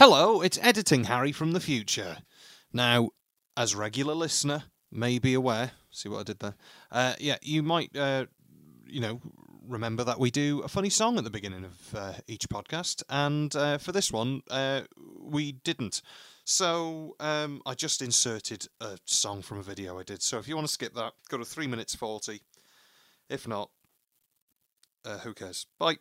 Hello, it's Editing Harry from the future. Now, as regular listener may be aware, see what I did there? Uh, yeah, you might, uh, you know, remember that we do a funny song at the beginning of uh, each podcast, and uh, for this one, uh, we didn't. So um, I just inserted a song from a video I did. So if you want to skip that, go to three minutes forty. If not, uh, who cares? Bye.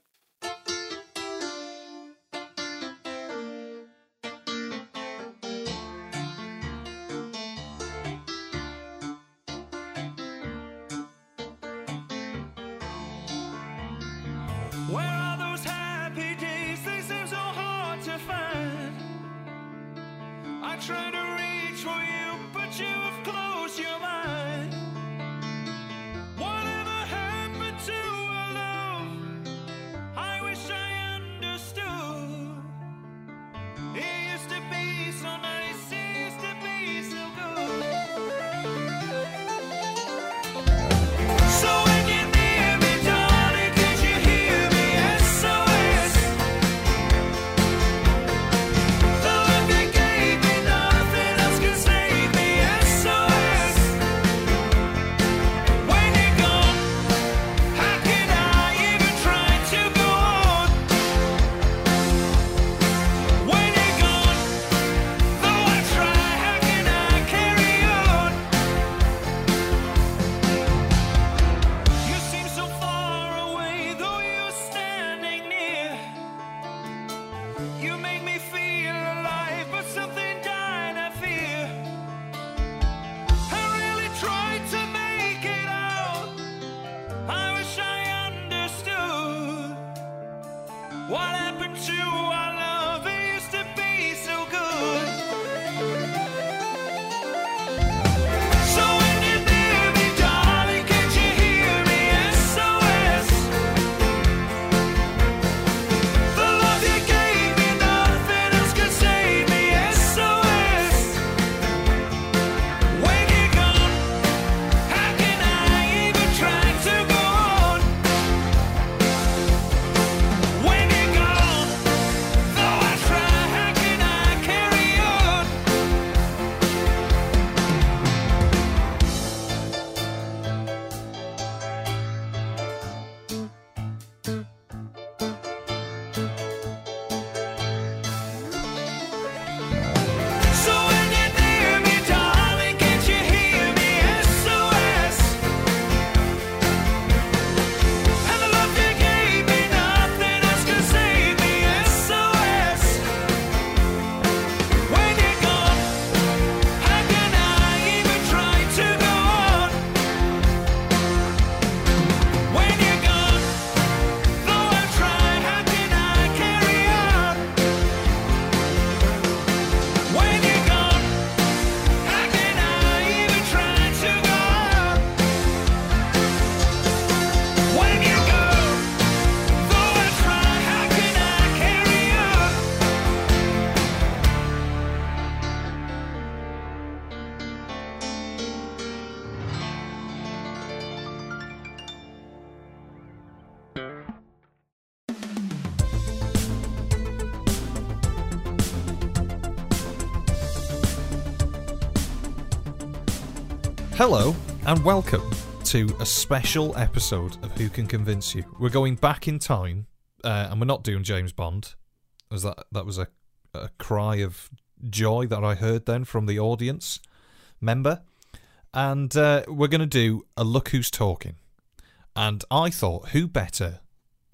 Hello and welcome to a special episode of Who Can Convince You. We're going back in time, uh, and we're not doing James Bond. Was that that was a, a cry of joy that I heard then from the audience member, and uh, we're going to do a look who's talking. And I thought, who better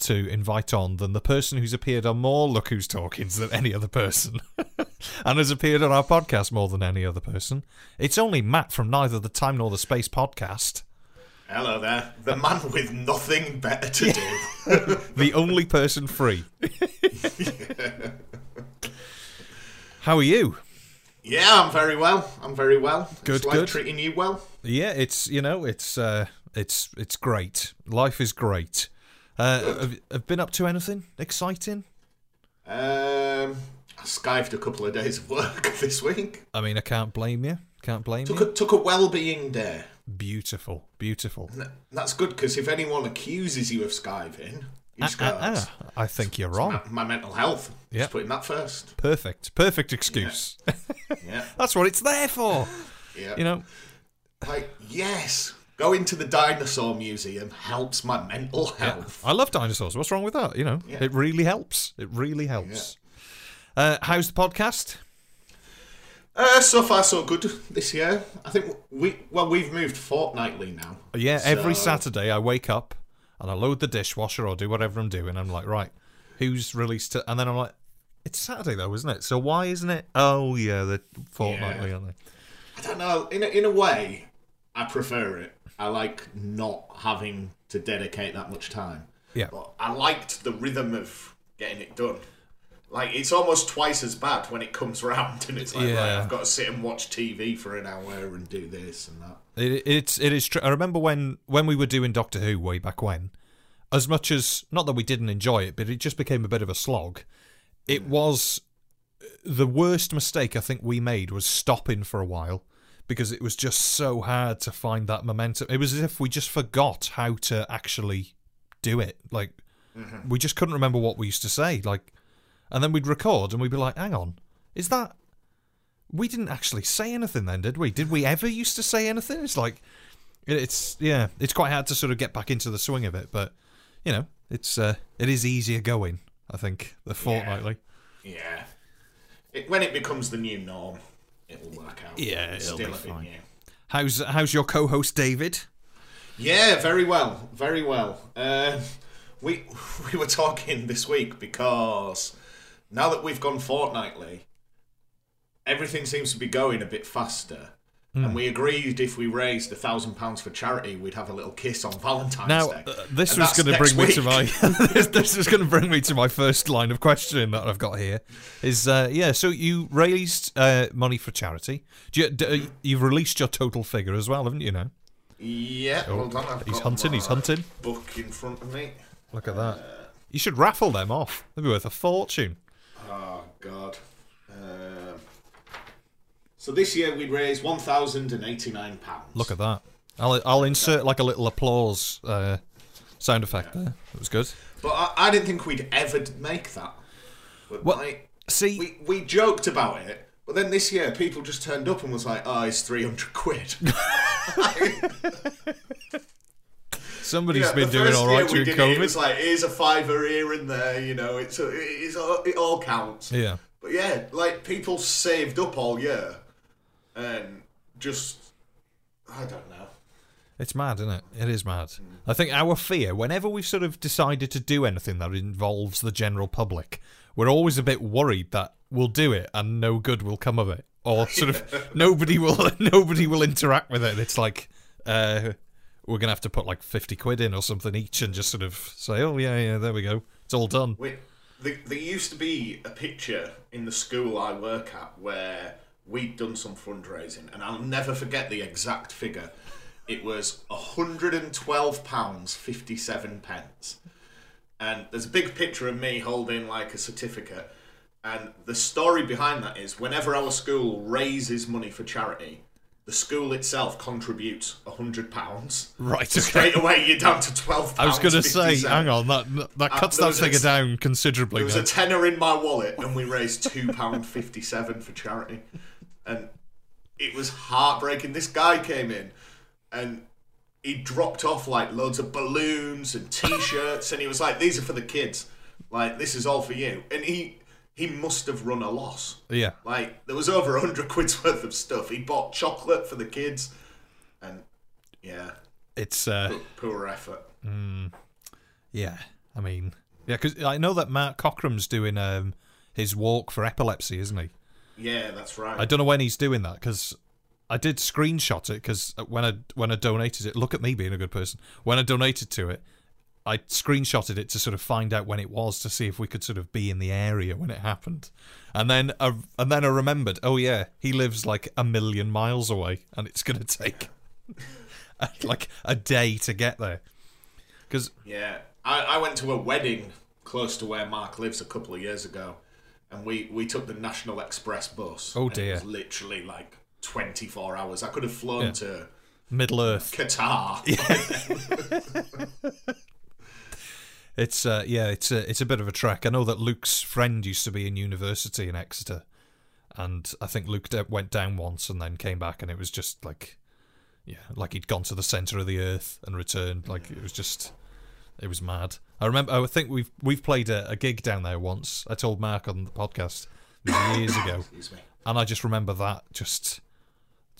to invite on than the person who's appeared on more Look Who's Talkings than any other person, and has appeared on our podcast more than any other person. It's only Matt from Neither the Time Nor the Space podcast, Hello there, the man with nothing better to do. the only person free. How are you? yeah, I'm very well. I'm very well. Good, Is life good. treating you well? Yeah, it's you know it's uh, it's it's great. Life is great. Uh, have, have been up to anything exciting? Um, I skived a couple of days of work this week. I mean, I can't blame you. Can't blame Took you. a, took a well-being day. Beautiful, beautiful. That's good because if anyone accuses you of skiving, You just Ah, ah, I think you're wrong. my, my mental health. Yeah. Just putting that first. Perfect. Perfect excuse. Yeah. That's what it's there for. Yeah. You know. Like, yes, going to the dinosaur museum helps my mental health. I love dinosaurs. What's wrong with that? You know, Yeah. it really helps. It really helps. Uh, how's the podcast? Uh, so far, so good this year. I think we well we've moved fortnightly now. Yeah, every Saturday I wake up and I load the dishwasher or do whatever I'm doing. I'm like, right, who's released it? And then I'm like, it's Saturday though, isn't it? So why isn't it? Oh yeah, the fortnightly, Yeah. aren't they? I don't know. In a, in a way, I prefer it. I like not having to dedicate that much time. Yeah. But I liked the rhythm of getting it done. Like it's almost twice as bad when it comes round, and it's like, right, Yeah. I've got to sit and watch TV for an hour and do this and that. It, it's it is true. I remember when when we were doing Doctor Who way back when, as much as not that we didn't enjoy it, but it just became a bit of a slog. It was uh, the worst mistake I think we made was stopping for a while because it was just so hard to find that momentum. It was as if we just forgot how to actually do it. Like we just couldn't remember what we used to say. Like, and then we'd record and we'd be like, "Hang on, is that?" We didn't actually say anything then, did we? Did we ever used to say anything? It's like it's yeah, it's quite hard to sort of get back into the swing of it, but you know, it's uh, it is easier going. I think the fortnightly. Yeah. It, when it becomes the new norm, it'll work out. Yeah, It's it'll still be fine. How's how's your co-host David? Yeah, very well, very well. Uh, we we were talking this week because now that we've gone fortnightly, everything seems to be going a bit faster. Hmm. And we agreed if we raised a thousand pounds for charity, we'd have a little kiss on Valentine's Now, Day. uh, this And was going to bring me to my this, this was going to bring me to my first line of questioning that I've got here. Is uh, yeah, so you raised uh, money for charity. Do you, do, uh, you've released your total figure as well, haven't you? Now Yeah, hold on. I've Oh, he's hunting. He's hunting. Book in front of me. Look at that. You should raffle them off. They'd be worth a fortune. Oh God. So this year we raised one thousand and eighty-nine pounds. Look at that. I'll I'll insert like a little applause uh, sound effect there. It was good. But I, I didn't think we'd ever make that. Well, like, See, we we joked about it, but then this year people just turned up and was like, "Oh, it's three hundred quid." somebody's Yeah, been doing all right during It, it was like, here's a fiver here and there, you know. It's a, it's a, it all counts. Yeah. But yeah, like people saved up all year, and just I don't know. It's mad, isn't it? It is mad. I think our fear, whenever we've sort of decided to do anything that involves the general public, we're always a bit worried that we'll do it and no good will come of it, or sort of nobody will nobody will interact with it. It's like uh, we're gonna have to put like fifty quid in or something each, and just sort of say, "Oh yeah, yeah, there we go, it's all done." Wait, there, there used to be a picture in the school I work at where we'd done some fundraising, and I'll never forget the exact figure. It was £112.57. pence. And there's a big picture of me holding like a certificate. And the story behind that is whenever our school raises money for charity, the school itself contributes £100. Right. Okay. straight away, you're down to £12. I was going to say, hang on, that that Uh, cuts that was a- figure down considerably. There was a tenner in my wallet, and we raised two pound fifty-seven for charity, and it was heartbreaking. This guy came in, and he dropped off like loads of balloons and T-shirts, and he was like, "These are for the kids. Like this is all for you." And he he must have run a loss. yeah. Like there was over a hundred quid's worth of stuff. He bought chocolate for the kids, and yeah, It's uh, poor effort. Yeah, I mean, yeah, because I know that Mark Cockram's doing um, his walk for epilepsy, isn't he? Yeah, that's right. I don't know when he's doing that because I did screenshot it because when I when I donated it, look at me being a good person. When I donated to it, I screenshotted it to sort of find out when it was to see if we could sort of be in the area when it happened, and then I, and then I remembered, oh yeah, he lives like a million miles away, and it's gonna take like a day to get there. Because Yeah, I, I went to a wedding close to where Mark lives a couple of years ago, and we, we took the National Express bus. Oh, dear. It was literally like 24 hours. I could have flown Yeah. to Middle Earth, Qatar. It's uh, yeah, it's a it's a bit of a trek. I know that Luke's friend used to be in university in Exeter, and I think Luke de- went down once and then came back, and it was just like, yeah, like he'd gone to the center of the earth and returned. Like it was just, it was mad. I remember. I think we've we've played a, a gig down there once. I told Mark on the podcast years ago, Excuse me. and I just remember that just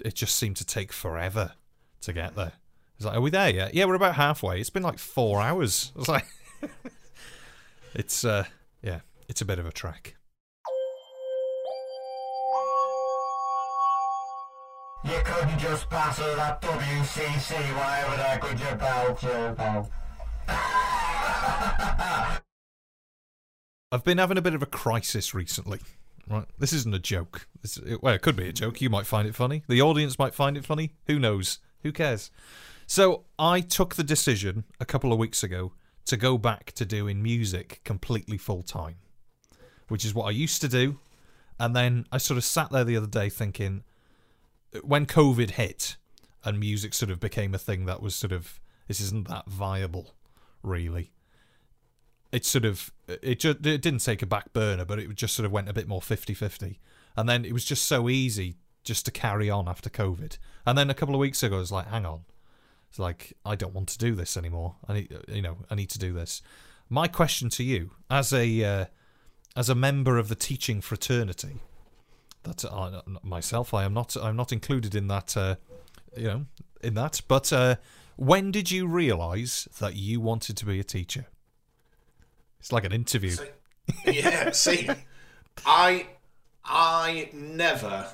it just seemed to take forever to get there. It's like, are we there yet? Yeah, we're about halfway. It's been like four hours. It's like, it's uh, yeah, it's a bit of a trek. You couldn't just pass all that WCC right over there, could you, pal? I've been having a bit of a crisis recently. Right, this isn't a joke. This, it, well, it could be a joke. You might find it funny. The audience might find it funny. Who knows? Who cares? So I took the decision a couple of weeks ago to go back to doing music completely full time, which is what I used to do. And then I sort of sat there the other day thinking, when COVID hit and music sort of became a thing that was sort of this isn't that viable, really it sort of it just it didn't take a back burner but it just sort of went a bit more 50-50 and then it was just so easy just to carry on after covid. And then a couple of weeks ago I was like hang on. It's like i don't want to do this anymore. I need you know i need to do this. My question to you as a uh, as a member of the teaching fraternity that I, myself i am not i'm not included in that uh, you know in that but uh, when did you realize that you wanted to be a teacher it's like an interview. So- yeah, see, I I never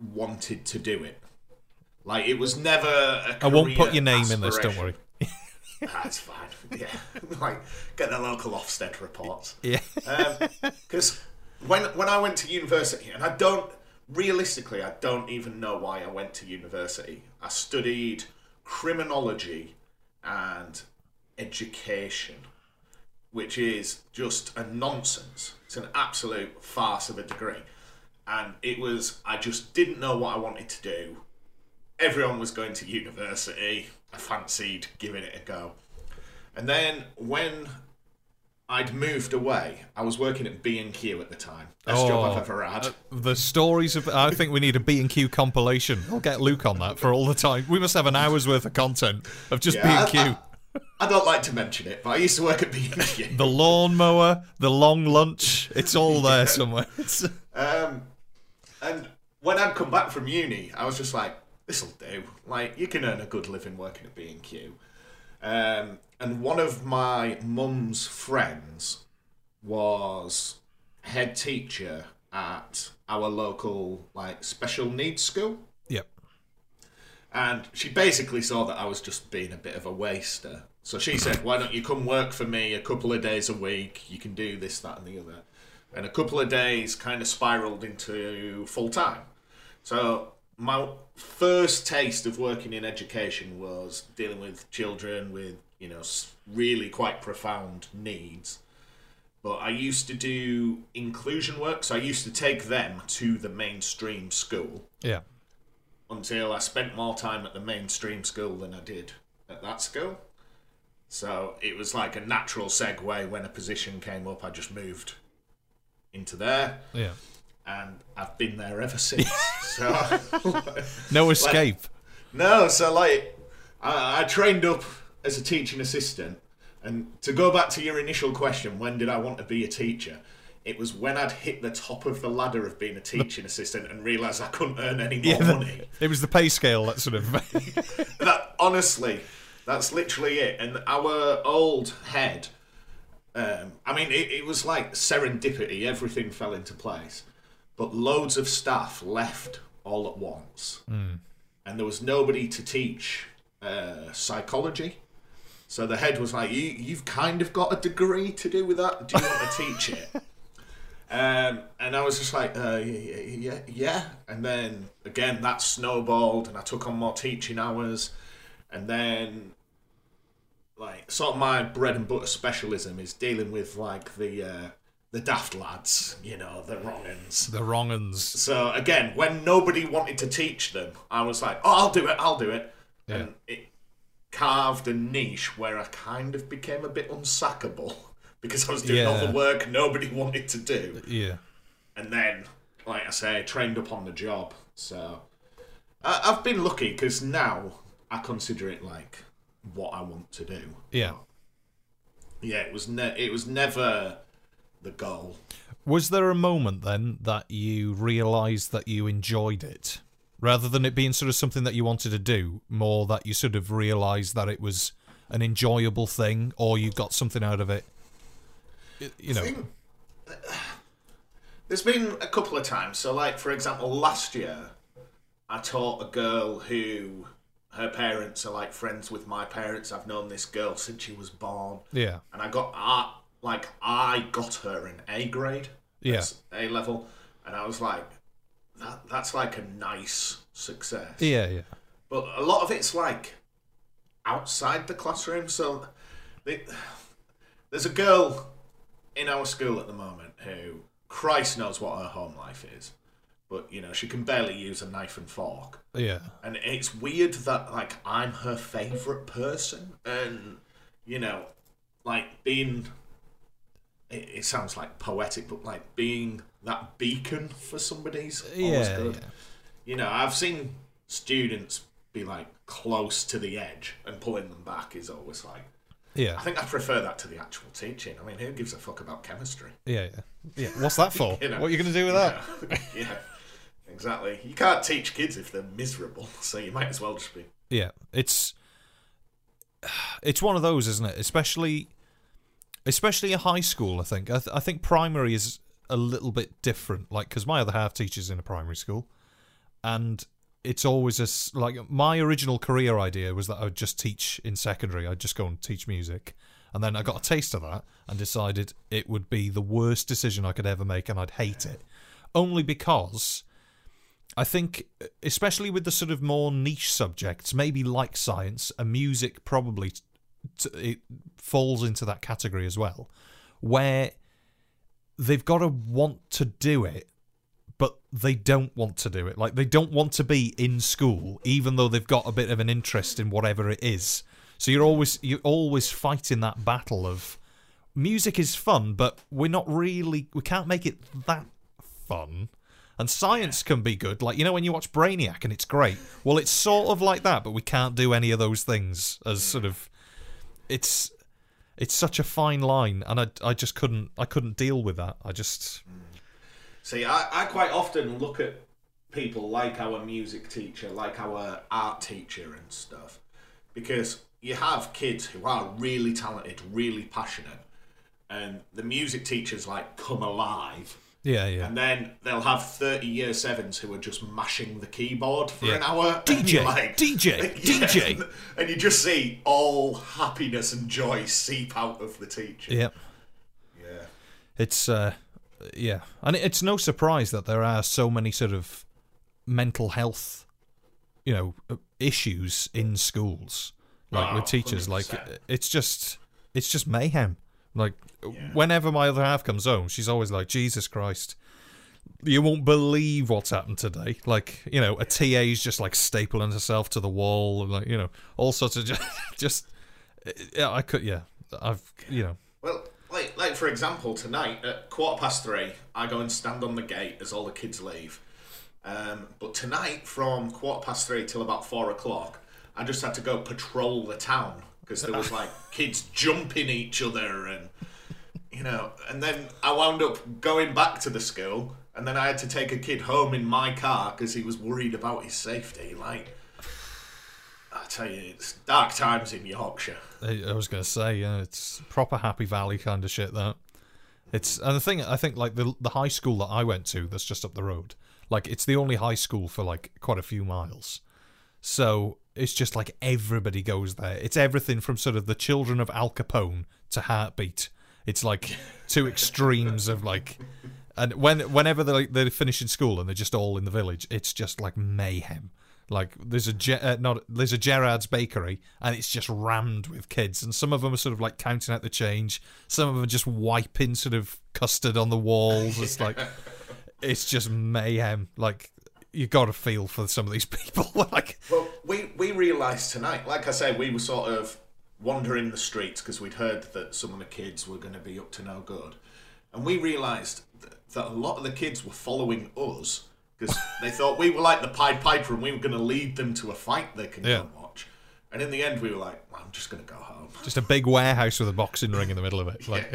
wanted to do it. Like it was never. a I won't put your name in this. Don't worry. That's fine. Yeah, like get the local Ofsted reports. Yeah. Um, because when when I went to university, and I don't realistically, I don't even know why I went to university. I studied criminology and education, which is just a nonsense. It's an absolute farce of a degree, and it was. I just didn't know what I wanted to do. Everyone was going to university. I fancied giving it a go. And then when I'd moved away, I was working at B and Q at the time. Best job I've Oh, ever had. Uh, the stories of I think we need a B and Q compilation. I'll get Luke on that for all the time. We must have an hour's worth of content of just B and Q. I don't like to mention it, but I used to work at B and Q. The lawnmower, the long lunch, it's all there somewhere. Um, and when I'd come back from uni, I was just like, "This'll do. Like, you can earn a good living working at B and Q." Um, and one of my mum's friends was head teacher at our local like special needs school. And she basically saw that I was just being a bit of a waster. So she said, Why don't you come work for me a couple of days a week? You can do this, that, and the other. And a couple of days kind of spiraled into full time. So my first taste of working in education was dealing with children with, you know, really quite profound needs. But I used to do inclusion work, so I used to take them to the mainstream school Yeah. Until I spent more time at the mainstream school than I did at that school. So it was like a natural segue when a position came up, I just moved into there Yeah. and I've been there ever since. so No escape. no, so like I, I trained up as a teaching assistant, and to go back to your initial question, when did I want to be a teacher? It was when I'd hit the top of the ladder of being a teaching assistant and realised I couldn't earn any more Yeah, money. It was the pay scale that sort of. that honestly, that's literally it. And our old head, um, I mean, it, it was like serendipity. Everything fell into place, but loads of staff left all at once, and there was nobody to teach uh, psychology. So the head was like, you, "You've kind of got a degree to do with that. Do you want to teach it?" Um, and I was just like, uh, yeah, yeah, yeah. And then again, that snowballed, and I took on more teaching hours. And then, like, sort of my bread and butter specialism is dealing with like the uh, the daft lads, you know, the wrong uns. the wrong uns. So again, when nobody wanted to teach them, I was like, "Oh, I'll do it. I'll do it." Yeah. And it carved a niche where I kind of became a bit unsackable because I was doing all the work nobody wanted to do. Yeah. and then, like I say, trained up on the job. So I, I've been lucky because now I consider it like what I want to do. Yeah. Yeah, it was ne- it was never the goal. Was there a moment then that you realised that you enjoyed it? Rather than it being sort of something that you wanted to do, more that you sort of realised that it was an enjoyable thing or you got something out of it? You know. think- There's been a couple of times. So, like for example, last year, I taught a girl who her parents are like friends with my parents. I've known this girl since she was born. Yeah. and I got I, like I got her an A grade, Yeah. A level, and I was like, that that's like a nice success. Yeah, yeah. But a lot of it's like outside the classroom. So they, there's a girl in our school at the moment who Christ knows what her home life is, but you know she can barely use a knife and fork. Yeah. And it's weird that like I'm her favorite person, and you know, like being. It, it sounds like poetic, but like being that beacon for somebody's always Yeah, good. yeah. You know, I've seen students be like close to the edge, and pulling them back is always like. Yeah. I think I prefer that to the actual teaching. I mean, who gives a fuck about chemistry? Yeah, yeah. Yeah. What's that for? You know, what are you going to do with that? Yeah, yeah, exactly. You can't teach kids if they're miserable, so you might as well just be. Yeah, it's it's one of those, isn't it? Especially, especially a high school. I think. I, th- I think primary is a little bit different. Like, because my other half teaches in a primary school, and it's always a like my original career idea was that I would just teach in secondary. I'd just go and teach music, and then I got a taste of that and decided it would be the worst decision I could ever make, and I'd hate it, only because. I think, especially with the sort of more niche subjects, maybe like science and music, probably t- it falls into that category as well, where they've got to want to do it, but they don't want to do it. Like they don't want to be in school, even though they've got a bit of an interest in whatever it is. So you're always you're always fighting that battle of music is fun, but we're not really we can't make it that fun. And science can be good. Like, you know, when you watch Brainiac and it's great. Well, it's sort of like that, but we can't do any of those things as sort of it's it's such a fine line and I I just couldn't I couldn't deal with that. I just mm. See, I, I quite often look at people like our music teacher, like our art teacher and stuff, because you have kids who are really talented, really passionate, and the music teachers like come alive. yeah, yeah. And then they'll have 30 year sevens who are just mashing the keyboard for Yeah. an hour. DJ, like, DJ, Yeah, DJ. And you just see all happiness and joy seep out of the teacher. Yeah. Yeah. It's uh yeah. And it's no surprise that there are so many sort of mental health you know uh, issues in schools. Like Oh, with teachers like uh, 100%. it's just it's just mayhem. Like uh, whenever my other half comes home she's always like jesus christ you won't believe what's happened today. Like you know a ta's just like stapling herself to the wall and like you know all sorts of just just uh, yeah i could yeah i've you know. Well, like, like for example, tonight at quarter past three, I go and stand on the gate as all the kids leave. Um, but tonight, from quarter past three till about four o'clock, I just had to go patrol the town because there was like kids jumping each other and you know. And then I wound up going back to the school, and then I had to take a kid home in my car because he was worried about his safety. Like, tell you, it's dark times in Yorkshire. I, was gonna say, yeah, it's proper Happy Valley kind of shit. That it's and the thing I think like the the high school that I went to that's just up the road, like it's the only high school for like quite a few miles, so it's just like everybody goes there. It's everything from sort of the children of Al Capone to Heartbeat. It's like two extremes of like. And when whenever they they're finishing school and they're just all in the village, it's just like mayhem. Like there's a Ge- uh, not there's a Gerard's bakery and it's just rammed with kids, and some of them are sort of like counting out the change. Some of them are just wiping sort of custard on the walls. It's like it's just mayhem. Like you got to feel for some of these people. like Well, we we realised tonight, like I say, we were sort of wandering the streets because we'd heard that some of the kids were going to be up to no good. And we realised that, that a lot of the kids were following us because they thought we were like the Pied Piper and we were going to lead them to a fight they can Yeah. go and watch. And in the end, we were like, well, I'm just going to go home. Just a big warehouse with a boxing ring in the middle of it. Like,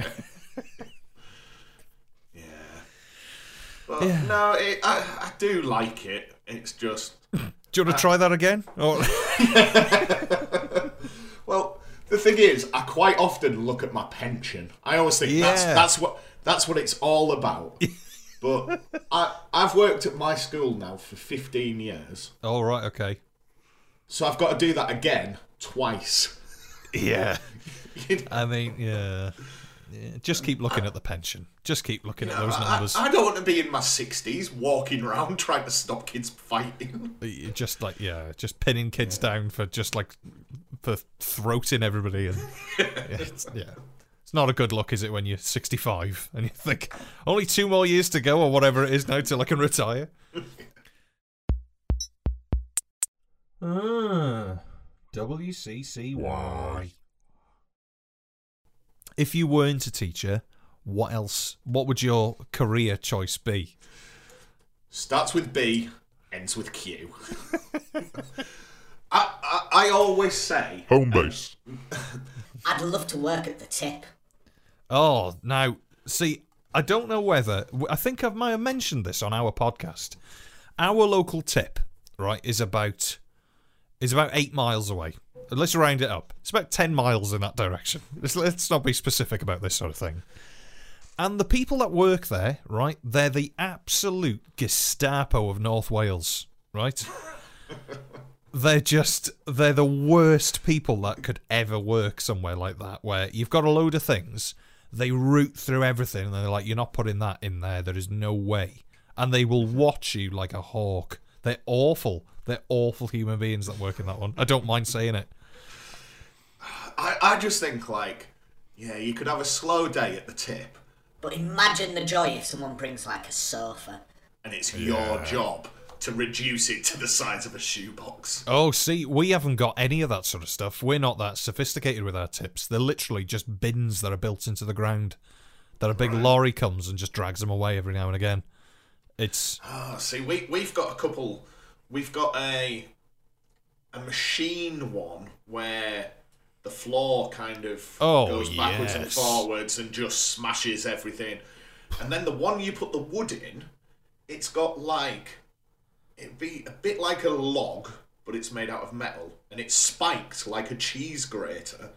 Yeah. But no, it, I, I do like it. It's just. do you want to try that again? Or Well, the thing is, I quite often look at my pension. I always think that's that's what that's what it's all about. But I I've worked at my school now for 15 years, all right, okay. so I've got to do that again twice. Yeah. I mean, yeah. yeah. Just keep looking at the pension. Just keep looking at those numbers. I don't want to be in my 60s walking around trying to stop kids fighting. Just like yeah, just pinning kids down for just like for throating everybody and yeah, it's, not a good look, is it, when you're 65 and you think only two more years to go or whatever it is now till I can retire? Ah, WCCY. If you weren't a teacher, what else? What would your career choice be? Starts with B, ends with Q. I, I I always say Homebase. I'd love to work at the tip. Oh, now, see, I don't know whether. I think I might have mentioned this on our podcast. Our local tip, right, is about is about eight miles away. Let's round it up. It's about ten miles in that direction. Let's, let's not be specific about this sort of thing. And the people that work there, right, they're the absolute Gestapo of North Wales, right? they're just they're the worst people that could ever work somewhere like that where you've got a load of things they root through everything and they're like you're not putting that in there. There is no way. And they will watch you like a hawk. They're awful. They're awful human beings that work in that one. I don't mind saying it. I, I just think like yeah you could have a slow day at the tip. But imagine the joy if someone brings like a sofa. and it's your job to reduce it to the size of a shoebox. oh see we haven't got any of that sort of stuff we're not that sophisticated with our tips they're literally just bins that are built into the ground that a big lorry comes and just drags them away every now and again it's Oh, see, we we've got a couple. We've got a a machine one where the floor kind of Oh, goes backwards and forwards and just smashes everything. And then the one you put the wood in, it's got like it'd be a bit like a log, but it's made out of metal and it's spiked like a cheese grater.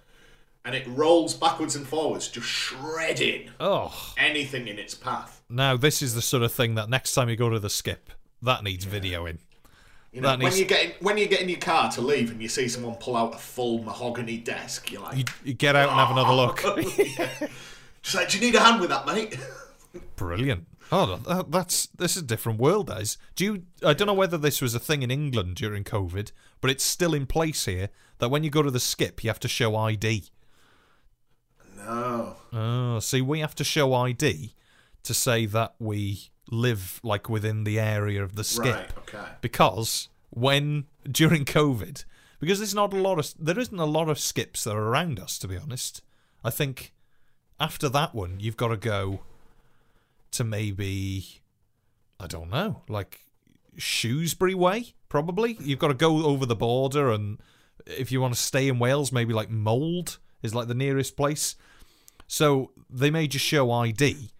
And it rolls backwards and forwards, just shredding oh anything in its path. Now, this is the sort of thing that next time you go to the skip, that needs videoing. You know, That when needs- you get in, when you get in your car to leave and you see someone pull out a full mahogany desk, you're like, You, you get out and have another look. just like, do you need a hand with that, mate? Brilliant. Oh, that, that's this is a different world, guys. Do you? I don't know whether this was a thing in England during COVID, but it's still in place here. That when you go to the skip, you have to show ID. no. Oh, see, we have to show ID to say that we live like within the area of the skip. Right. Okay. because when during COVID, because there's not a lot of there isn't a lot of skips that are around us. To be honest, I think after that one, you've got to go to maybe I don't know, like Shrewsbury way. Probably you've got to go over the border, and if you want to stay in Wales, maybe like Mold is like the nearest place. So they made you show ID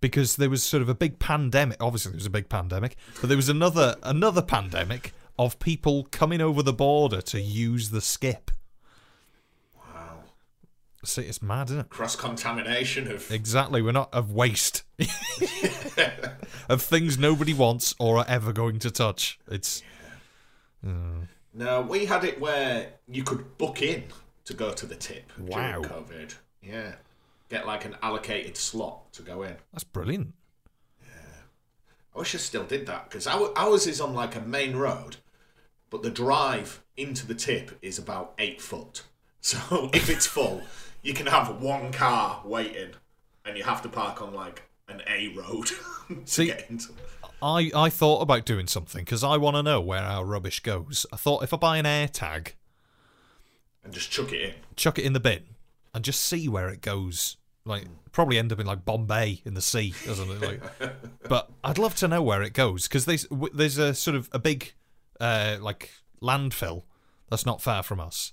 because there was sort of a big pandemic. Obviously, there was a big pandemic, but there was another another pandemic of people coming over the border to use the skip. See, it's mad, isn't it? Cross contamination of. Exactly. We're not of waste of things nobody wants or are ever going to touch. It's No, we had it where you could book in to go to the tip Wow. during COVID. Yeah. Get like an allocated slot to go in. that's brilliant. Yeah, I wish I still did that because our, ours is on like a main road, but the drive into the tip is about eight foot. So if it's full, you can have one car waiting, and you have to park on like an A road to See- get into. I I thought about doing something because I want to know where our rubbish goes. I thought if I buy an air tag, And just chuck it in. chuck it in the bin, and just see where it goes. Like probably end up in like Bombay in the sea, doesn't it? Like, but I'd love to know where it goes because there's w- there's a sort of a big uh, like landfill that's not far from us,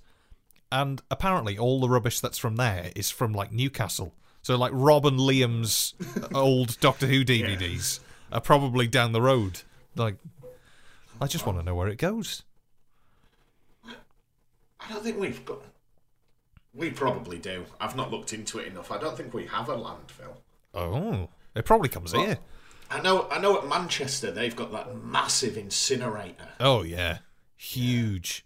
and apparently all the rubbish that's from there is from like Newcastle. So like Rob and Liam's old Doctor Who DVDs are probably down the road. Like, I just want to know where it goes. I don't think we've got. We probably do. I've not looked into it enough. I don't think we have a landfill. Oh, it probably comes here. I know. I know. At Manchester, they've got that massive incinerator. Oh yeah, huge.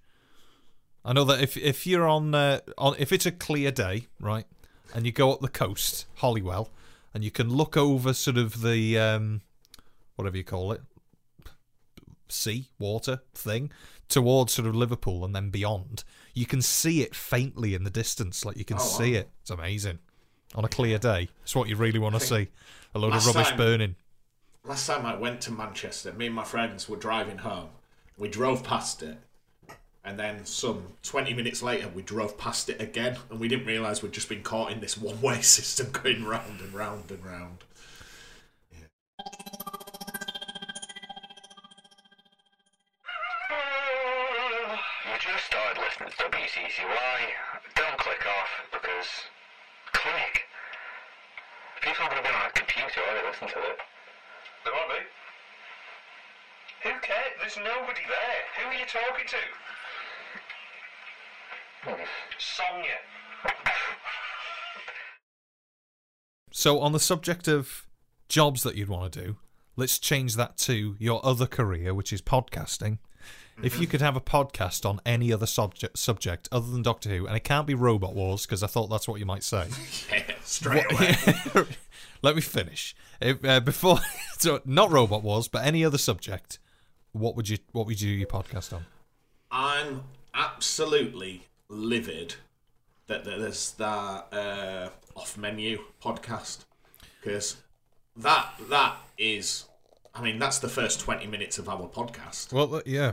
I know that if if you're on uh, on if it's a clear day, right, and you go up the coast, Holywell, and you can look over sort of the um, whatever you call it, sea, water thing towards sort of Liverpool and then beyond, you can see it faintly in the distance. Like you can Oh, wow. see it. It's amazing. On a clear day, it's what you really want to see. A load of rubbish time- burning. Last time I went to Manchester, me and my friends were driving home. We drove past it, and then some 20 minutes later, we drove past it again, and we didn't realise we'd just been caught in this one way system going round and round and round. You just started listening to WCCY. Don't click off because click. People aren't going to be on a computer while they listen to it. They won't be. Who cares? There's nobody there. Who are you talking to? Sonia. So, on the subject of jobs that you'd want to do, let's change that to your other career, which is podcasting. If you could have a podcast on any other subject subject other than Doctor Who, and it can't be Robot Wars because I thought that's what you might say. Yeah, straight away. Let me finish. If, uh, before, so not Robot Wars, but any other subject. What would you What would you do your podcast on? I'm absolutely livid that that there's that uh, off menu podcast because that that is, I mean, that's the first 20 minutes of our podcast. Well, yeah,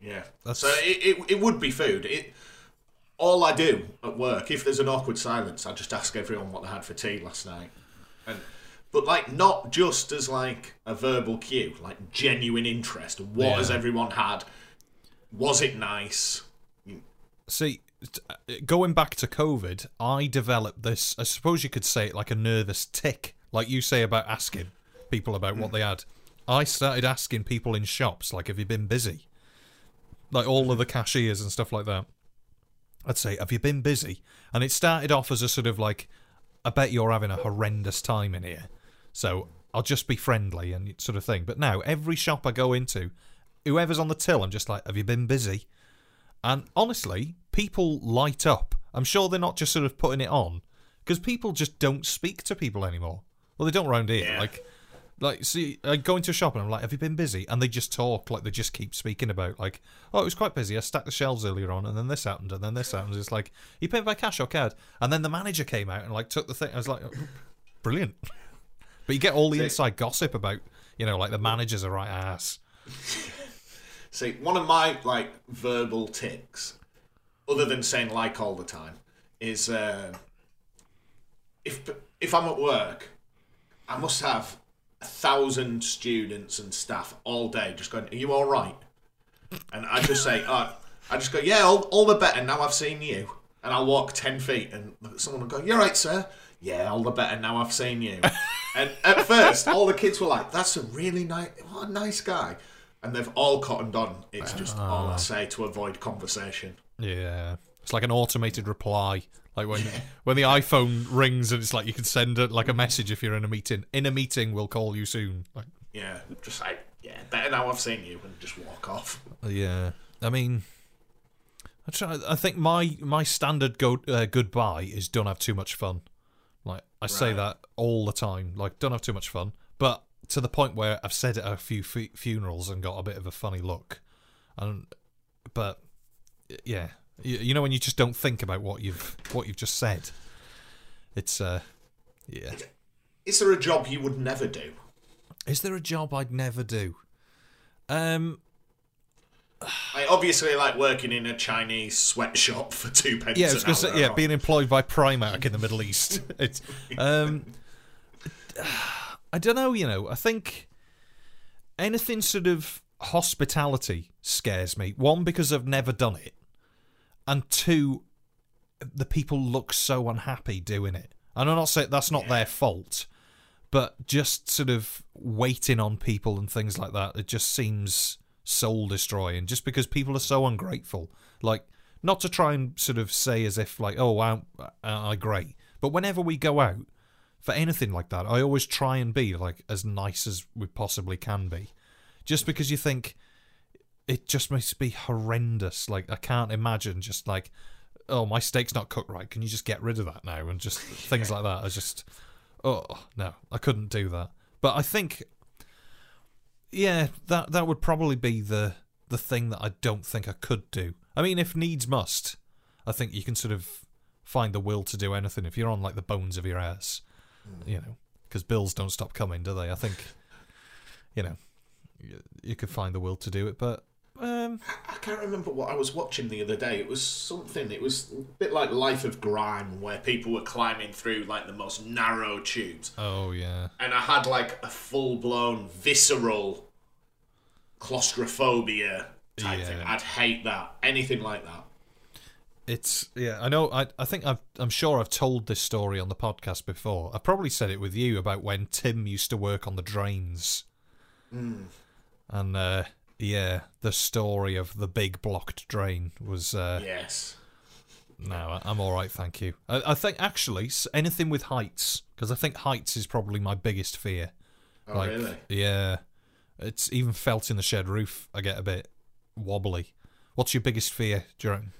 Yeah. That's- So it, it, it would be food. It all I do at work, if there's an awkward silence, I just ask everyone what they had for tea last night. And but like not just as like a verbal cue, like genuine interest. What Yeah. has everyone had? Was it nice? See, uh, going back to COVID, I developed this. I suppose you could say it like a nervous tick, like you say about asking people about what they had. I started asking people in shops, like, "Have you been busy?" Like all of the cashiers and stuff like that. I'd say, "Have you been busy?" And it started off as a sort of like, "I bet you're having a horrendous time in here," so I'll just be friendly and sort of thing. But now every shop I go into, whoever's on the till, I'm just like, "Have you been busy?" And honestly, people light up. I'm sure they're not just sort of putting it on because people just don't speak to people anymore. Well, they don't around here. Yeah. Like, like see, I go into a shop and I'm like, "Have you been busy?" And they just talk like they just keep speaking about like, "Oh, it was quite busy. I stacked the shelves earlier on, and then this happened, and then this happened." It's like you paid by cash or card, and then the manager came out and like took the thing. I was like, oh, "Brilliant!" But you get all the inside gossip about, you know, like the manager's a right ass. See, one of my like verbal ticks, other than saying like all the time, is uh, if if I'm at work, I must have a thousand students and staff all day just going, "Are you all right?" And I just say, uh, I just go, "Yeah, all, all the better now I've seen you." And I'll walk ten feet, and someone will go, "You're right, sir." Yeah, all the better now I've seen you. and at first, all the kids were like, "That's a really nice, what a nice guy," and they've all cottoned on. It's just all I say to avoid conversation. Yeah, it's like an automated reply. Like when when the iPhone rings and it's like you can send it like a message if you're in a meeting. In a meeting, we'll call you soon. Like, Yeah, just like, yeah, better now I've seen you, and just walk off. yeah, I mean, I try. I think my my standard go uh, goodbye is don't have too much fun. Like I say that all the time. Like don't have too much fun, but to the point where I've said it at a few fu- funerals and got a bit of a funny look. And but yeah, you, you know when you just don't think about what you've what you've just said. It's uh, yeah. Is there a job you would never do? Is there a job I'd never do? Um, I obviously like working in a Chinese sweatshop for two pence. yeah, an gonna say, hour yeah, being employed by Primark in the Middle East. It's, um, I don't know. You know, I think anything sort of hospitality scares me. One because I've never done it, and two, the people look so unhappy doing it. And I'm not saying that's not their fault, but just sort of waiting on people and things like that, it just seems soul destroying. Just because people are so ungrateful, like not to try and sort of say as if like, oh, wow, I great, but whenever we go out for anything like that, I always try and be like as nice as we possibly can be, just because you think it just must be horrendous. Like I can't imagine just like, oh, my steak's not cooked right. Can you just get rid of that now? And just things like that. I just, oh no, I couldn't do that. But I think, yeah, that that would probably be the the thing that I don't think I could do. I mean, if needs must, I think you can sort of find the will to do anything if you're on like the bones of your ass, you know, because bills don't stop coming, do they? I think, you know, you, you could find the will to do it, but um, I can't remember what I was watching the other day. It was something. It was a bit like Life of Grime, where people were climbing through like the most narrow tubes, oh yeah, and I had like a full blown visceral claustrophobia type Yeah. thing. I'd hate that. Anything like that. It's yeah, I know. I I think I've I'm sure I've told this story on the podcast before. I probably said it with you about when Tim used to work on the drains, and uh, yeah, the story of the big blocked drain was. Uh, Yes. No, I'm all right, thank you. I, I think actually anything with heights because I think heights is probably my biggest fear. Oh really? Yeah, it's even felt in the shed roof. I get a bit wobbly. What's your biggest fear, Jerome?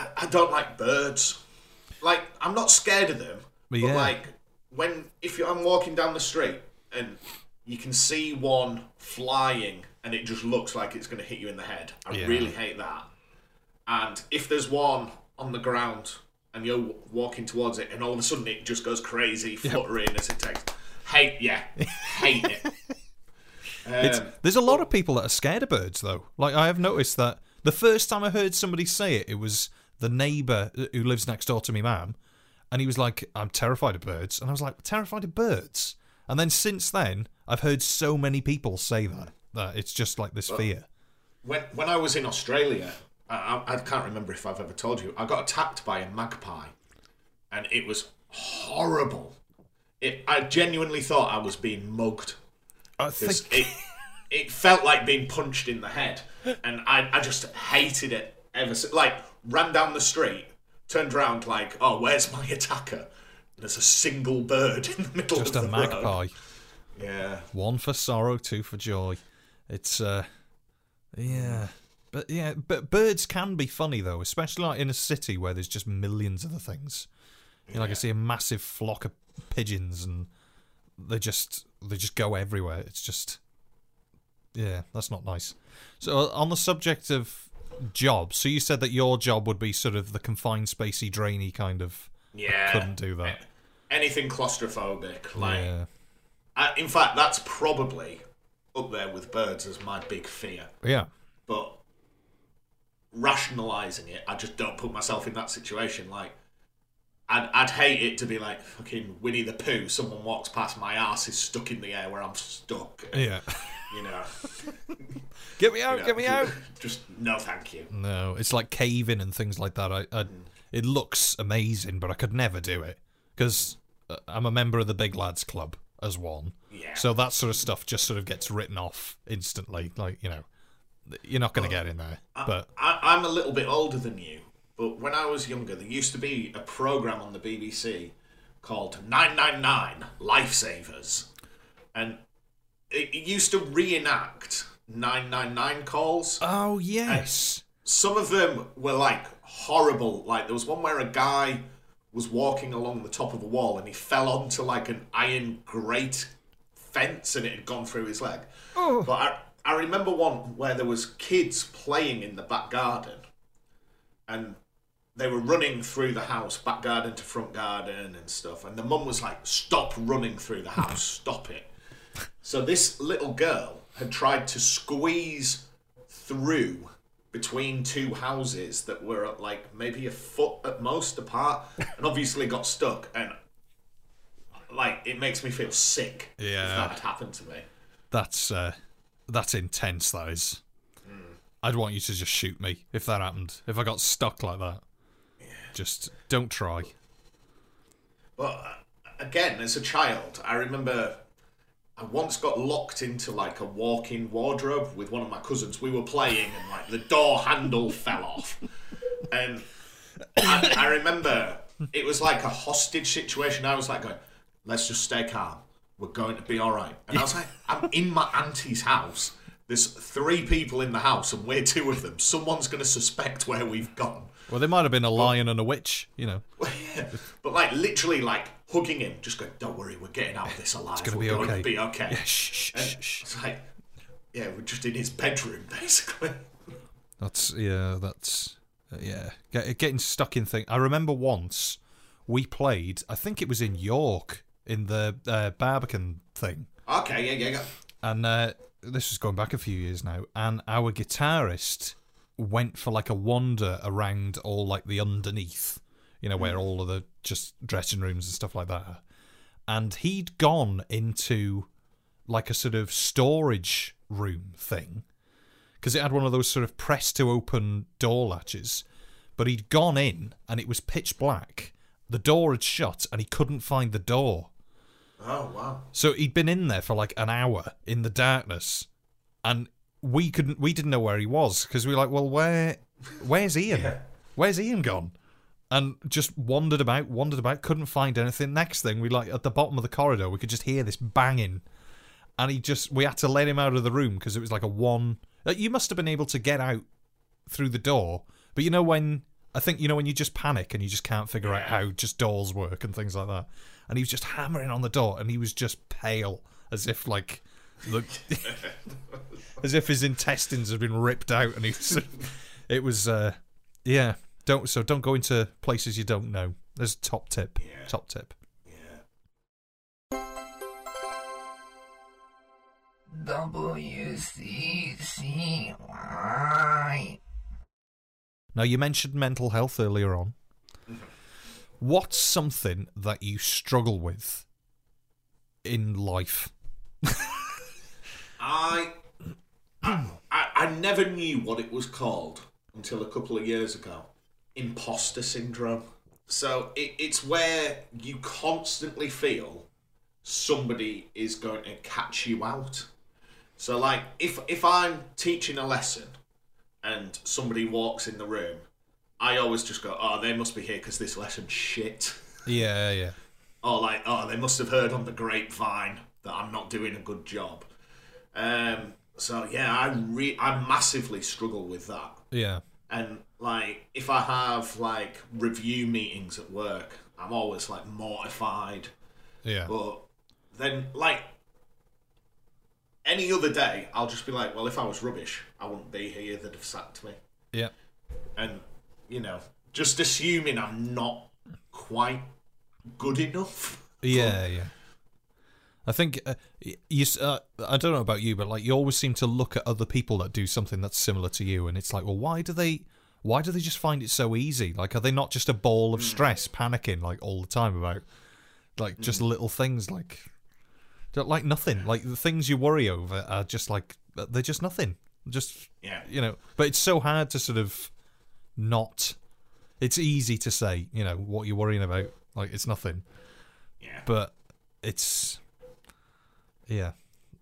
I, I don't like birds. Like I'm not scared of them, but Yeah. like when if you, I'm walking down the street and you can see one flying and it just looks like it's going to hit you in the head. I Yeah. really hate that. And if there's one on the ground and you're walking towards it and all of a sudden it just goes crazy, fluttering as it takes, hate yeah, hate it. It's, Um, there's a lot of people that are scared of birds, though. Like I have noticed that the first time I heard somebody say it, it was the neighbour who lives next door to me, ma'am, and he was like, "I'm terrified of birds," and I was like, "Terrified of birds?" And then since then, I've heard so many people say that that it's just like this fear. when when I was in Australia, I, I, can't remember if I've ever told you, I got attacked by a magpie, and it was horrible. It, I genuinely thought I was being mugged. I think it it felt like being punched in the head, and I I just hated it ever. since. like ran down the street, turned around like, oh, where's my attacker? And there's a single bird in the middle just of the road. Just a magpie. Yeah. One for sorrow, two for joy. It's uh, yeah, but yeah, but birds can be funny though, especially like in a city where there's just millions of the things. You know, like I see a massive flock of pigeons, and they just they just go everywhere. It's just yeah, that's not nice. So uh, on the subject of jobs, so you said that your job would be sort of the confined, spacey, drainy kind of. Yeah. Couldn't do that. Anything claustrophobic, like. Yeah, Uh, in fact, that's probably up there with birds as my big fear. yeah, But rationalizing it, I just don't put myself in that situation. Like, I'd, I'd hate it to be like fucking Winnie the Pooh. Someone walks past, my ass is stuck in the air where I'm stuck. yeah. You know, get me out! you know, get me out! Just no, thank you. No, it's like caving and things like that. I, I it looks amazing, but I could never do it because uh, I'm a member of the Big Lads Club as one. Yeah. So that sort of stuff just sort of gets written off instantly. Like you know, you're not going to get in there. But I, I'm a little bit older than you, but when I was younger, there used to be a program on the BBC called 999 Lifesavers. And it, it used to reenact 999 calls. oh yes, Some of them were like horrible. Like there was one where a guy was walking along the top of a wall and he fell onto like an iron grate fence and it had gone through his leg. Oh. But I, I remember one where there was kids playing in the back garden and they were running through the house, back garden to front garden and stuff. And the mum was like, "Stop running through the house! Stop it!" So this little girl had tried to squeeze through between two houses that were like maybe a foot at most apart, and obviously got stuck. And like, it makes me feel sick if Yeah. that had happened to me. That's uh, that's intense. That is. I'd want you to just shoot me if that happened. If I got stuck like that, just don't try. But uh, again, as a child, I remember I once got locked into like a walk-in wardrobe with one of my cousins. We were playing, and like the door handle fell off, and I, I remember it was like a hostage situation. I was like going, "Let's just stay calm. We're going to be all right." And I was like, "I'm in my auntie's house." There's three people in the house, and we're two of them. Someone's going to suspect where we've gone. Well, there might have been a lion and a witch. You know. But like literally like hugging him, just going, Don't worry, we're getting out of this alive. It's gonna we're be Going to be okay. Yeah, shh, shh, And shh. It's like Yeah, we're just in his bedroom basically. That's yeah. That's uh, yeah. Get, getting stuck in thing. I remember once we played. I think it was in York in the uh, Barbican thing. Okay, yeah, yeah, yeah. and uh, this was going back a few years now, and our guitarist went for like a wander around all like the underneath, you know, where mm. all of the just dressing rooms and stuff like that are. And he'd gone into like a sort of storage room thing because it had one of those sort of press to open door latches. But he'd gone in and it was pitch black. The door had shut and he couldn't find the door. Oh wow. So he'd been in there for like an hour in the darkness, and we couldn't, we didn't know where he was because we were like, well, where, where's Ian? Where's Ian gone? And just wandered about, wandered about, couldn't find anything. Next thing, we like at the bottom of the corridor, we could just hear this banging, and he just, we had to let him out of the room because it was like a one. You must have been able to get out through the door, but you know when I think you know when you just panic and you just can't figure out how just doors work and things like that. And he was just hammering on the door, and he was just pale, as if like, the, as if his intestines had been ripped out, and he was. It was, uh, yeah. Don't so don't go into places you don't know. There's a top tip. Top tip. WCCY. Now you mentioned mental health earlier on. What's something that you struggle with in life? I, I I never knew what it was called until a couple of years ago. Imposter syndrome. So it, it's where you constantly feel somebody is going to catch you out. So like if if I'm teaching a lesson and somebody walks in the room, I always just go, "Oh, they must be here because this lesson's shit." Yeah, yeah, or like, oh, they must have heard on the grapevine that I'm not doing a good job. Um, so yeah, I re- I massively struggle with that. yeah. And like, if I have like review meetings at work, I'm always like mortified. Yeah. But then, like, any other day, I'll just be like, well, if I was rubbish, I wouldn't be here. They'd have sacked me. Yeah. And you know, just assuming I'm not quite good enough. Yeah, yeah. I think uh, you. Uh, I don't know about you, but like you always seem to look at other people that do something that's similar to you, and it's like, well, why do they? Why do they just find it so easy? Like, are they not just a ball of hmm. stress, panicking like all the time about, like just hmm. little things, like, like nothing. Like the things you worry over are just like they're just nothing. Just Yeah. you know. But it's so hard to sort of not. It's easy to say, you know, what you're worrying about. Like it's nothing Yeah. but it's yeah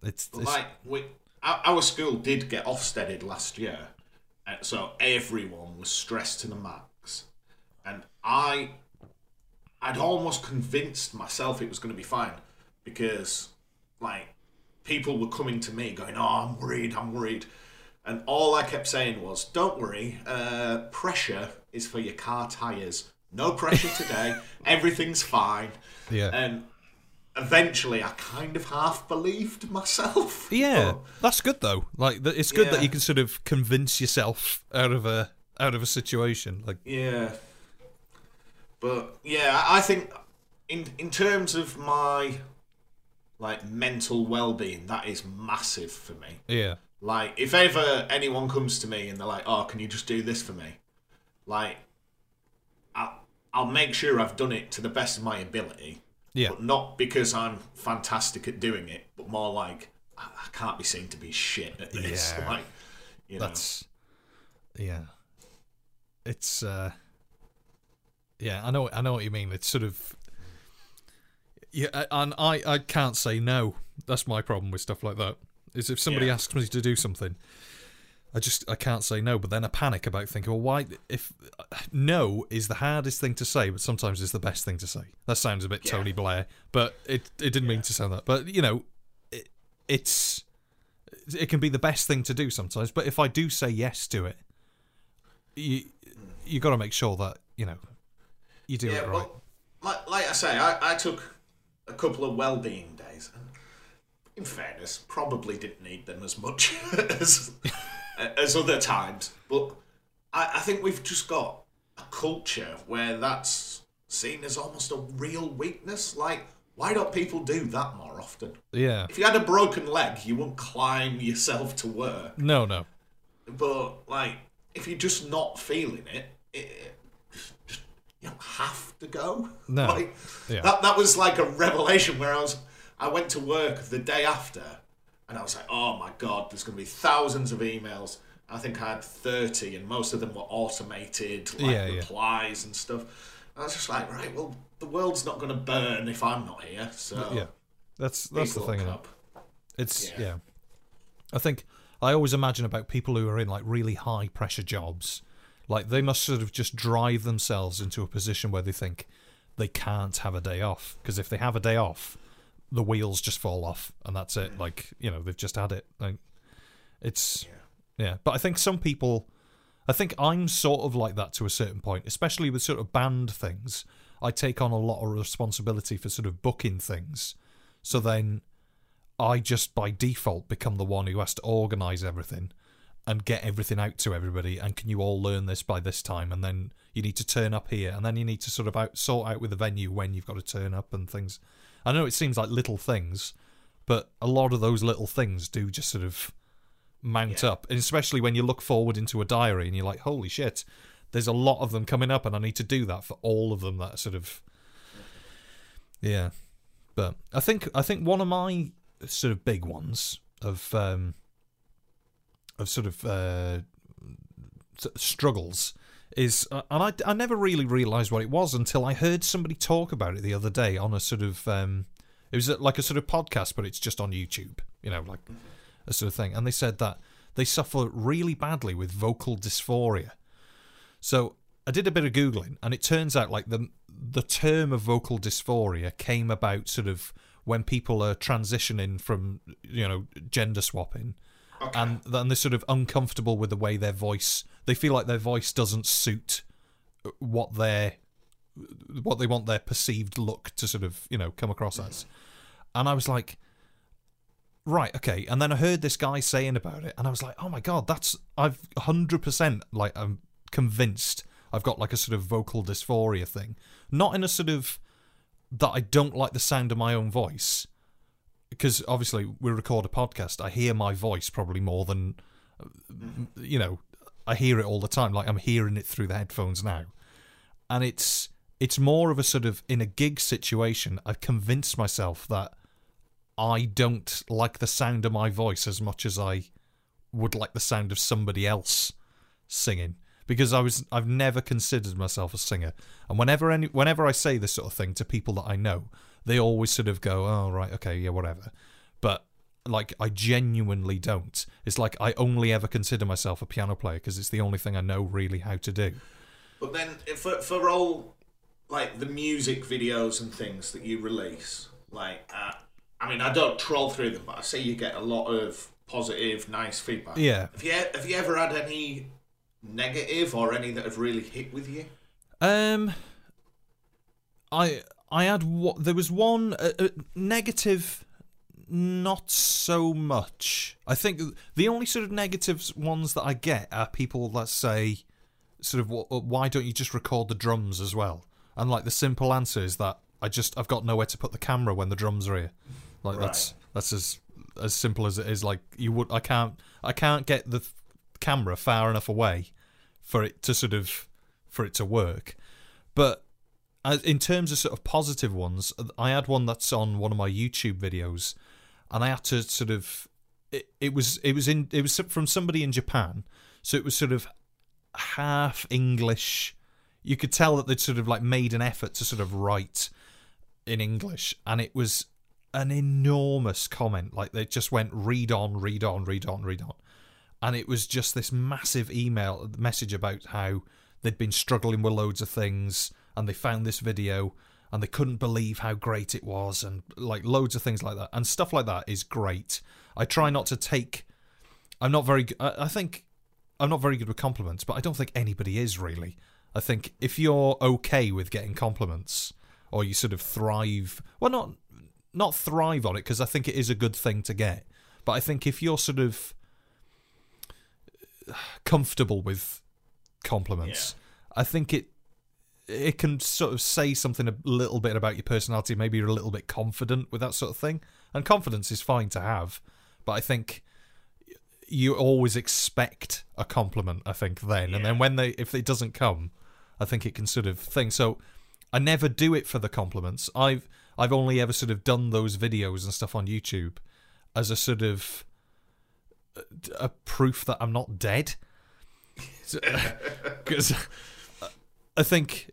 it's, it's like we, our, our school did get Ofsteded last year, so everyone was stressed to the max, and I, I'd almost convinced myself it was going to be fine, because like people were coming to me going, "Oh, I'm worried, I'm worried," and all I kept saying was, "Don't worry, uh, pressure is for your car tires. No pressure today. Everything's fine." yeah And eventually, I kind of half believed myself. yeah But, that's good though like it's good that you can sort of convince yourself out of a out of a situation like yeah. But yeah, I think in in terms of my like mental well-being, that is massive for me. Yeah. Like, if ever anyone comes to me and they're like, "Oh, can you just do this for me?" Like, I'll, I'll make sure I've done it to the best of my ability, Yeah. but not because I'm fantastic at doing it, but more like I, can't be seen to be shit at this. Yeah. Like, you know, That's yeah. It's uh yeah, I know I know what you mean. It's sort of yeah, and I I can't say no. That's my problem with stuff like that. Is if somebody Yeah. asks me to do something, I just I can't say no. But then I panic about thinking, well, why? If no is the hardest thing to say, but sometimes it's the best thing to say. That sounds a bit Yeah. Tony Blair, but it it didn't mean to sound that. But you know, it, it's it can be the best thing to do sometimes. But if I do say yes to it, you you got to make sure that you know you do yeah. it right. Well, like, like I say, I, I took a couple of well-being days. And in fairness, probably didn't need them as much as as other times. But I, I think we've just got a culture where that's seen as almost a real weakness. Like, why don't people do that more often? yeah. If you had a broken leg, you wouldn't climb yourself to work. No, no. But like, if you're just not feeling it, it just, you don't have to go. No. Like, Yeah. That that was like a revelation where I was. I went to work the day after, and I was like, "Oh my god, there's going to be thousands of emails." I think I had thirty, and most of them were automated, like Yeah, yeah. replies and stuff. I was just like, "Right, well, the world's not going to burn if I'm not here." So Yeah. That's that's the thing. up. It's Yeah. yeah. I think I always imagine about people who are in like really high pressure jobs, like they must sort of just drive themselves into a position where they think they can't have a day off because if they have a day off, the wheels just fall off and that's it. Mm. Like you know they've just had it. Like it's yeah. But I think some people, I think I'm sort of like that to a certain point, especially with sort of band things. I take on a lot of responsibility for sort of booking things. So mm. then I just by default become the one who has to organise everything and get everything out to everybody. And can you all learn this by this time? And then you need to turn up here, and then you need to sort of out sort out with the venue when you've got to turn up and things. I know it seems like little things, but a lot of those little things do just sort of mount up, and especially when you look forward into a diary and you're like, holy shit. There's a lot of them coming up, and I need to do that for all of them. That sort of, yeah. But I think I think one of my sort of big ones of um, of sort of uh, struggles is, uh, and I, I never really realised what it was until I heard somebody talk about it the other day on a sort of um, it was like a sort of podcast, but it's just on YouTube, you know, like a sort of thing. And they said that they suffer really badly with vocal dysphoria. So I did a bit of googling, and it turns out like the the term of vocal dysphoria came about sort of when people are transitioning from you know gender swapping, okay. and then they're sort of uncomfortable with the way their voice. They feel like their voice doesn't suit uh, what their what they want their perceived look to sort of you know come across as. And I was like, right, okay. And then I heard this guy saying about it, and I was like, oh my god, that's I've hundred percent like I'm convinced I've got like a sort of vocal dysphoria thing, not in a sort of that I don't like the sound of my own voice, because obviously we record a podcast. I hear my voice probably more than mm-hmm. you know. I hear it all the time. Like I'm hearing it through the headphones now, and it's it's more of a sort of in a gig situation. I've convinced myself that I don't like the sound of my voice as much as I would like the sound of somebody else singing because I was I've never considered myself a singer and whenever any whenever I say this sort of thing to people that I know they always sort of go oh right okay yeah whatever but like I genuinely don't it's like I only ever consider myself a piano player because it's the only thing I know really how to do But then for for all like the music videos and things that you release, like uh, I mean I don't troll through them, but I see you get a lot of positive, nice feedback. Yeah. Have you have you ever had any negative or any that have really hit with you? Um, I I had what there was one uh, uh, negative, not so much. I think the only sort of negatives ones that I get are people that say, sort of, uh, why don't you just record the drums as well? And like the simple answer is that I just I've got nowhere to put the camera when the drums are here. Like that's Right. that's as as simple as it is. Like you would, I can't I can't get the camera far enough away for it to sort of for it to work. But in terms of sort of positive ones, uh, I had one that's on one of my YouTube videos, and I had to sort of it, it was it was in it was from somebody in Japan, so it was sort of half English. You could tell that they'd sort of like made an effort to sort of write in English, and it was an enormous comment. Like they just went read on, read on, read on, read on, and it was just this massive email message about how they'd been struggling with loads of things, and they found this video, and they couldn't believe how great it was, and like loads of things like that, and stuff like that is great. I try not to take. I'm not very. i think I'm not very good with compliments, but I don't think anybody is really. I think if you're okay with getting compliments, or you sort of thrive, well, not not thrive on it because I think it is a good thing to get. But I think if you're sort of comfortable with compliments, I think it it can sort of say something a little bit about your personality. Maybe you're a little bit confident with that sort of thing, and confidence is fine to have. But I think you always expect a compliment. I think then, and then when they if it doesn't come, I think it can sort of thing. So I never do it for the compliments. I've I've only ever sort of done those videos and stuff on YouTube as a sort of uh, a proof that I'm not dead. Because I think,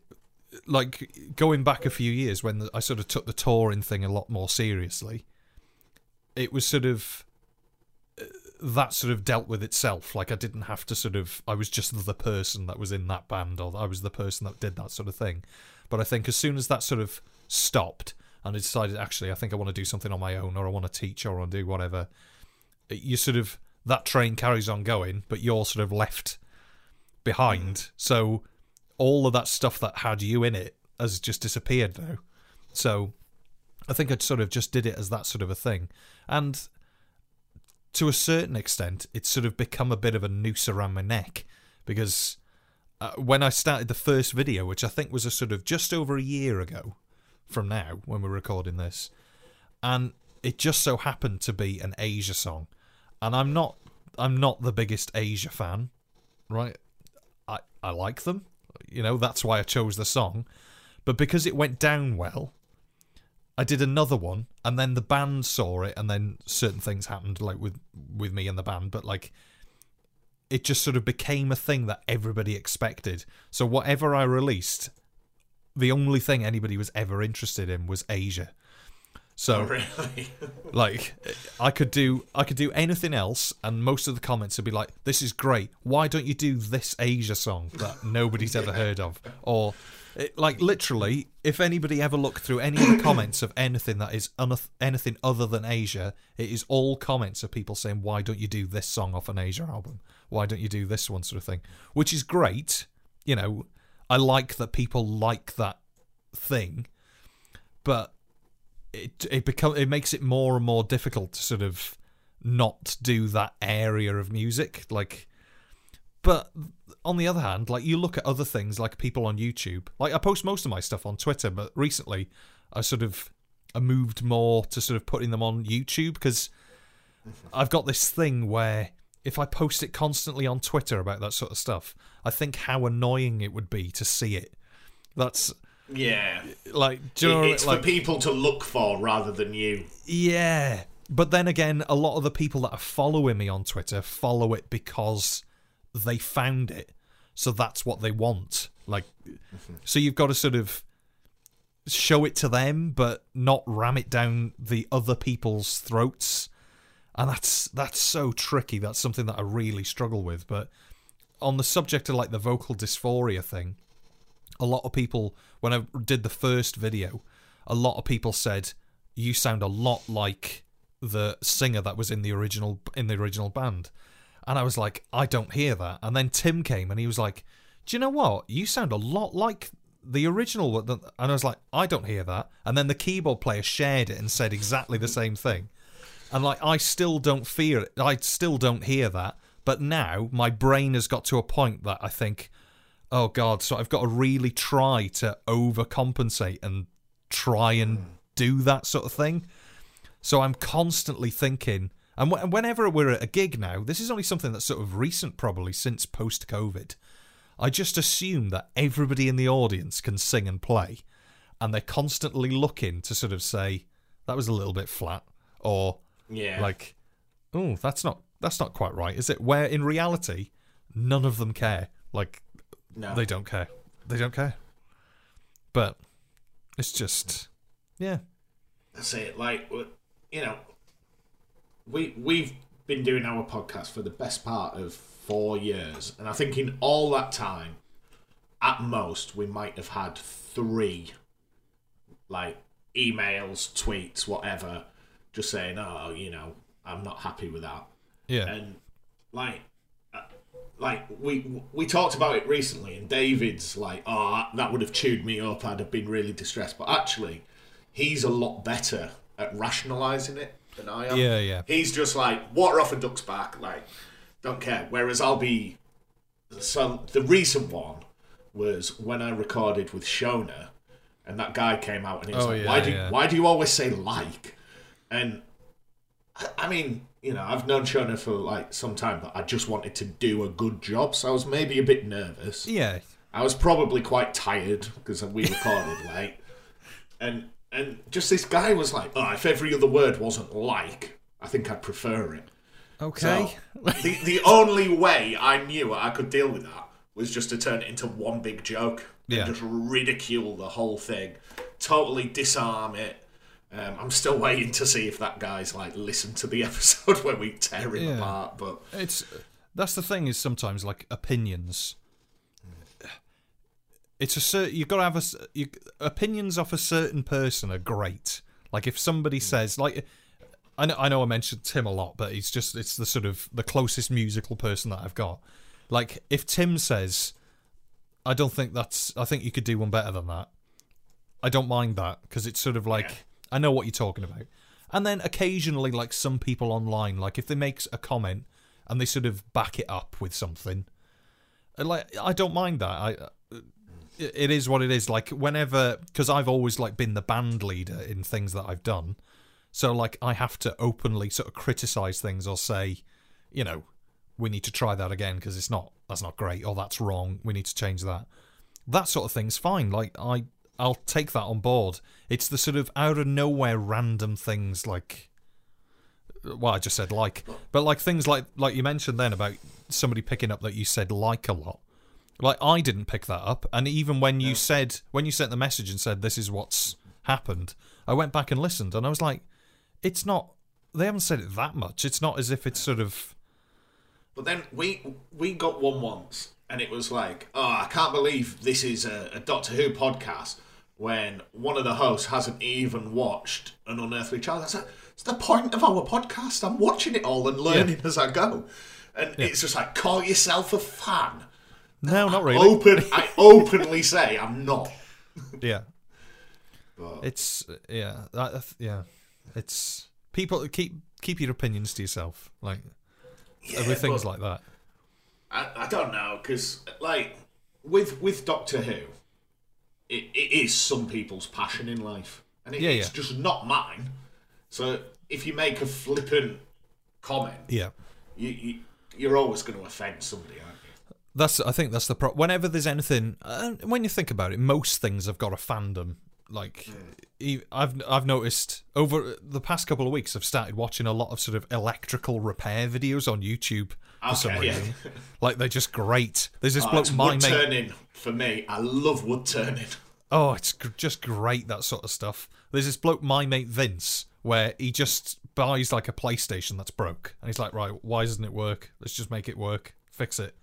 like going back a few years when I sort of took the touring thing a lot more seriously, it was sort of uh, that sort of dealt with itself. Like I didn't have to sort of. I was just the person that was in that band, or I was the person that did that sort of thing. But I think as soon as that sort of stopped, and I decided actually, I think I want to do something on my own, or I want to teach, or I want to do whatever. You sort of that train carries on going, but you're sort of left behind. So all of that stuff that had you in it has just disappeared now. So I think I'd sort of just did it as that sort of a thing. And to a certain extent, it's sort of become a bit of a noose around my neck because uh, when I started the first video, which I think was a sort of just over a year ago from now when we're recording this, and it just so happened to be an Asia song, and I'm not I'm not the biggest Asia fan, right? I I like them, you know that's why I chose the song, but because it went down well, I did another one, and then the band saw it, and then certain things happened, like with with me and the band. But like, it just sort of became a thing that everybody expected. So whatever I released, the only thing anybody was ever interested in was Asia. So oh, Really? like I could do I could do anything else and most of the comments would be like this is great. Why don't you do this Asia song that nobody's ever heard of? Or it, like literally if anybody ever looked through any of the comments of anything that is unoth- anything other than Asia it is all comments of people saying why don't you do this song off an Asia album? Why don't you do this one sort of thing? Which is great you know. I like that people like that thing. But it it become it makes it more and more difficult to sort of not do that area of music like but on the other hand like you look at other things like people on YouTube like I post most of my stuff on Twitter but recently I sort of I moved more to sort of putting them on YouTube because I've got this thing where if I post it constantly on Twitter about that sort of stuff I think how annoying it would be to see it. That's Yeah. like do you know it's like, for people to look for rather than you. Yeah. But then again, a lot of the people that are following me on Twitter follow it because they found it. So that's what they want. Like, mm-hmm. so you've got to sort of show it to them, but not ram it down the other people's throats. And that's that's so tricky. That's something that I really struggle with. But on the subject of like the vocal dysphoria thing, a lot of people when I did the first video, a lot of people said you sound a lot like the singer that was in the original in the original band. And I was like, I don't hear that. And then Tim came and he was like, Do you know what? You sound a lot like the original and I was like, I don't hear that. And then the keyboard player shared it and said exactly the same thing. And like I still don't fear it. I still don't hear that. But now my brain has got to a point that I think, oh god, so I've got to really try to overcompensate and try and hmm. do that sort of thing. So I'm constantly thinking, and wh- whenever we're at a gig now, this is only something that's sort of recent, probably since post COVID. I just assume that everybody in the audience can sing and play, and they're constantly looking to sort of say that was a little bit flat, or Yeah. like, oh, that's not that's not quite right, is it? Where in reality, none of them care. Like no. they don't care. They don't care. But it's just, yeah, That's it. Like, you know, we we've been doing our podcast for the best part of four years, and I think in all that time, at most, we might have had three, like emails, tweets, whatever, just saying, "Oh, you know, I'm not happy with that," yeah, and like. Like we we talked about it recently, and David's like, "Oh, that would have chewed me up. I'd have been really distressed." But actually, he's a lot better at rationalising it than I am. Yeah, yeah. He's just like water off a duck's back, like don't care. Whereas I'll be. So the recent one was when I recorded with Shona, and that guy came out and he was Oh, like, yeah, "Why do yeah. why do you always say like?" And I mean, you know, I've known Shona for like some time, but I just wanted to do a good job, so I was maybe a bit nervous. yeah, I was probably quite tired because we recorded late, and and just this guy was like, "Oh, if every other word wasn't like, I think I'd prefer it." okay, So, the the only way I knew I could deal with that was just to turn it into one big joke and Yeah. just ridicule the whole thing, totally disarm it. Um, I'm still waiting to see if that guy's like listened to the episode where we tear him Yeah. apart, but it's that's the thing is sometimes like opinions. It's a certain you've got to have a you, opinions of a certain person are great. Like if somebody says like. I know, I know I mentioned Tim a lot, but it's just it's the sort of the closest musical person that I've got. Like if Tim says, "I don't think that's," I think you could do one better than that. I don't mind that because it's sort of like Yeah. I know what you're talking about. And then occasionally, like some people online, like if they make a comment and they sort of back it up with something, like I don't mind that. I uh, it is what it is. Like whenever, because I've always like been the band leader in things that I've done, so like I have to openly sort of criticize things or say, you know, we need to try that again because it's not that's not great or that's wrong. We need to change that. That sort of thing's fine. Like I I'll take that on board. It's the sort of out of nowhere random things like uh, well, I just said like, but like things like like you mentioned then about somebody picking up that you said like a lot. Like I didn't pick that up, and even when you said when you sent the message and said this is what's happened, I went back and listened, and I was like, it's not. They haven't said it that much. It's not as if it's sort of But then we we got one once, and it was like, oh, I can't believe this is a, a Doctor Who podcast when one of the hosts hasn't even watched an Unearthly Child. That's the point of our podcast. I'm watching it all and learning as I go, and it's just like, call yourself a fan. no, not really. Open, I openly say I'm not. Yeah, But, it's yeah, that, yeah, it's people keep keep your opinions to yourself. Like yeah, with things like that. I, I don't know because like with with Doctor Who, it, it is some people's passion in life, and it, Yeah, it's yeah. just not mine. So if you make a flippant comment, Yeah. you, you you're always going to offend somebody, aren't you? That's I think that's the pro. Whenever there's anything, uh, when you think about it, most things have got a fandom. Like I've I've noticed over the past couple of weeks, I've started watching a lot of sort of electrical repair videos on YouTube for some Okay, yeah. Like they're just great. There's this Oh, bloke, my wood mate. turning for me. I love wood turning. Oh, it's just great that sort of stuff. There's this bloke, my mate Vince, where he just buys like a PlayStation that's broke, and he's like, right, why doesn't it work? Let's just make it work, fix it.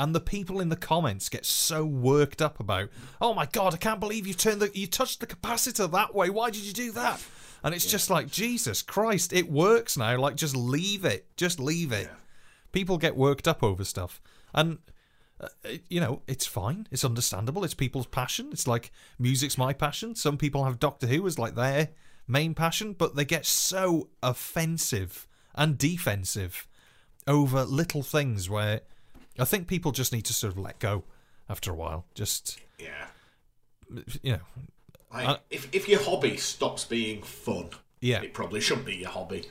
And the people in the comments get so worked up about, oh my god, I can't believe you turned the, you touched the capacitor that way. Why did you do that? And it's just like, Jesus Christ, it works now. Like, just leave it. Just leave it. People get worked up over stuff, and uh, you know, it's fine. It's understandable. It's people's passion. It's like music's my passion. Some people have Doctor Who as like their main passion, but they get so offensive and defensive over little things where I think people just need to sort of let go after a while. Just Yeah. you know, Like, Uh, if if your hobby stops being fun Yeah, It probably shouldn't be your hobby.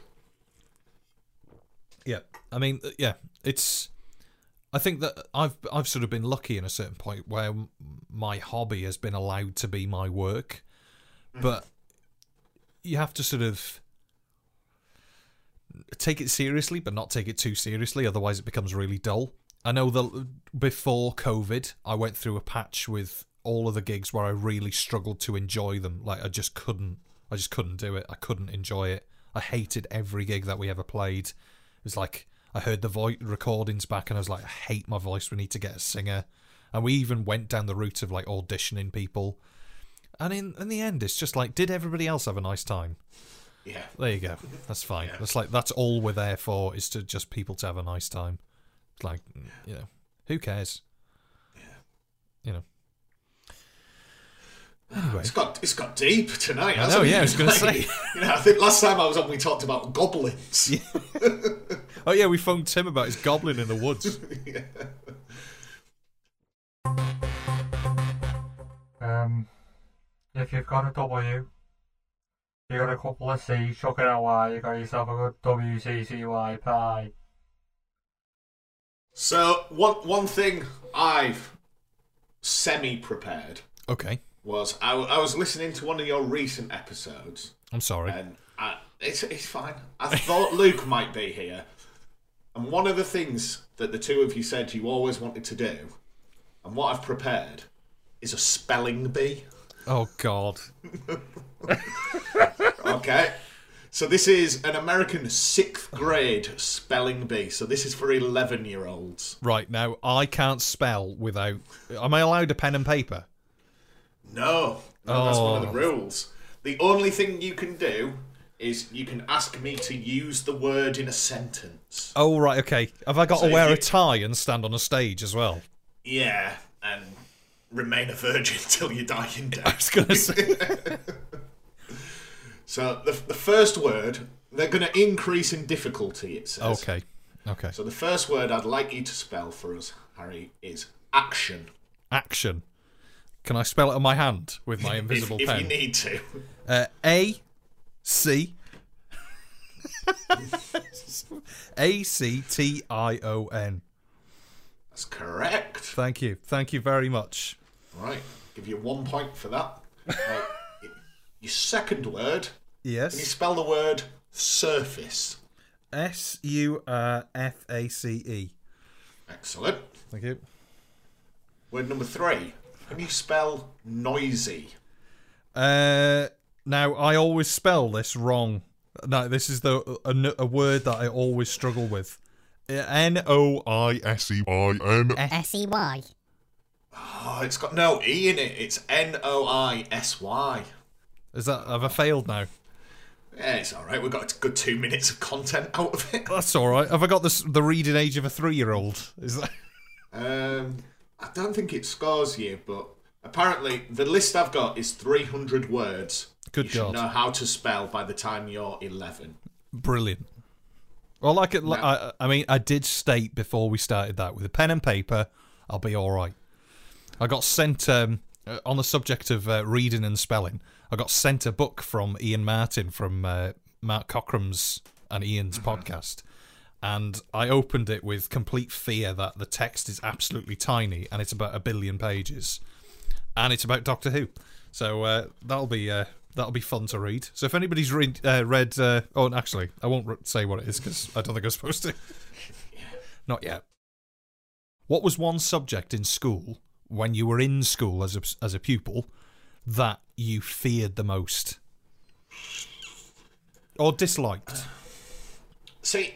yeah. I mean, uh, yeah. It's. I think that I've I've sort of been lucky in a certain point where my hobby has been allowed to be my work, but you have to sort of take it seriously, but not take it too seriously. Otherwise, it becomes really dull. I know that before COVID, I went through a patch with all of the gigs where I really struggled to enjoy them. Like I just couldn't, I just couldn't do it. I couldn't enjoy it. I hated every gig that we ever played. It was like I heard the voice recordings back, and I was like, I hate my voice. We need to get a singer. And we even went down the route of like auditioning people. And in in the end, it's just like, did everybody else have a nice time? Yeah. There you go. That's fine. That's like that's all we're there for is to just people to have a nice time. It's like you know, who cares? Yeah you know. Anyway, It's got it's got deep tonight. I hasn't know, it? yeah, I was gonna say. You know, I think last time I was on, we talked about goblins. oh yeah, we phoned Tim about his goblin in the woods. Um, if you've got a W, you got a couple of C's, chuck it out Y, you got yourself a good WCCY pie. So one one thing I've semi prepared Okay, was I, I was listening to one of your recent episodes I'm sorry. and I, it's it's fine. I thought Luke might be here, and one of the things that the two of you said you always wanted to do, and what I've prepared, is a spelling bee. Oh God. Okay. So this is an American sixth grade spelling bee. So this is for eleven year olds. Right now, I can't spell without. Am I allowed a pen and paper? No, no that's one of Oh. the rules. The only thing you can do is you can ask me to use the word in a sentence. Oh right, okay. Have I got So to wear if a tie and stand on a stage as well? Yeah, and remain a virgin till you die in I death. was gonna say. So the, the first word, they're going to increase in difficulty, it says. okay, okay. So the first word I'd like you to spell for us, Harry, is action. Action. Can I spell it on my hand with my invisible if, if pen? you need to. Uh, A C A C T I O N. That's correct. Thank you. Thank you very much. Right, give you one point for that. Right, your second word, Yes. can you spell the word surface? S U R F A C E. Excellent. Thank you. Word number three, can you spell noisy? Uh, now I always spell this wrong. No, this is the a, a word that I always struggle with. N O I S E Y N. S E Y. Oh, it's got no E in it. It's N O I S Y. Is that have I failed now? Yeah, it's all right. We've got a good two minutes of content out of it. That's all right. Have I got this the reading age of a three-year-old? Is that? Um, I don't think it scores you, but apparently the list I've got is 300 words. Good you should know how to spell by the time you're 11. Brilliant. Well, like it, like, I, I mean, I did state before we started that with a pen and paper, I'll be all right. I got sent um, uh, on the subject of uh, reading and spelling. I got sent a book from Ian Martin from uh, Mark Cockram's and Ian's podcast, and I opened it with complete fear that the text is absolutely tiny and it's about a billion pages, and it's about Doctor Who. So uh, that'll be uh, that'll be fun to read. So if anybody's read uh, read, uh, oh, actually, I won't re- say what it is because I don't think I'm supposed to. Not yet. What was one subject in school when you were in school as a, as a pupil that you feared the most or disliked? See,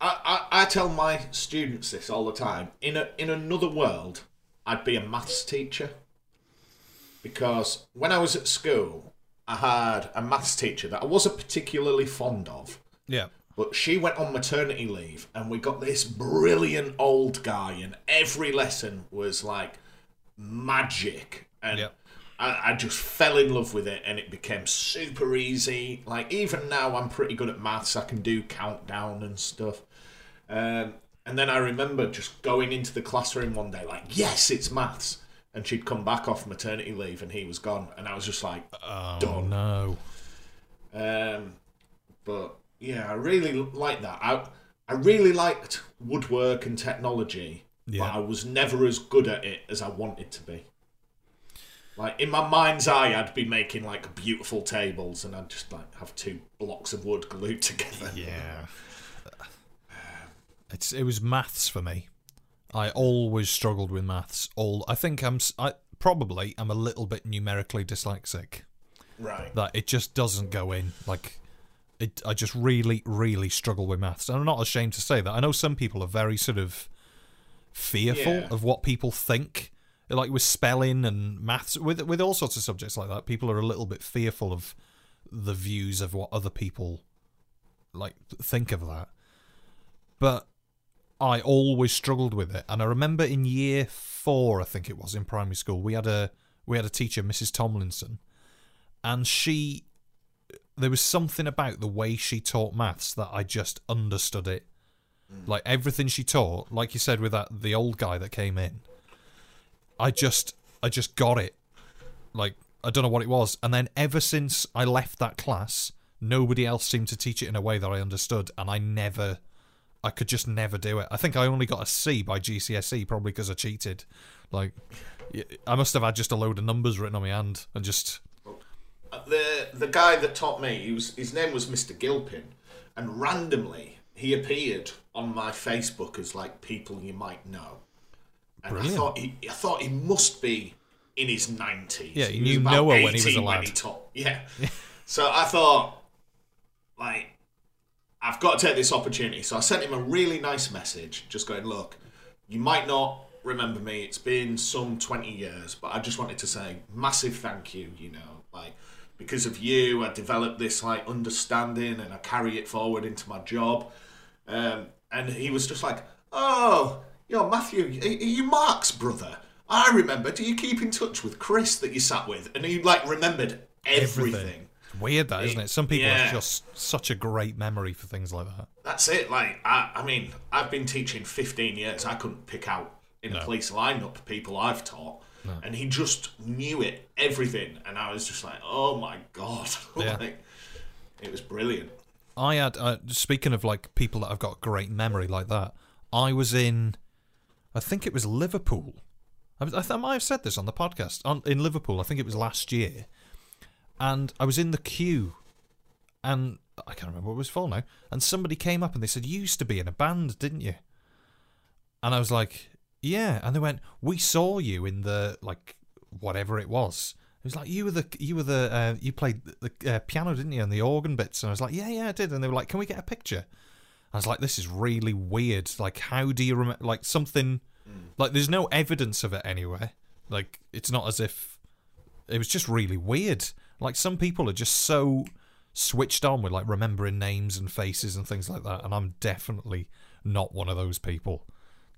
I, I, I tell my students this all the time. In a in another world, I'd be a maths teacher. Because when I was at school, I had a maths teacher that I wasn't particularly fond of. Yeah. But she went on maternity leave, and we got this brilliant old guy, and every lesson was like magic. And Yep. I, I just fell in love with it, and it became super easy. Like, even now, I'm pretty good at maths. I can do countdown and stuff. Um, and then I remember just going into the classroom one day, like, yes, it's maths. And she'd come back off maternity leave, and he was gone. And I was just like, Oh Done. no. Um, but yeah, I really like that. I I really liked woodwork and technology, Yeah. but I was never as good at it as I wanted to be. Like in my mind's eye, I'd be making like beautiful tables, and I'd just like have two blocks of wood glued together. Yeah. It's it was maths for me. I always struggled with maths. All I think I'm I probably I'm a little bit numerically dyslexic. Right. That it just doesn't go in. Like it I just really really struggle with maths. And I'm not ashamed to say that. I know some people are very sort of fearful Yeah. of what people think. Like with spelling and maths with with all sorts of subjects like that, people are a little bit fearful of the views of what other people like think of that. But I always struggled with it, and I remember in year four, I think it was in primary school, we had a we had a teacher, Mrs. Tomlinson, and she there was something about the way she taught maths that I just understood it. Mm. Like everything she taught, like you said with that the old guy that came in, I just I just got it. Like I don't know what it was, and then ever since I left that class, nobody else seemed to teach it in a way that I understood, and I never, I could just never do it. I think I only got a C by GCSE, probably because I cheated. Like, I must have had just a load of numbers written on my hand and just uh, the the guy that taught me, he was his name was Mr. Gilpin, and randomly he appeared on my Facebook as like people you might know. And Brilliant. I thought he I thought he must be in his nineties. Yeah, he knew Noah when he was a lad. When he taught. Yeah. so I thought, like, I've got to take this opportunity. So I sent him a really nice message, just going, look, you might not remember me. It's been some 20 years, but I just wanted to say massive thank you, you know, like, because of you, I developed this, like, understanding and I carry it forward into my job. Um, and he was just like, oh, you're Matthew, are are you Mark's brother? I remember. Do you keep in touch with Chris that you sat with? And he, like, remembered everything. It's weird, that isn't it? Some people Yeah. have just such a great memory for things like that. That's it. Like, I, I mean, I've been teaching 15 years. I couldn't pick out in a police lineup people I've taught. And he just knew it, everything. And I was just like, oh my God. Yeah. like, it was brilliant. I had uh, speaking of like people that have got great memory like that. I was in, I think it was Liverpool. I, I, I might have said this on the podcast on, in Liverpool. I think it was last year, and I was in the queue, and I can't remember what it was for now. And somebody came up and they said, "You used to be in a band, didn't you?" And I was like, "Yeah." And they went, "We saw you in the like whatever it was." It was like you were the you were the uh, you played the uh, piano, didn't you, and the organ bits? And I was like, "Yeah, yeah, I did." And they were like, "Can we get a picture?" I was like, "This is really weird. Like, how do you remember? Like something mm. like there's no evidence of it anywhere. Like it's not as if it was just really weird. Like some people are just so switched on with like remembering names and faces and things like that, and I'm definitely not one of those people.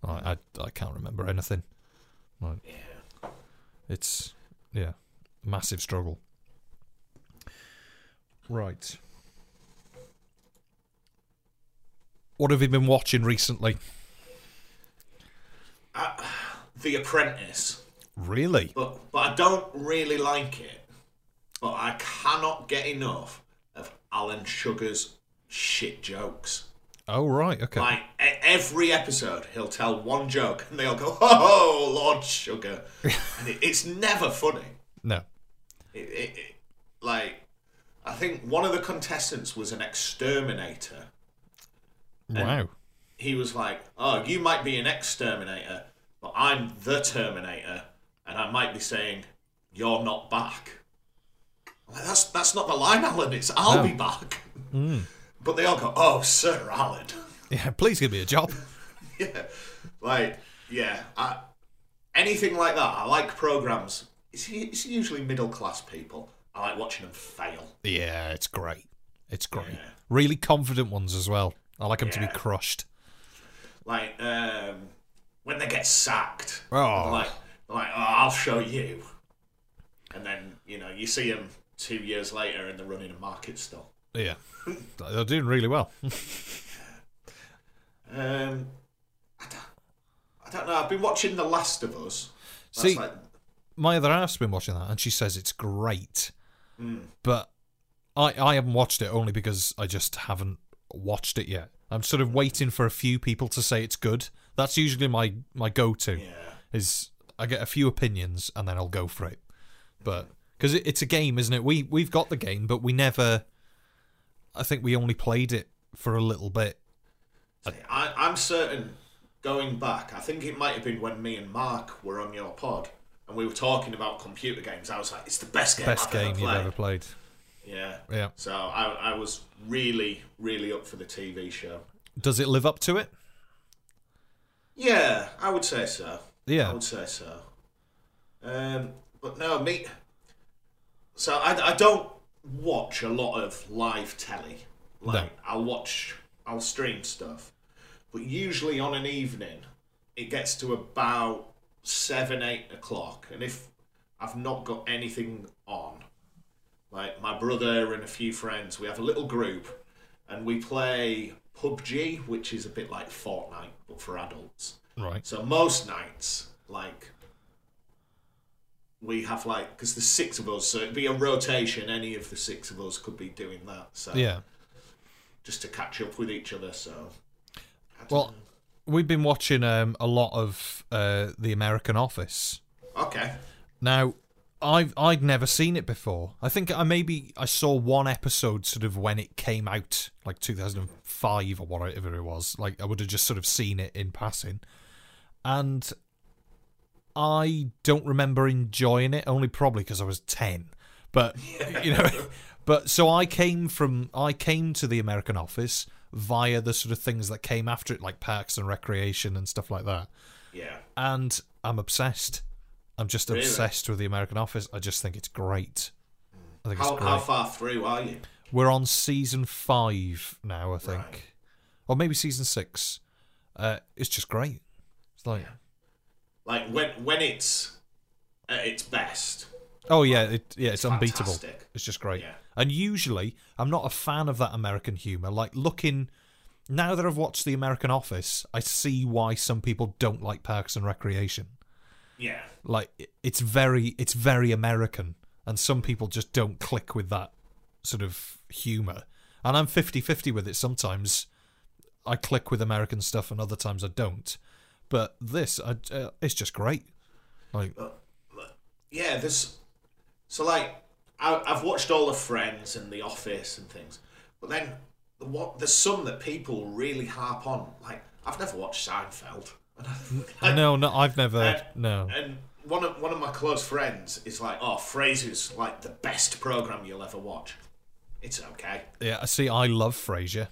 I I, I can't remember anything. Like, yeah. It's yeah, massive struggle. Right. What have you been watching recently? Uh, the Apprentice. Really? But, but I don't really like it. But I cannot get enough of Alan Sugar's shit jokes. Oh right, okay. Like every episode, he'll tell one joke, and they'll go, "Oh, Lord Sugar," and it, it's never funny. No. It, it, it, like, I think one of the contestants was an exterminator. Wow. He was like, "Oh, you might be an exterminator, but I'm the Terminator, and I might be saying you're not back." Like, that's that's not the line, Alan. It's I'll No. be back. Mm. But they all go, "Oh, Sir Alan." Yeah, please give me a job. yeah, like yeah, I, anything like that. I like programs. It's, it's usually middle class people. I like watching them fail. Yeah, it's great. It's great. Yeah. Really confident ones as well. I like them to be Yeah. crushed. Like um, when they get sacked. Oh. they're like, they're like, oh, I'll show you. And then you know you see them two years later and they're running a market stall. Yeah. They're doing really well. Um, I don't, I don't know. I've been watching The Last of Us. That's See- like, My other half's been watching that and she says it's great. Hmm. But I I haven't watched it only because I just haven't watched it yet. I'm sort of waiting for a few people to say it's good. That's usually my my go-to. Yeah. Is I get a few opinions and then I'll go for it. But because it, it's a game, isn't it? We we've got the game, but we never. I think we only played it for a little bit. I, I'm certain going back, I think it might have been when me and Mark were on your pod and we were talking about computer games. I was like, it's the best game Best I've game ever you've ever played. Yeah. Yeah. So I, I was really, really up for the TV show. Does it live up to it? Yeah, I would say so. Yeah. I would say so. Um, but no, me. So I, I don't watch a lot of live telly. Like I'll watch, I'll stream stuff, but usually on an evening, it gets to about seven, eight o'clock, and if I've not got anything on, like my brother and a few friends, we have a little group, and we play PUBG, which is a bit like Fortnite but for adults. Right. So most nights, like, we have like because there's six of us, so it'd be a rotation. Any of the six of us could be doing that. So Yeah. just to catch up with each other. So Well, we've been watching um, a lot of uh, the American Office. okay, Now, I've I'd never seen it before. I think I maybe I saw one episode sort of when it came out, like 2005 or whatever it was. Like I would have just sort of seen it in passing, and I don't remember enjoying it. Only probably because I was 10. But you know, but so I came from I came to the American Office via the sort of things that came after it, like Parks and Recreation and stuff like that yeah, and I'm obsessed. I'm just Really? obsessed with the American Office. I just think it's great. I think it's how great. how far through are you? We're on season five now, I think, Right. or maybe season six. Uh, it's just great. It's like, Like when when it's at its best. oh yeah, it, yeah, it's, unbeatable. fantastic. It's just great. Yeah. And usually, I'm not a fan of that American humor. Like looking now that I've watched the American Office, I see why some people don't like Parks and Recreation. Yeah, like it's very it's very american and some people just don't click with that sort of humor and i'm 50-50 with it sometimes i click with american stuff and other times i don't but this I, uh, it's just great like yeah. this so like I, I've watched all the Friends and The Office and things, but then the what there's some that people really harp on. Like I've never watched Seinfeld. No no i've never Uh, no. And one of one of my close friends is like, "Oh, Frasier's like the best program you'll ever watch." It's okay, yeah I see i love frasier.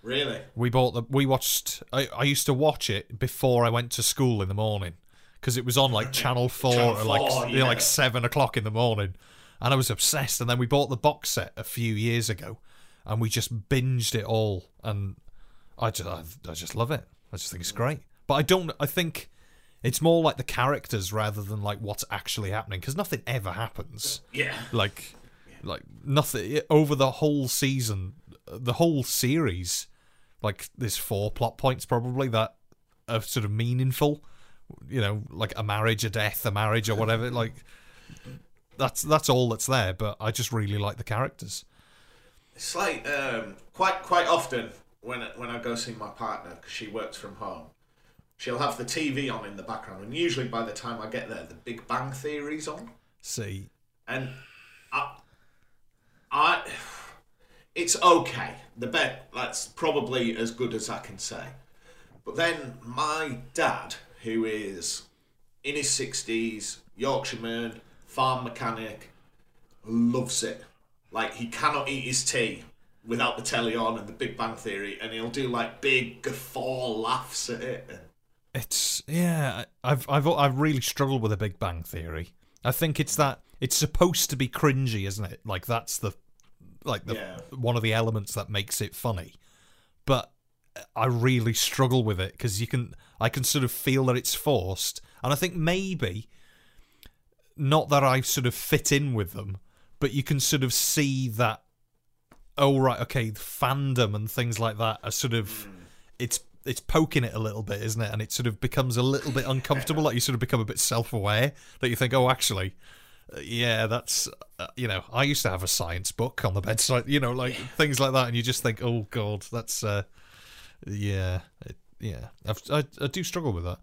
Really. we bought the we watched I, I used to watch it before i went to school in the morning because it was on like channel 4 Channel or like 4, you know, like 7 o'clock in the morning. And i was obsessed and then we bought the box set a few years ago and we just binged it all and i just i, I just love it. I just think it's great but i don't i think it's more like the characters rather than like what's actually happening because nothing ever happens. Yeah, like like nothing over the whole season the whole series like there's four plot points probably that are sort of meaningful. You know like a marriage a death a marriage or whatever like that's that's all that's there but i just really like the characters. It's like um, quite quite often when when I go see my partner because she works from home, she'll have the TV on in the background, and usually by the time I get there, the Big Bang Theory's on. see and I, I, it's okay. The bet that's probably as good as I can say. But then my dad, who is in his sixties, Yorkshireman, farm mechanic, loves it. Like he cannot eat his tea without the telly on and the Big Bang Theory, and he'll do like big guffaw laughs at it. And it's yeah i've i've i've really struggled with a big bang theory. I think it's that it's supposed to be cringy isn't it? Like that's the like the Yeah. one of the elements that makes it funny. But i really struggle with it because you can i can sort of feel that it's forced and i think maybe not that i sort of fit in with them but you can sort of see that oh right okay fandom and things like that are sort of hmm. it's it's poking it a little bit isn't it and it sort of becomes a little bit uncomfortable like you sort of become a bit self-aware that you think oh actually uh, yeah, that's uh, you know, I used to have a science book on the bedside, you know, like things like that, and you just think, oh god, that's uh, yeah, it, yeah, I've, I I do struggle with that.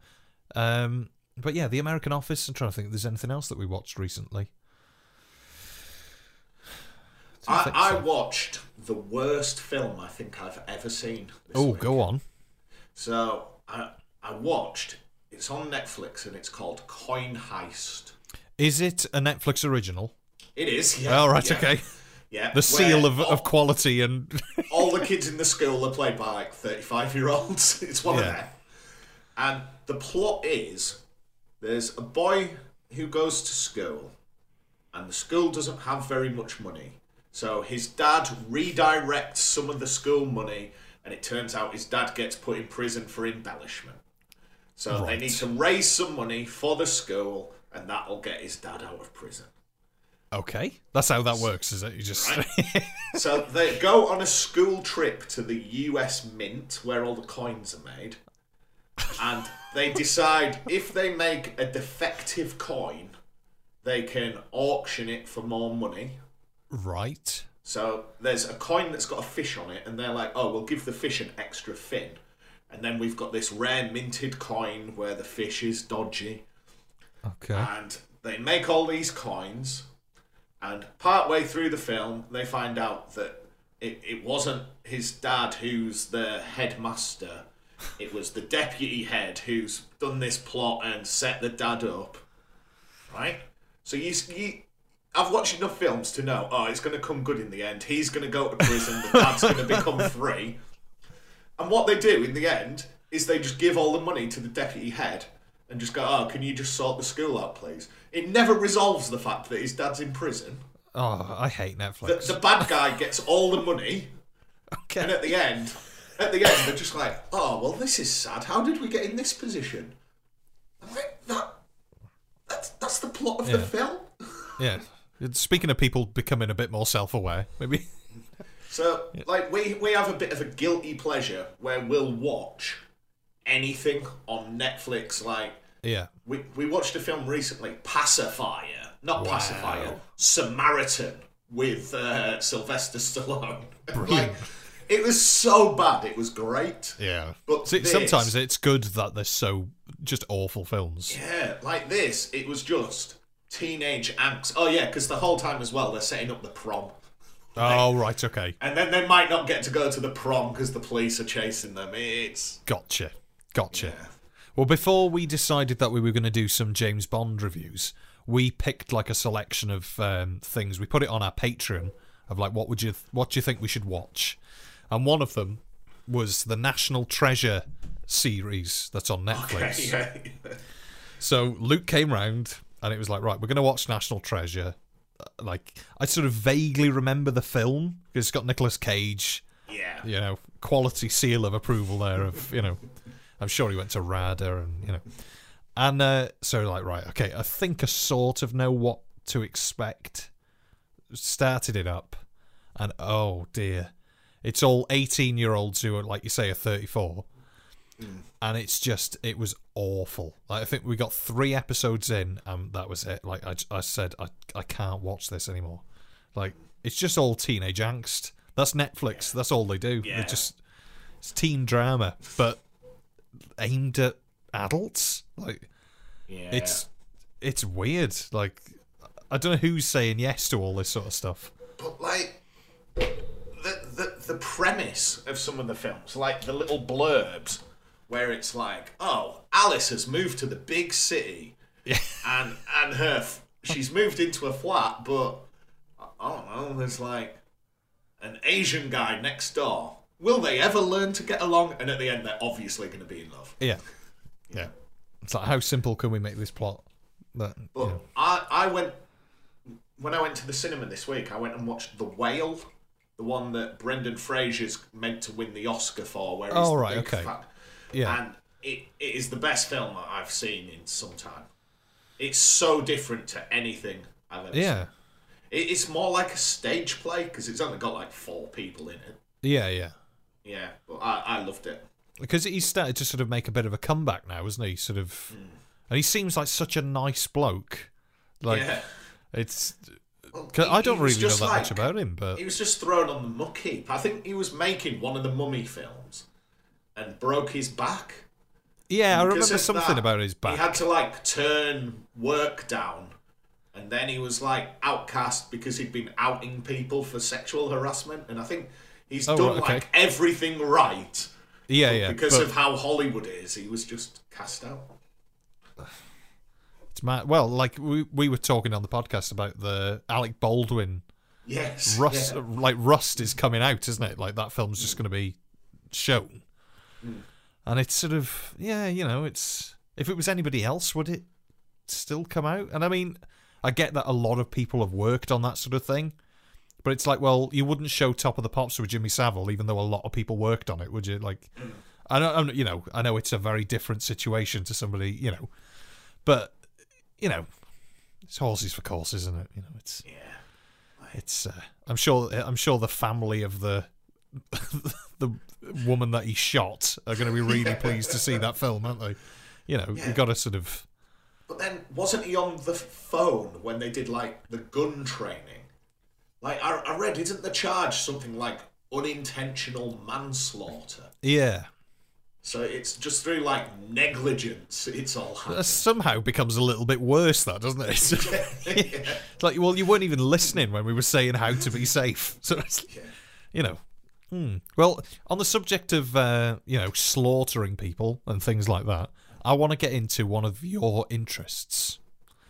Um, but yeah, the American Office. I'm trying to think if there's anything else that we watched recently. I, I so. watched the worst film I think I've ever seen. Oh, go on. So I I watched. It's on Netflix and it's called Coin Heist. Is it a Netflix original? It is. Yeah. All right, yeah, okay. Yeah. The seal of, all, of quality and all the kids in the school are played by like thirty-five-year-olds. It's one of them. And the plot is there's a boy who goes to school, and the school doesn't have very much money. So his dad redirects some of the school money, and it turns out his dad gets put in prison for embellishment. So they need to raise some money for the school, and that'll get his dad out of prison. okay, that's how that works, is it? You just So they go on a school trip to the US Mint, where all the coins are made, and they decide if they make a defective coin, they can auction it for more money. right. So there's a coin that's got a fish on it, and they're like, "Oh, we'll give the fish an extra fin." And then we've got this rare minted coin where the fish is dodgy, Okay. and they make all these coins and partway through the film they find out that it, it wasn't his dad who's the headmaster it was the deputy head who's done this plot and set the dad up right so you, you I've watched enough films to know, oh, it's going to come good in the end. He's going to go to prison. The dad's going to become free. And what they do in the end is they just give all the money to the deputy head and just go, oh, can you just sort the school out, please? It never resolves the fact that his dad's in prison. Oh, I hate Netflix. the bad guy gets all the money, Okay. and at the end, at the end, they're just like, oh, well, this is sad. How did we get in this position? I'm like, that, that's, that's the plot of the film. Yeah. Speaking of people becoming a bit more self-aware, maybe. So, like, we, we have a bit of a guilty pleasure where we'll watch anything on Netflix. Like, Yeah. we, we watched a film recently, Pacifier. Not Pacifier, Samaritan with uh, Sylvester Stallone. Brilliant. like, it was so bad, it was great. Yeah. But See, this- sometimes it's good that they're so just awful films. Yeah, like this, it was just teenage angst. Oh, yeah, because the whole time as well, they're setting up the prom. Oh, right. Okay. And then they might not get to go to the prom because the police are chasing them. It's. Gotcha. Gotcha. Well, before we decided that we were going to do some James Bond reviews, we picked like a selection of um, things. We put it on our Patreon of like what would you what do you think we should watch, and one of them was the National Treasure series that's on Netflix. Okay, yeah. So Luke came round and it was like, right, we're going to watch National Treasure. Uh, Like, I sort of vaguely remember the film because it's got Nicolas Cage, Yeah. you know, quality seal of approval there of, you know, I'm sure he went to RADA and, you know. And uh, so, like, right, okay, I think I sort of know what to expect. Started it up, and oh dear, it's all 18 year olds who are, like you say, are 34 and it's just it was awful. Like I think we got three episodes in, and that was it. Like I, I said, I I can't watch this anymore. Like it's just all teenage angst. That's Netflix. That's all they do. Yeah. They just it's teen drama, but aimed at adults. Like Yeah. it's it's weird. Like I don't know who's saying yes to all this sort of stuff. But like the the the premise of some of the films, like the little blurbs, where it's like, oh, Alice has moved to the big city, Yeah. and and her f- she's moved into a flat, but I- don't know. There's like an Asian guy next door. Will they ever learn to get along? And at the end, they're obviously going to be in love. Yeah, yeah. It's like how simple can we make this plot? That you But know. I, I went when I went to the cinema this week. I went and watched The Whale, the one that Brendan Fraser's meant to win the Oscar for. Where he's Oh, the right, okay. fat- Yeah. and it, it is the best film that I've seen in some time. It's so different to anything I've ever yeah, seen. It, it's more like a stage play because it's only got like four people in it. yeah, yeah. Yeah, but I, I loved it. because he's started to sort of make a bit of a comeback now, isn't he? Sort of, hmm. and he seems like such a nice bloke. Like, yeah, It's. Well, he- I don't really know that much about him, but He was just thrown on the muck heap. I think he was making one of the Mummy films and broke his back. yeah, I remember something that, about his back. He had to like turn work down, and then he was like outcast because he'd been outing people for sexual harassment. And I think he's Oh, done right, okay. like everything right. yeah, yeah. Because but of how Hollywood is, he was just cast out. it's mad. Well, like we we were talking on the podcast about the Alec Baldwin Yes. Rust. yeah. Like Rust is coming out, isn't it? Like that film's just going to be shown, Hmm. and it's sort of yeah, you know, it's if it was anybody else, would it still come out? And I mean, I get that a lot of people have worked on that sort of thing. But it's like, well, you wouldn't show Top of the Pops with Jimmy Savile, even though a lot of people worked on it, would you? Like, I know, I'm, you know, I know it's a very different situation to somebody, you know, but you know, it's horses for courses, isn't it? You know, it's Yeah. it's. Uh, I'm sure. I'm sure the family of the the woman that he shot are going to be really pleased to see that film, aren't they? You know, Yeah. you got to sort of. But then, wasn't he on the phone when they did like the gun training? Like I, I read, isn't the charge something like unintentional manslaughter? Yeah, So it's just through like negligence. It's all that somehow becomes a little bit worse, that doesn't it? It's like, well, you weren't even listening when we were saying how to be safe. So it's, Yeah. you know. Hmm. Well, on the subject of uh, you know slaughtering people and things like that, I want to get into one of your interests,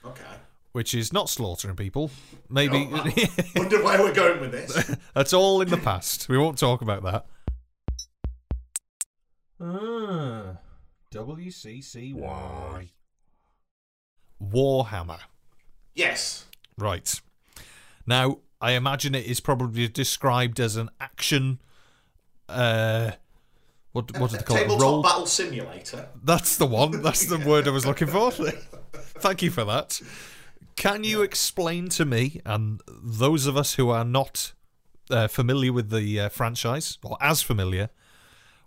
Okay. which is not slaughtering people. Maybe Oh. Wonder where we're going with this. that's all in the past. We won't talk about that. Uh, WCCY Warhammer. yes. Right. Now, I imagine it is probably described as an action. Uh, what what do they call it? Tabletop Roll. battle simulator. That's the one. That's the word I was looking for. Thank you for that. Can you explain to me and those of us who are not uh, familiar with the uh, franchise or as familiar,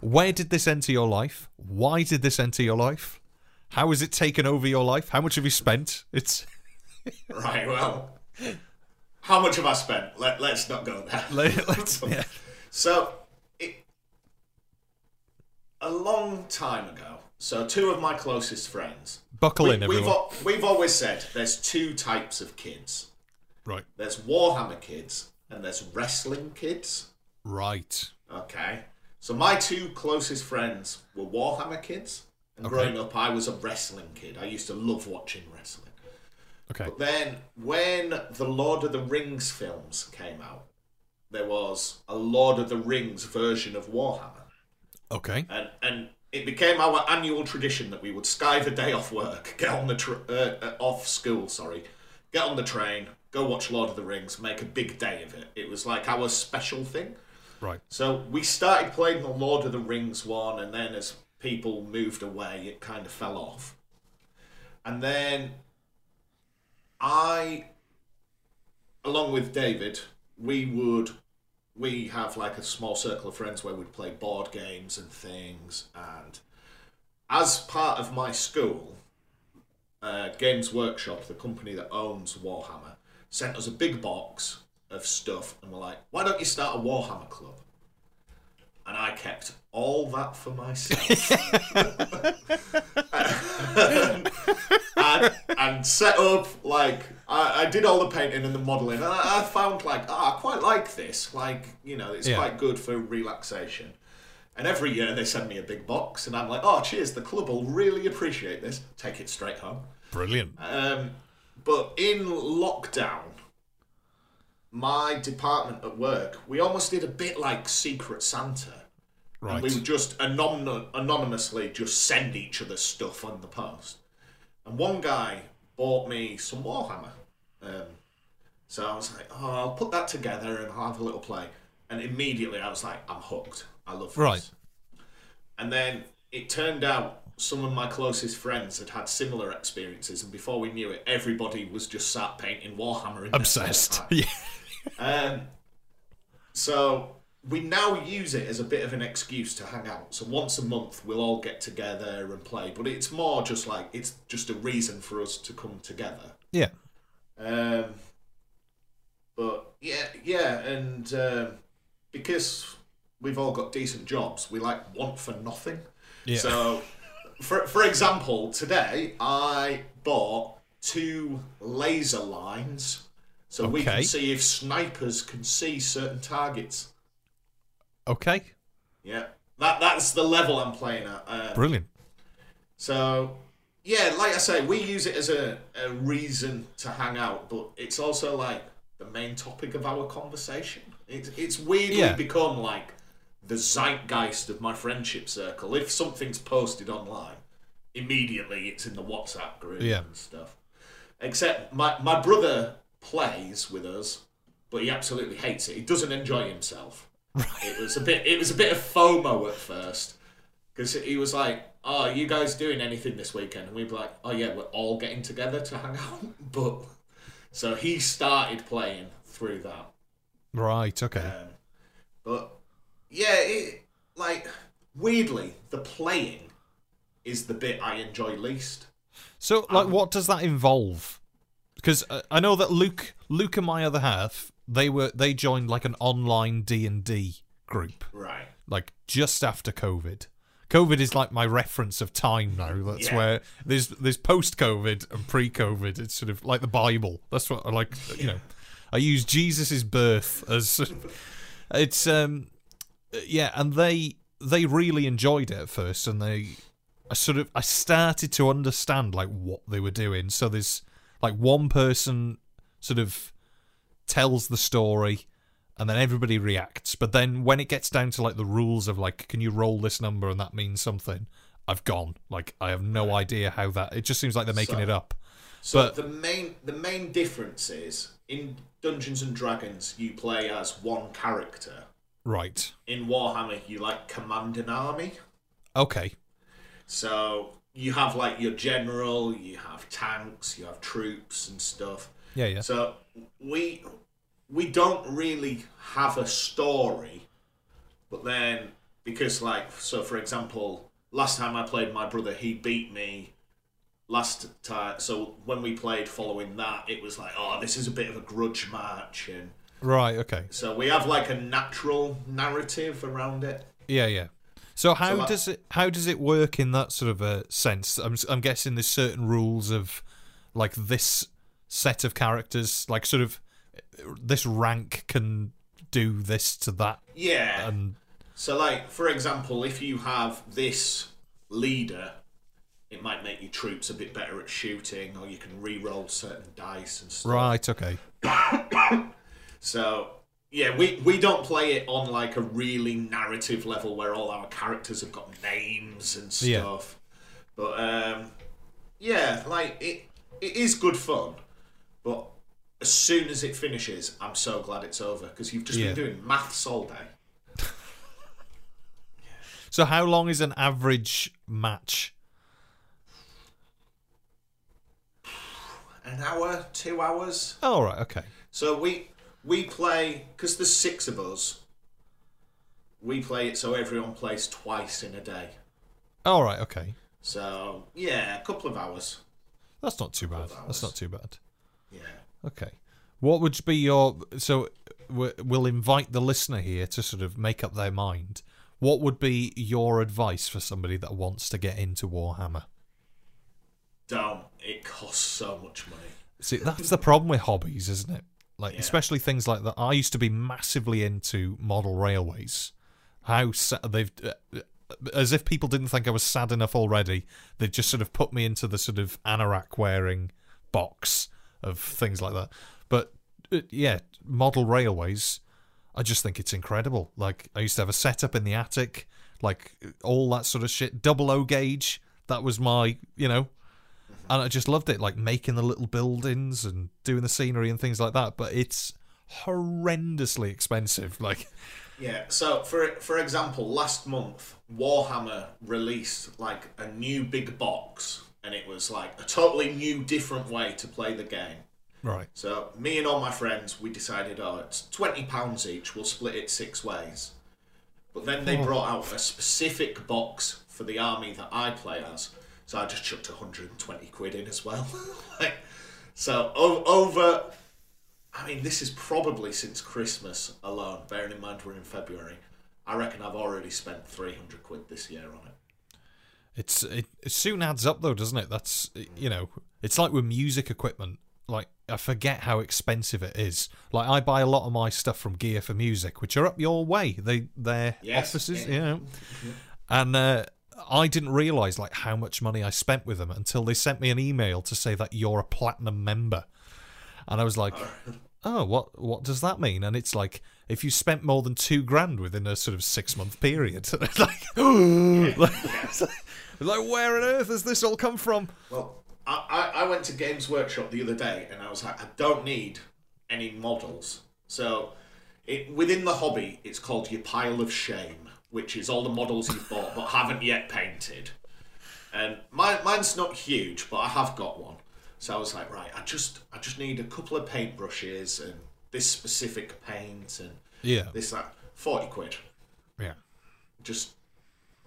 where did this enter your life? Why did this enter your life? How has it taken over your life? How much have you spent? It's Right. Well, how much have I spent? Let Let's not go there. let's yeah. So, it, a long time ago, so two of my closest friends. buckle we, in, we've, al- we've always said there's two types of kids. Right, There's Warhammer kids and there's wrestling kids. right. Okay. So my two closest friends were Warhammer kids. And Okay. growing up, I was a wrestling kid. I used to love watching wrestling. Okay, But then, when the Lord of the Rings films came out, there was a Lord of the Rings version of Warhammer. okay. and and it became our annual tradition that we would skive a day off work, get on the tr- uh, uh, off school, sorry, get on the train, go watch Lord of the Rings, make a big day of it. It was like our special thing. Right. So we started playing the Lord of the Rings one, and then as people moved away, it kind of fell off. And then I, along with David, we would we have like a small circle of friends where we'd play board games and things. And as part of my school, uh, Games Workshop, the company that owns Warhammer, sent us a big box of stuff and we were like, why don't you start a Warhammer club? And I kept all that for myself. and, and set up like I, I did all the painting and the modelling and I, I found like oh, I quite like this like you know it's Yeah. quite good for relaxation and every year they send me a big box and I'm like oh cheers the club will really appreciate this take it straight home Brilliant. um, but in lockdown, my department at work, we almost did a bit like Secret Santa. Right. And we would just anon- anonymously just send each other stuff on the post. And one guy bought me some Warhammer. Um, so I was like, oh, I'll put that together and I'll have a little play. And immediately I was like, I'm hooked. I love this. Right. And then it turned out some of my closest friends had had similar experiences, and before we knew it, everybody was just sat painting Warhammer. Obsessed. Yeah. Um, so we now use it as a bit of an excuse to hang out. So once a month, we'll all get together and play, but it's more just like it's just a reason for us to come together. Yeah. Um, but yeah, yeah, and um, because we've all got decent jobs, we like want for nothing. Yeah. So, for for example, today I bought two laser lines, so we can see if snipers can see certain targets. Okay. Yeah, that that's the level I'm playing at. Um, Brilliant. So, yeah, like I say, we use it as a, a reason to hang out, but it's also like the main topic of our conversation. It's, it's weirdly Yeah. become like the zeitgeist of my friendship circle. If something's posted online, immediately it's in the WhatsApp group Yeah. and stuff. Except my, my brother plays with us, but he absolutely hates it. He doesn't enjoy himself. It was a bit. It was a bit of FOMO at first because he was like, "Oh, are you guys doing anything this weekend?" And we'd be like, "Oh yeah, we're all getting together to hang out." But so he started playing through that. Right. Okay. Um, but yeah, it, like weirdly, the playing is the bit I enjoy least. So, like, Um, what does that involve? Because uh, I know that Luke, Luke and my other half, they were they joined like an online D and D group, Right. like just after COVID. COVID is like my reference of time now. That's Yeah. where there's there's post COVID and pre COVID. It's sort of like the Bible. That's what I like. You know, I use Jesus's birth as it's um yeah, and they they really enjoyed it at first, and they I sort of I started to understand like what they were doing. So there's like one person sort of tells the story and then everybody reacts. But then when it gets down to like the rules of like can you roll this number and that means something, I've gone. Like I have no idea how that it just seems like they're making So- it up. So But- the main the main difference is in Dungeons and Dragons you play as one character. Right. In Warhammer you like command an army. Okay. So you have like your general, you have tanks, you have troops and stuff. Yeah, yeah. So we we don't really have a story, but then because like so for example, last time I played my brother, he beat me. Last time, so when we played following that, it was like, oh, this is a bit of a grudge match, and Right, okay. so we have like a natural narrative around it. Yeah, yeah. So how that- does it how does it work in that sort of a sense? I'm I'm guessing there's certain rules of like this set of characters, like sort of this rank can do this to that, Yeah, and So, like, for example, if you have this leader, it might make your troops a bit better at shooting, or you can re-roll certain dice and stuff. right, okay, So, yeah, we we don't play it on like a really narrative level where all our characters have got names and Yeah. stuff. But um, yeah, like it it is good fun. But as soon as it finishes, I'm so glad it's over because you've just Yeah. been doing maths all day. So how long is an average match? An hour, two hours. Oh, right, okay, So we we play because there's six of us. We play it so everyone plays twice in a day. all right, okay. So yeah, a couple of hours. That's not too bad. That's not too bad. Yeah. Okay. What would be your so we- we'll invite the listener here to sort of make up their mind. What would be your advice for somebody that wants to get into Warhammer? Don't. It costs so much money. See, that's the problem with hobbies, isn't it? Like, Yeah. especially things like that. I used to be massively into model railways. How sa- they've, uh, as if people didn't think I was sad enough already, they've just sort of put me into the sort of anorak wearing box of things like that. But uh, yeah, model railways. I just think it's incredible. Like, I used to have a setup in the attic, like all that sort of shit. Double O gauge. That was my, you know, and I just loved it, like making the little buildings and doing the scenery and things like that. But it's horrendously expensive. Like, Yeah. So for for example, last month Warhammer released like a new big box, and it was like a totally new, different way to play the game. right, So me and all my friends, we decided, oh, it's twenty pounds each. We'll split it six ways. But then they hmm. brought out a specific box for the army that I play as. So I just chucked 120 quid in as well. like, so o- over I mean, this is probably since Christmas alone. Bearing in mind we're in February, I reckon I've already spent three hundred quid this year on it. It's it, it soon adds up though, doesn't it? That's you know, it's like with music equipment. Like I forget how expensive it is. Like I buy a lot of my stuff from Gear4music, which are up your way. They their Yes, offices, yeah. you know, and uh, I didn't realize like how much money I spent with them until they sent me an email to say that you're a platinum member, and I was like, oh, what what does that mean? And it's like if you spent more than two grand within a sort of six month period, like, like, where on earth has this all come from? Well, I, I, I went to Games Workshop the other day and I was like, I don't need any models. So, it, within the hobby, it's called your pile of shame, which is all the models you've bought but haven't yet painted. And mine, mine's not huge, but I have got one. So I was like, right, I just I just need a couple of paintbrushes and this specific paint and Yeah, this that forty quid, yeah. just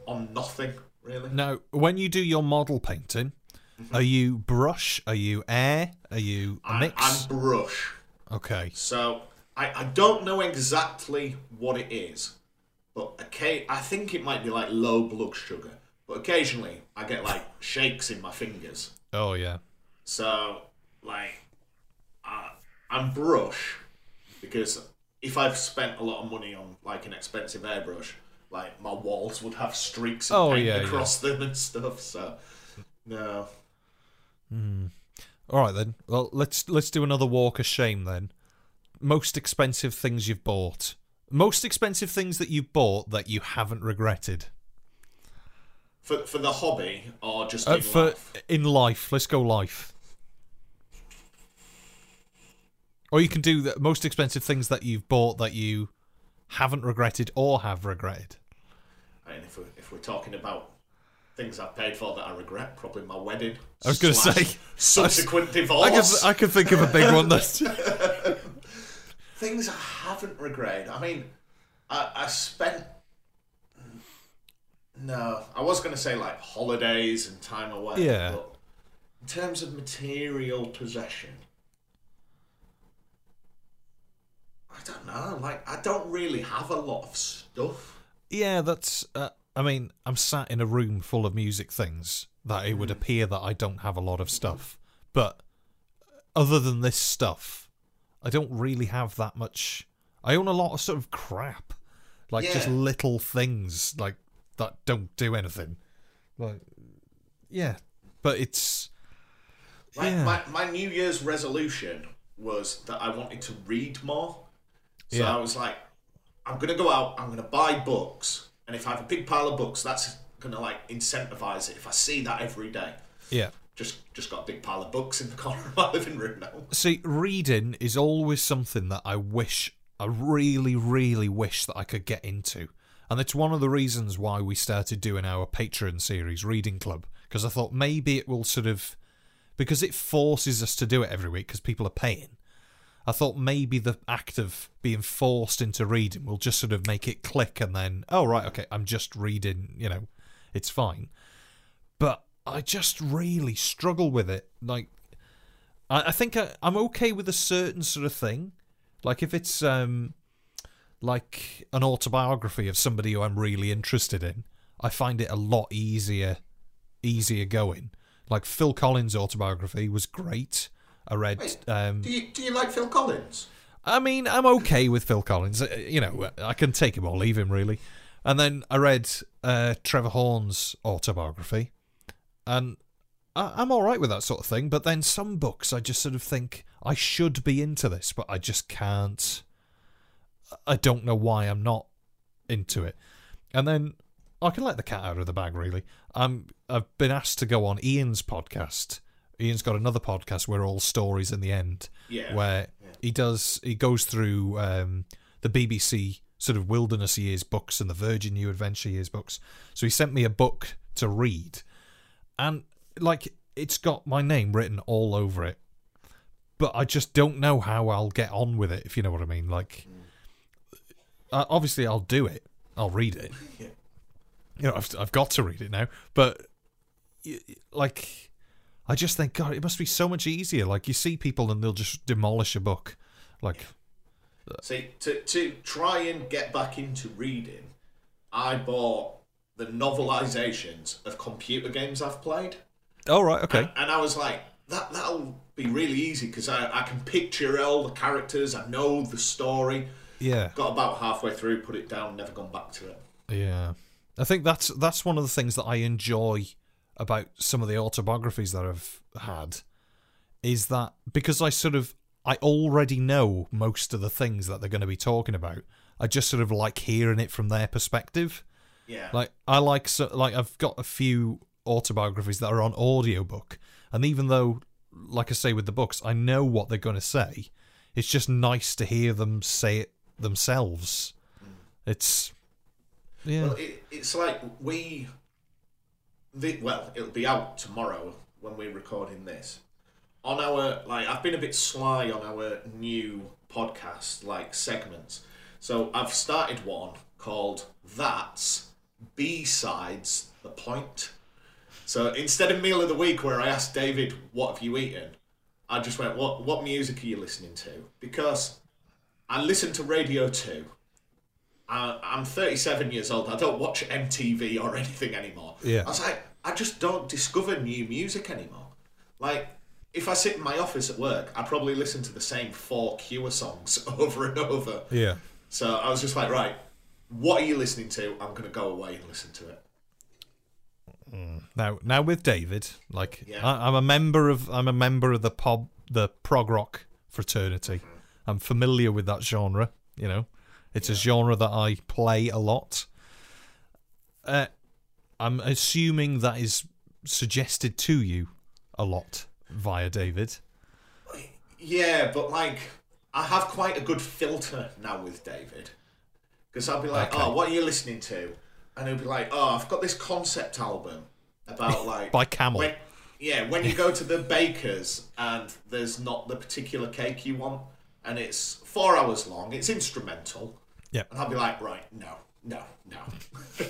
on nothing really. Now, when you do your model painting, mm-hmm. are you brush? Are you air? Are you a mix? I'm brush. Okay. So I, I don't know exactly what it is, but okay, I think it might be like low blood sugar. But occasionally I get like shakes in my fingers. Oh yeah. So like I, I'm brush because if I've spent a lot of money on like an expensive airbrush, like my walls would have streaks of Oh, paint yeah, across them and stuff. So no, All right then. Well, let's let's do another walk of shame then. Most expensive things you've bought. Most expensive things that you've bought that you haven't regretted. for for the hobby or just Uh, in for life. in life, let's go life. Or you can do the most expensive things that you've bought that you haven't regretted or have regretted. I mean, if we're, if we're talking about things I've paid for that I regret, probably my wedding. I was gonna say- subsequent I divorce. can I can think of a big one that's Things I haven't regretted. I mean, I, I spent. No, I was going to say like holidays and time away. Yeah. But in terms of material possession, I don't know. Like, I don't really have a lot of stuff. Yeah, that's. Uh, I mean, I'm sat in a room full of music things that it would appear that I don't have a lot of stuff. But other than this stuff, I don't really have that much. I own a lot of sort of crap, like just little things like that don't do anything. Like, yeah, but it's My, Yeah. my, my New Year's resolution was that I wanted to read more. So Yeah. I was like, I'm going to go out, I'm going to buy books. And if I have a big pile of books, that's going to like incentivize it. If I see that every day, yeah. just just got a big pile of books in the corner of my living room now. See, reading is always something that I wish, I really, really wish that I could get into. And it's one of the reasons why we started doing our Patreon series, Reading Club, because I thought maybe it will sort of, because it forces us to do it every week because people are paying. I thought maybe the act of being forced into reading will just sort of make it click and then, oh, right, okay, I'm just reading, you know, it's fine. But I just really struggle with it. Like, I, I think I, I'm okay with a certain sort of thing. Like if it's um like an autobiography of somebody who I'm really interested in, I find it a lot easier easier going. Like Phil Collins' autobiography was great. I read Wait, um Do you, do you like Phil Collins? I mean, I'm okay with Phil Collins. Uh, You know, I can take him or leave him, really. And then I read uh, Trevor Horn's autobiography, and I- I'm all right with that sort of thing. But then some books, I just sort of think I should be into this, but I just can't. I don't know why I'm not into it. And then I can let the cat out of the bag, really. I'm, I've been asked to go on Ian's podcast. Ian's got another podcast where all stories in the end Yeah. where he does he goes through um, the BBC sort of wilderness years books and the Virgin New Adventure years books. So he sent me a book to read, and like it's got my name written all over it, but I just don't know how I'll get on with it. If you know what I mean, like uh, obviously I'll do it, I'll read it. You know, I've I've got to read it now, but like I just think, God, it must be so much easier. Like you see people and they'll just demolish a book, Like, See, to to try and get back into reading, I bought the novelizations of computer games I've played. Oh right, okay, And I was like, that that'll be really easy because I, I can picture all the characters, I know the story. yeah, Got about halfway through, put it down, never gone back to it. yeah. I think that's that's one of the things that I enjoy about some of the autobiographies that I've had is that because I sort of I already know most of the things that they're going to be talking about. I just sort of like hearing it from their perspective. Yeah. Like I like so like I've got a few autobiographies that are on audiobook and even though like I say with the books I know what they're going to say it's just nice to hear them say it themselves. Mm. It's yeah. Well, it, it's like we. The, well, it'll be out tomorrow when we're recording this. On our like, I've been a bit sly on our new podcast like segments. So I've started one called "That's B Sides the Point." So instead of meal of the week, where I asked David, "What have you eaten?" I just went, "What what music are you listening to?" Because I listen to Radio Two. I, I'm 37 years old. I don't watch MTV or anything anymore. Yeah. I was like, I just don't discover new music anymore. Like, if I sit in my office at work, I probably listen to the same four Cure songs over and over. yeah. So I was just like, right, what are you listening to? I'm going to go away and listen to it. Now, now with David, like Yeah. I, I'm a member of, I'm a member of the pop, the prog rock fraternity. Mm-hmm. I'm familiar with that genre. You know, it's a genre that I play a lot. Uh, I'm assuming that is suggested to you a lot via David. Yeah, but like, I have quite a good filter now with David. Because I'll be like, Okay. oh, what are you listening to? And he'll be like, oh, I've got this concept album about like. By Camel. When, yeah, when you go to the baker's and there's not the particular cake you want, and it's four hours long, it's instrumental. Yeah. And I'll be like, right, no, no, no.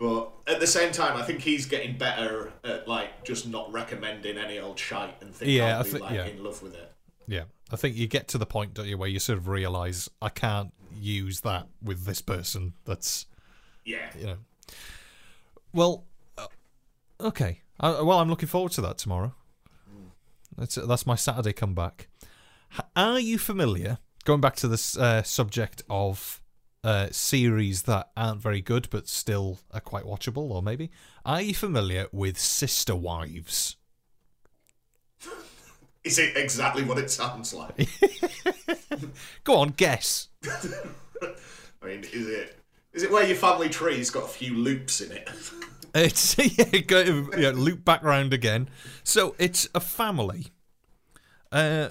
but at the same time, I think he's getting better at like just not recommending any old shite and think Yeah, I'll I be think- like yeah. in love with it. Yeah, I think you get to the point, don't you, where you sort of realise I can't use that with this person. That's Yeah. you know. Well, uh, okay. Uh, well, I'm looking forward to that tomorrow. That's that's my Saturday comeback. Are you familiar? Going back to this uh, subject of uh, series that aren't very good but still are quite watchable, or maybe are you familiar with Sister Wives? Is it exactly what it sounds like? Go on, guess. I mean, is it is it where your family tree's got a few loops in it? It's yeah, go, yeah, loop back round again. So it's a family. Uh,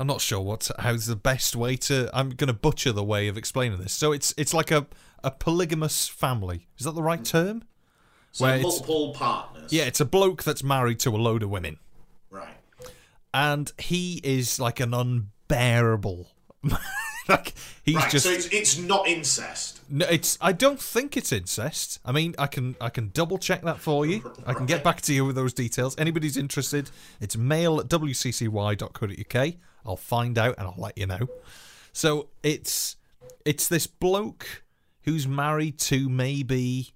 I'm not sure what how's the best way to. I'm going to butcher the way of explaining this. So it's it's like a a polygamous family. Is that the right mm. term? So Where multiple partners. Yeah, it's a bloke that's married to a load of women, Right. and he is like an unbearable. like he's Right. just so it's, it's not incest. No, it's. I don't think it's incest. I mean, I can I can double check that for you. I can get back to you with those details. Anybody's interested, it's mail at wccy.co.uk. I'll find out and I'll let you know. So it's it's this bloke who's married to maybe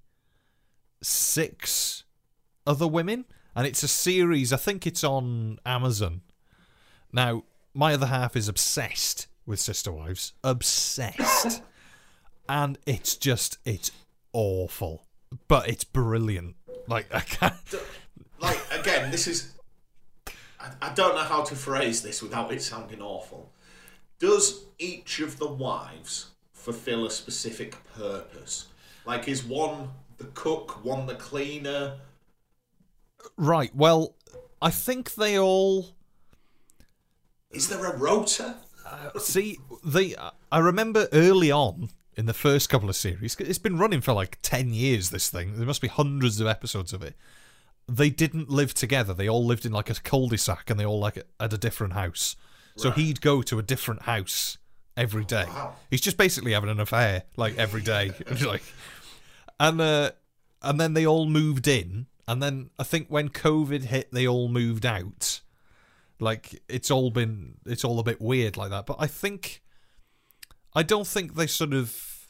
six other women, and it's a series. I think it's on Amazon. Now, my other half is obsessed with Sister Wives. Obsessed and it's just it's awful, but it's brilliant. Like I can't. Like again, this is. I, I don't know how to phrase this without it sounding awful. Does each of the wives fulfill a specific purpose? Like, is one the cook, one the cleaner? Right. Well, I think they all Is there a rota? Uh, see. They. I remember early on in the first couple of series. It's been running for like ten years. This thing. There must be hundreds of episodes of it. They didn't live together. They all lived in like a cul-de-sac, and they all like at a different house. So he'd go to a different house every day. Wow. He's just basically having an affair like every day. like, and uh, and then they all moved in, and then I think when COVID hit, they all moved out. Like it's all been it's all a bit weird like that. But I think I don't think they sort of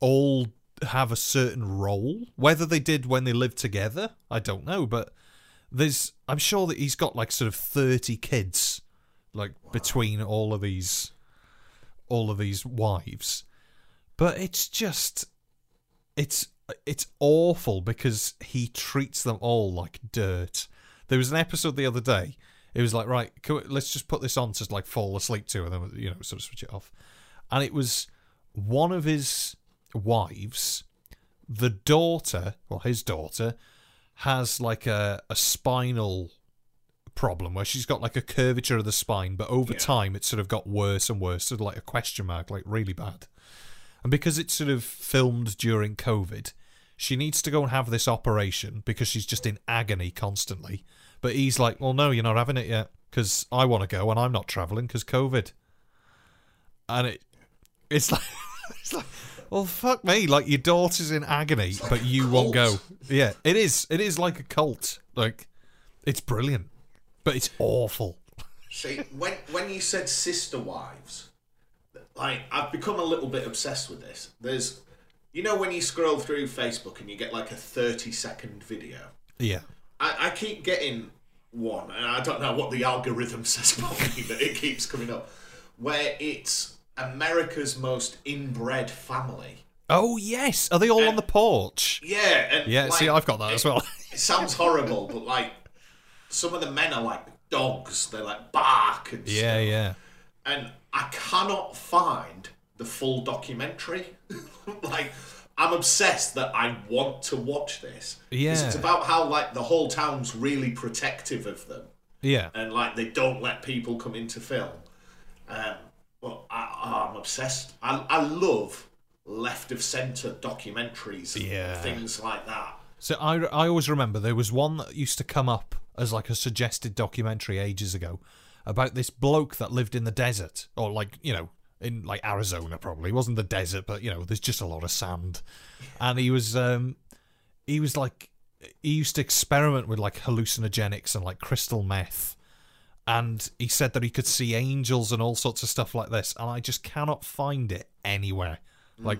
all have a certain role. Whether they did when they lived together, I don't know. But there's I'm sure that he's got like sort of thirty kids, like between all of these all of these wives. But it's just it's it's awful because he treats them all like dirt. There was an episode the other day. It was like, right, we- let's just put this on to like fall asleep to, and then you know, sort of switch it off. And it was one of his wives, the daughter, well, his daughter, has like a a spinal problem where she's got like a curvature of the spine, but over time it's sort of got worse and worse, sort of like a question mark, like really bad. And because it's sort of filmed during COVID, she needs to go and have this operation because she's just in agony constantly. But he's like, well, no, you're not having it yet because I want to go and I'm not traveling because COVID. And it, it's like, it's like, well, fuck me. Like your daughter's in agony, but you won't go. Yeah, it is. It is like a cult. Like, it's brilliant, but it's awful. See, when when you said sister wives, like I've become a little bit obsessed with this. There's, you know, when you scroll through Facebook and you get like a thirty second video. Yeah. I, I keep getting one, and I don't know what the algorithm says about me, but it keeps coming up, where it's America's most inbred family. Oh yes. Are they all on the porch? Yeah, and Yeah. like, see, I've got that as well. It sounds horrible, but like some of the men are like dogs. They're like bark and yeah, stuff. yeah. and I cannot find the full documentary. like, I'm obsessed that I want to watch this. Yeah. It's about how, like, the whole town's really protective of them. Yeah. And, like, they don't let people come into film. Um, well, I, oh, I'm obsessed. I, I love left of centre documentaries and Yeah. things like that. So I, I always remember there was one that used to come up as like a suggested documentary ages ago about this bloke that lived in the desert or like you know in like Arizona probably it wasn't the desert but you know there's just a lot of sand and he was um he was like he used to experiment with like hallucinogenics and like crystal meth and he said that he could see angels and all sorts of stuff like this and I just cannot find it anywhere like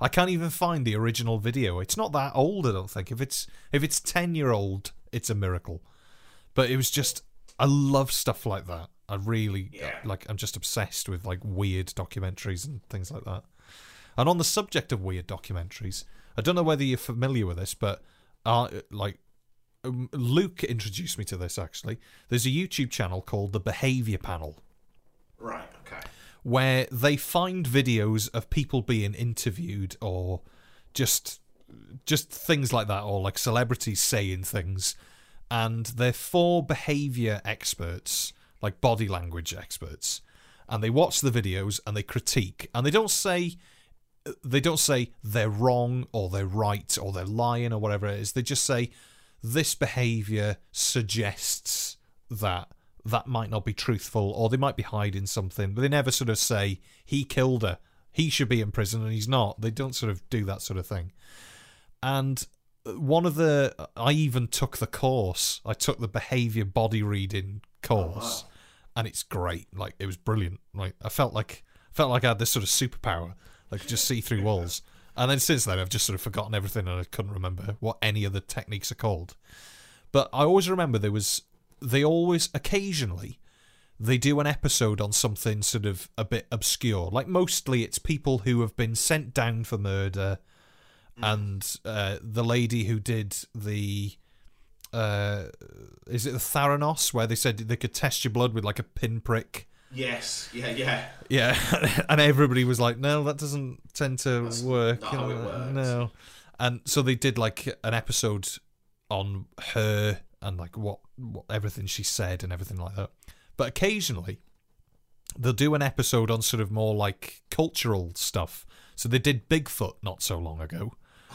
I can't even find the original video. It's not that old, I don't think. If it's if it's ten year old, it's a miracle. But it was just I love stuff like that. I really Yeah. like I'm just obsessed with like weird documentaries and things like that. And on the subject of weird documentaries, I don't know whether you're familiar with this, but uh, like um, Luke introduced me to this actually. There's a YouTube channel called The Behavior Panel. Right, okay. where they find videos of people being interviewed or just just things like that or like celebrities saying things. And they're four behavior experts like body language experts. And they watch the videos and they critique. And they don't say they don't say they're wrong or they're right or they're lying or whatever it is. They just say this behavior suggests that that might not be truthful or they might be hiding something but they never sort of say he killed her. He should be in prison and he's not. They don't sort of do that sort of thing. And uh, one of the uh, i even took the course. I took the behavior body reading course oh, and it's great. Like it was brilliant. Like i felt like felt like i had this sort of superpower. I could just see through walls and then since then i've just sort of forgotten everything and i couldn't remember what any of the techniques are called. But i always remember there was they always occasionally they do an episode on something sort of a bit obscure. Like mostly it's people who have been sent down for murder and uh, the lady who did the uh, is it the Theranos where they said they could test your blood with like a pinprick Yes, yeah, yeah. yeah, and everybody was like, "No, that doesn't tend to work." not how it works. No, and so they did like an episode on her and like what, what everything she said and everything like that. But occasionally, they'll do an episode on sort of more like cultural stuff. So they did Bigfoot not so long ago,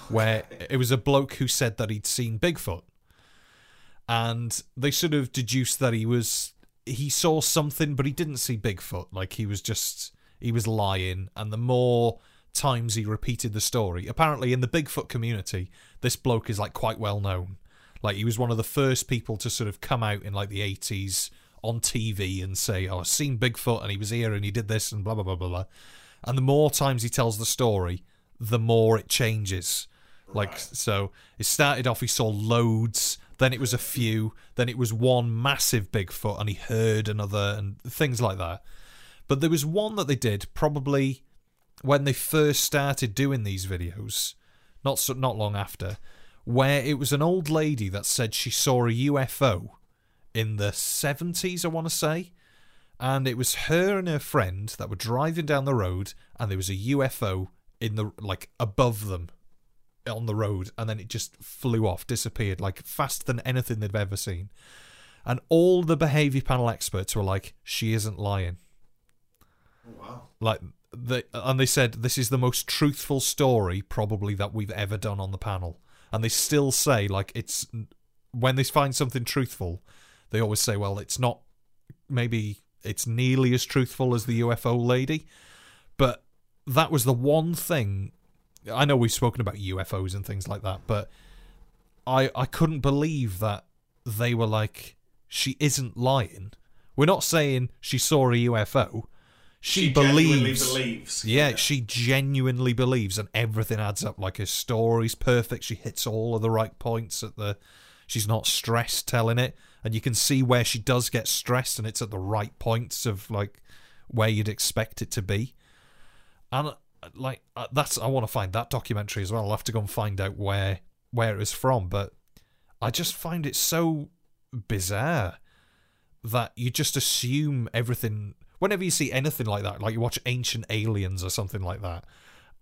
where it was a bloke who said that he'd seen Bigfoot, and they sort of deduced that he was he saw something, but he didn't see Bigfoot. Like he was just he was lying, and the more times he repeated the story, apparently in the Bigfoot community, this bloke is like quite well known. Like he was one of the first people to sort of come out in like the eighties on TV and say, "Oh, I've seen Bigfoot and he was here and he did this and blah blah blah blah blah," and the more times he tells the story, the more it changes. Like so, it started off he saw loads, then it was a few, then it was one massive Bigfoot and he heard another and things like that. But there was one that they did probably when they first started doing these videos, not so, not long after, where it was an old lady that said she saw a UFO in the 70s, I want to say. And it was her and her friend that were driving down the road, and there was a UFO in the like above them on the road, and then it just flew off, disappeared like faster than anything they've ever seen. And all the behavior panel experts were like, "She isn't lying." Oh, wow. like they and they said this is the most truthful story probably that we've ever done on the panel and they still say like it's when they find something truthful they always say well it's not maybe it's nearly as truthful as the UFO lady but that was the one thing I know we've spoken about UFOs and things like that but I I couldn't believe that they were like she isn't lying we're not saying she saw a UFO she, genuinely believes believes. yeah, she genuinely believes, and everything adds up. Like her story's perfect. She hits all of the right points at the. She's not stressed telling it, and you can see where she does get stressed, and it's at the right points of like where you'd expect it to be. And like uh, that's, I want to find that documentary as well. I'll have to go and find out where where it was from, but I just find it so bizarre that you just assume everything whenever you see anything like that like you watch ancient aliens or something like that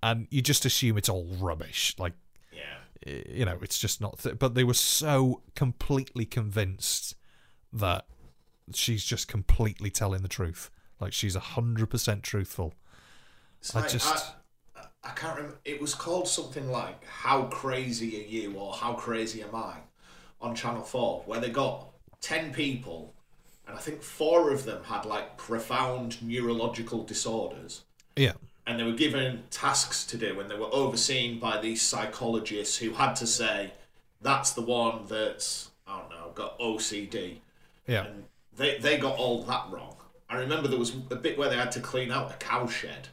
and you just assume it's all rubbish like Yeah. you know it's just not th- but they were so completely convinced that she's just completely telling the truth like she's 100% truthful It's I like, just- I, I can't remember. It was called something like "How Crazy Are You" or "How Crazy Am I" on Channel Four, where they got ten people, and I think four of them had like profound neurological disorders, yeah and they were given tasks to do, and they were overseen by these psychologists who had to say, "That's the one that's I don't know got OCD." yeah and they they got all that wrong. I remember there was a bit where they had to clean out a cowshed,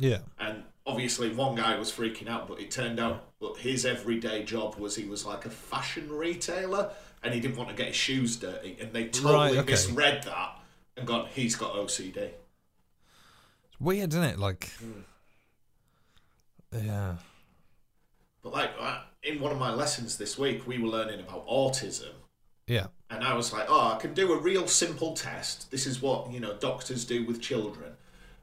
yeah and obviously one guy was freaking out, but it turned out that his everyday job was he was like a fashion retailer, and he didn't want to get his shoes dirty, and they totally Right, okay. misread that and gone, he's got OCD. it's weird isn't it like yeah But like uh, in one of my lessons this week, we were learning about autism. yeah And I was like, oh, I can do a real simple test. This is what, you know, doctors do with children.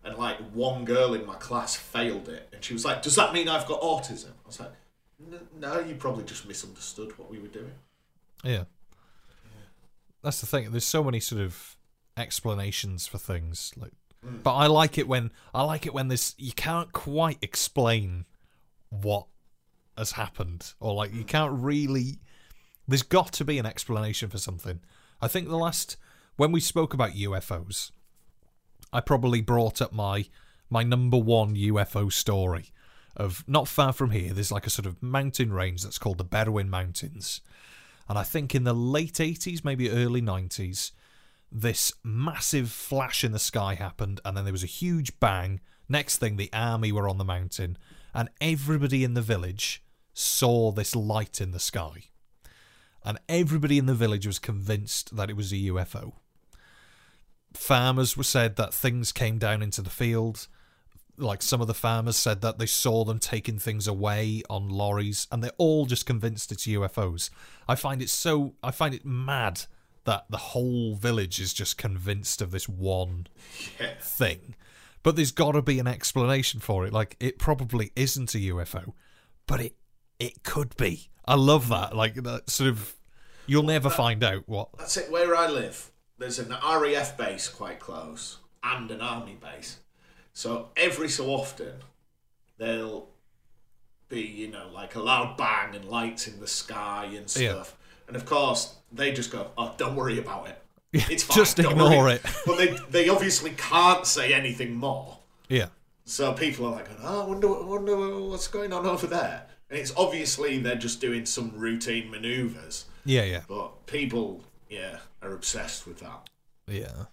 And like one girl in my class failed it. And she was like, does that mean I've got autism? I was like, no, you probably just misunderstood what we were doing. Yeah. That's the thing. There's so many sort of explanations for things, like, mm. but I like it when I like it when this you can't quite explain what has happened, or like you mm. can't really. There's got to be an explanation for something. I think the last when we spoke about UFOs, I probably brought up my my number one UFO story of not far from here. There's like a sort of mountain range that's called the Berwyn Mountains. And I think in the late 80s, maybe early 90s, this massive flash in the sky happened, and then there was a huge bang. Next thing, the army were on the mountain, and everybody in the village saw this light in the sky. And everybody in the village was convinced that it was a UFO. Farmers were said that things came down into the field. Like some of the farmers said that they saw them taking things away on lorries, and they're all just convinced it's UFOs. I find it so. I find it mad that the whole village is just convinced of this one Yeah. thing. But there's got to be an explanation for it. Like it probably isn't a UFO, but it it could be. I love that. Like that sort of. You'll never find out what. That's it. Where I live, there's an RAF base quite close and an army base. So every so often, there'll be, you know, like a loud bang and lights in the sky and Yeah. stuff. And of course, they just go, "Oh, don't worry about it. It's fine. Just don't ignore worry." it. but they they obviously can't say anything more. Yeah. So people are like, oh, I wonder, I wonder what's going on over there. And it's obviously they're just doing some routine manoeuvres. Yeah. Yeah. But people, yeah, are obsessed with that. Yeah,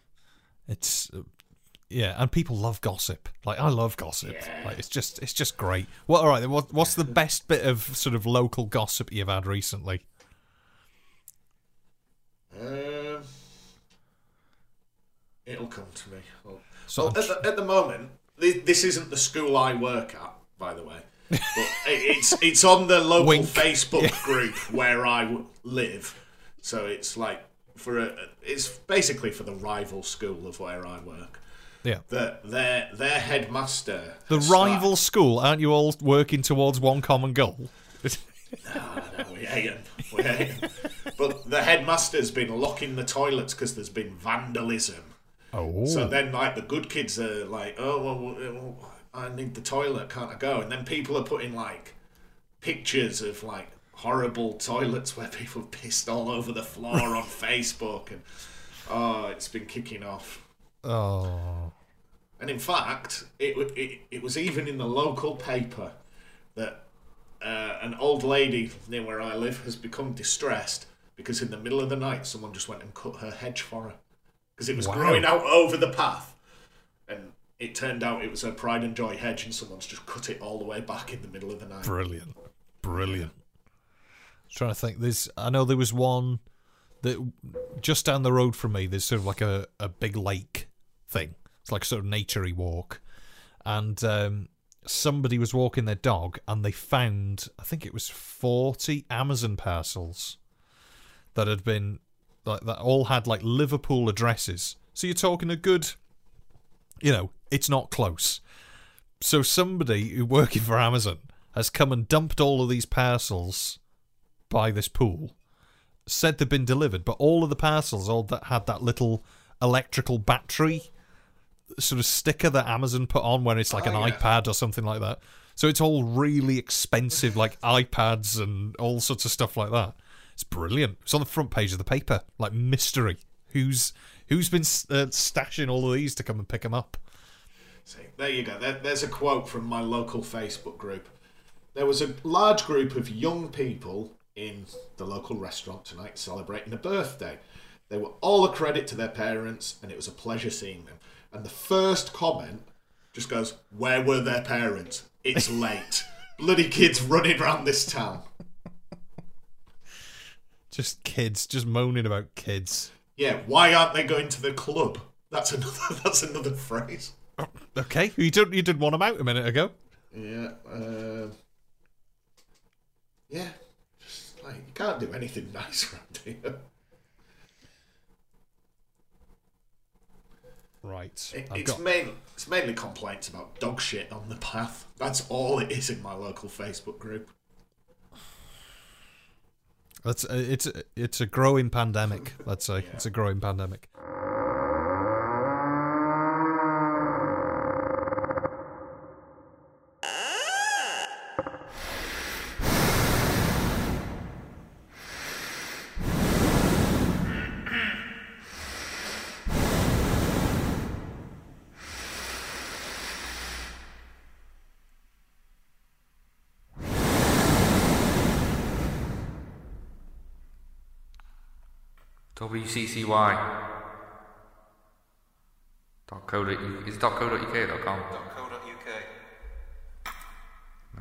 it's uh, yeah, and people love gossip. Like I love gossip. Yeah. Like it's just it's just great. Well, all right. What, what's the best bit of sort of local gossip you've had recently? Um, it'll come to me. Well, So well, at, the, at the moment, this isn't the school I work at, by the way. But it's it's on the local Wink. Facebook group where I live. So it's like for a, it's basically for the rival school of where I work. yeah, That their their headmaster. the rival school. Aren't you all working towards one common goal? started- We hate 'em. We hate 'em. But the headmaster's been locking the toilets because there's been vandalism. oh, So then, like, the good kids are like, oh, well, well, well, I need the toilet, can't I go? And then people are putting, like, pictures of, like, horrible toilets where people pissed all over the floor on Facebook. And, oh, it's been kicking off. oh, And in fact, it, it, it was even in the local paper that uh, an old lady near where I live has become distressed because in the middle of the night someone just went and cut her hedge for her because it was Wow. growing out over the path. And it turned out it was her pride and joy hedge, and someone's just cut it all the way back in the middle of the night. brilliant, brilliant. Trying to think. There's, I know there was one that just down the road from me. There's sort of like a, a big lake thing. It's like a sort of naturey walk, and um, somebody was walking their dog, and they found I think it was forty Amazon parcels that had been like that all had like Liverpool addresses. So you're talking a good, you know, it's not close. So somebody who working for Amazon has come and dumped all of these parcels by this pool. Said they've been delivered, but all of the parcels all that had that little electrical battery sort of sticker that Amazon put on when it's like Oh, an yeah. iPad or something like that. So it's all really expensive, like iPads and all sorts of stuff like that. It's brilliant. It's on the front page of the paper, like mystery. Who's who's been uh, stashing all of these to come and pick them up? See, there you go. There, there's a quote from my local Facebook group. There was a large group of young people in the local restaurant tonight celebrating a birthday. They were all a credit to their parents, and it was a pleasure seeing them. And the first comment just goes, Where were their parents? It's late. Bloody kids running around this town. Just kids, just moaning about kids. Yeah, why aren't they going to the club? That's another. That's another phrase. Okay, you did you did one them out a minute ago. Yeah. Um, yeah. Just like you can't do anything nice around here. Right, It, I've got main, it's mainly complaints about dog shit on the path. That's all it is in my local Facebook group. that's uh, it's it's a growing pandemic. Let's say it's a growing pandemic. WCCY. Dot co. u- Is dot co. dot uk dot com?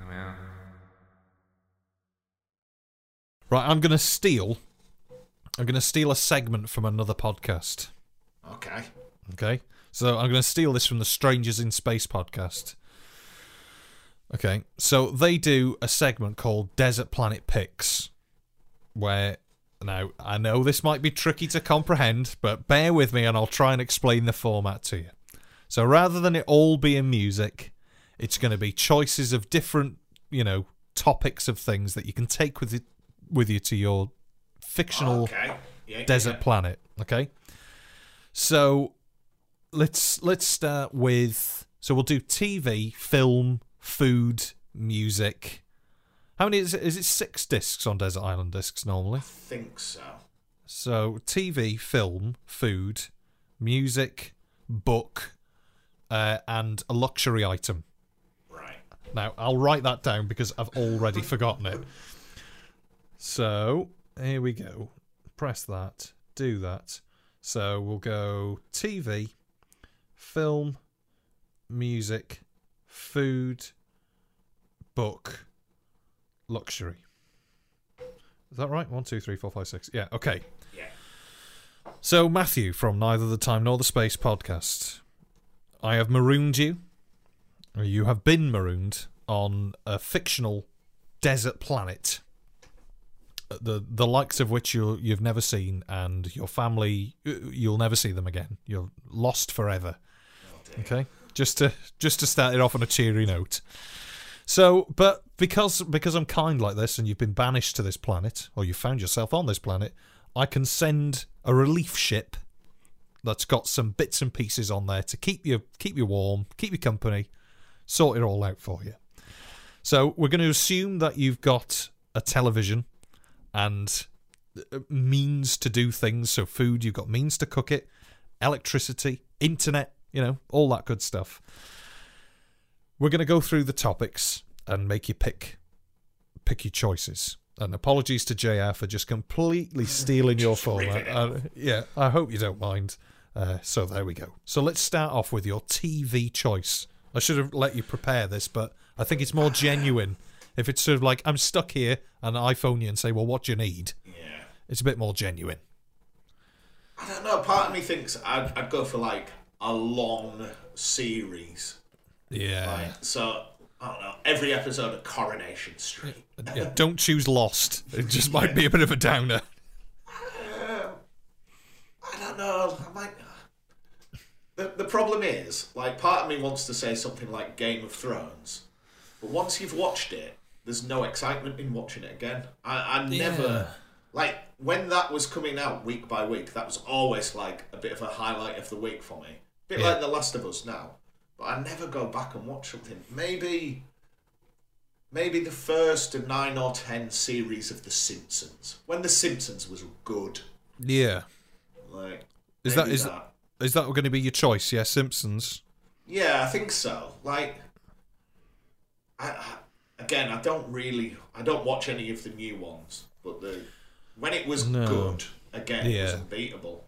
Yeah. Right, I'm gonna steal. I'm gonna steal a segment from another podcast. Okay. Okay, so I'm gonna steal this from the Strangers in Space podcast. Okay, so they do a segment called Desert Planet Picks, where now I know this might be tricky to comprehend, but bear with me and I'll try and explain the format to you. So rather than it all being music, it's going to be choices of different, you know, topics of things that you can take with it with you to your fictional Okay. Yeah, desert yeah. planet. Okay, so let's let's start with so we'll do TV, film, food, music. How many is it? Is it six discs on Desert Island discs normally? I think so. So TV, film, food, music, book, uh, and a luxury item. Right. Now I'll write that down because I've already forgotten it. So here we go. Press that. Do that. So we'll go TV, film, music, food, book, luxury. Is that right? One, two, three, four, five, six. Yeah, okay. Yeah. So, Matthew from Neither the Time Nor the Space podcast, I have marooned you, or you have been marooned on a fictional desert planet, uh, the the likes of which you you've never seen, and your family uh, you'll never see them again. You're lost forever. Okay, just to just to start it off on a cheery note. So, but because because I'm kind like this, and you've been banished to this planet, or you found yourself on this planet, I can send a relief ship that's got some bits and pieces on there to keep you keep you warm, keep you company, sort it all out for you. So we're going to assume that you've got a television and uh, means to do things. So food, you've got means to cook it, electricity, internet, you know, all that good stuff. We're going to go through the topics and make you pick pick your choices. And apologies to JR for just completely stealing your format. Uh, yeah, I hope you don't mind. Uh, so there we go. So let's start off with your TV choice. I should have let you prepare this, but I think it's more genuine if it's sort of like I'm stuck here and I phone you and say, "Well, what do you need?" Yeah. It's a bit more genuine. I don't know. Part of me thinks I'd, I'd go for like a long series. Yeah. Like, so, I don't know. Every episode of Coronation Street. yeah. Don't choose Lost. It just might be a bit of a downer. Um, I don't know. I might. The, the problem is, like, part of me wants to say something like Game of Thrones, but once you've watched it, there's no excitement in watching it again. I, I Yeah. never. Like, when that was coming out week by week, that was always like a bit of a highlight of the week for me. A bit Yeah. like The Last of Us now. But I never go back and watch something. Maybe. Maybe the first of nine or ten series of The Simpsons. When The Simpsons was good. Yeah. Like, Is that is is that going to be your choice? Yeah, Simpsons. Yeah, I think so. Like, I, I again, I don't really, I don't watch any of the new ones, but the when it was No. good, again, it was Yeah. unbeatable.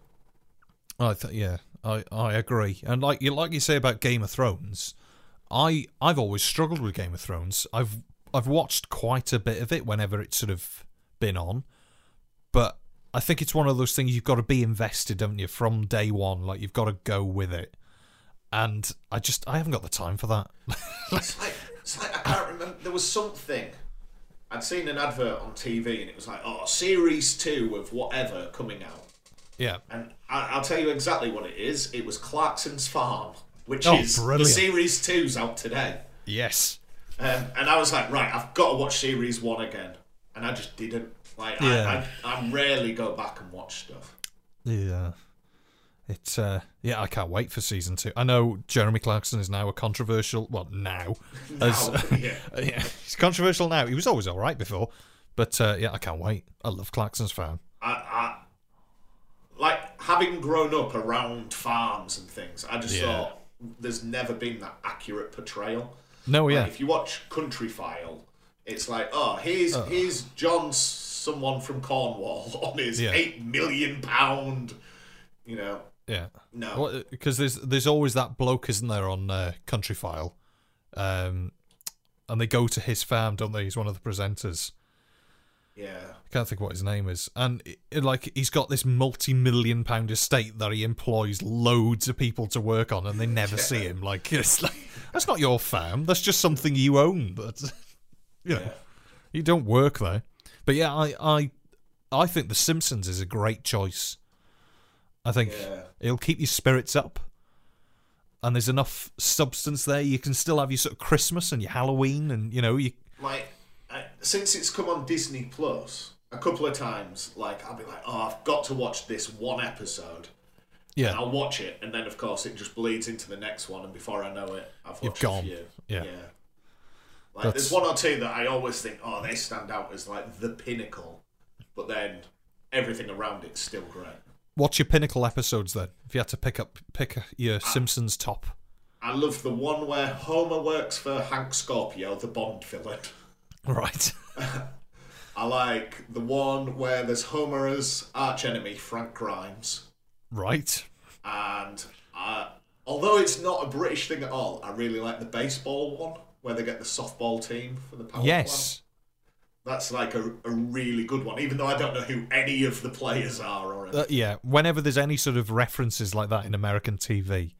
Oh, I th- yeah, I, I agree. And like you like you say about Game of Thrones, I I've always struggled with Game of Thrones. I've I've watched quite a bit of it whenever it's sort of been on, but I think it's one of those things you've got to be invested, haven't you, from day one? Like you've got to go with it. And I just I haven't got the time for that. It's like, it's like I can't remember. There was something. I'd seen an advert on TV, and it was like, "Oh, series two of whatever coming out," yeah. and I, I'll tell you exactly what it is. It was Clarkson's Farm, which Oh, is brilliant. the series two's out today. Yes. Um, and I was like, right, I've got to watch series one again, and I just didn't. Like, Yeah. I, I, I rarely go back and watch stuff. Yeah. It's uh yeah, I can't wait for season two. I know Jeremy Clarkson is now a controversial well now. as- Now, yeah. yeah. He's controversial now. He was always alright before. But uh, yeah, I can't wait. I love Clarkson's Farm. I, having grown up around farms and things, I just Yeah. thought there's never been that accurate portrayal. No, Like, Oh, yeah. if you watch Countryfile, it's like, oh, here's here's John, someone from Cornwall, on his Yeah. eight million pound, you know. Yeah. No. Because there's there's always that bloke, isn't there, on uh, Countryfile, um, and they go to his farm, don't they? He's one of the presenters. Yeah. I can't think what his name is, and it, like he's got this multi-million pound estate that he employs loads of people to work on, and they never see him. Like it's like that's not your farm. That's just something you own. But you know, you don't work there. But yeah, I I I think The Simpsons is a great choice. I think Yeah. it'll keep your spirits up. And there's enough substance there. You can still have your sort of Christmas and your Halloween, and you know you. like I, since it's come on Disney Plus a couple of times, like I'll be like, oh, I've got to watch this one episode. Yeah, I'll watch it, and then of course it just bleeds into the next one, and before I know it, I've You've watched gone. a few. Yeah. Like That's- there's one or two that I always think, oh, they stand out as like the pinnacle, but then everything around it's still great. What's your pinnacle episodes then? If you had to pick up pick your Simpsons top, I love the one where Homer works for Hank Scorpio, the Bond villain. right? I like the one where there's Homer's arch enemy, Frank Grimes. Right. and uh, although it's not a British thing at all, I really like the baseball one where they get the softball team for the power Yes. plant. That's like a, a really good one, even though I don't know who any of the players are or anything. Uh, yeah. Whenever there's any sort of references like that in American TV,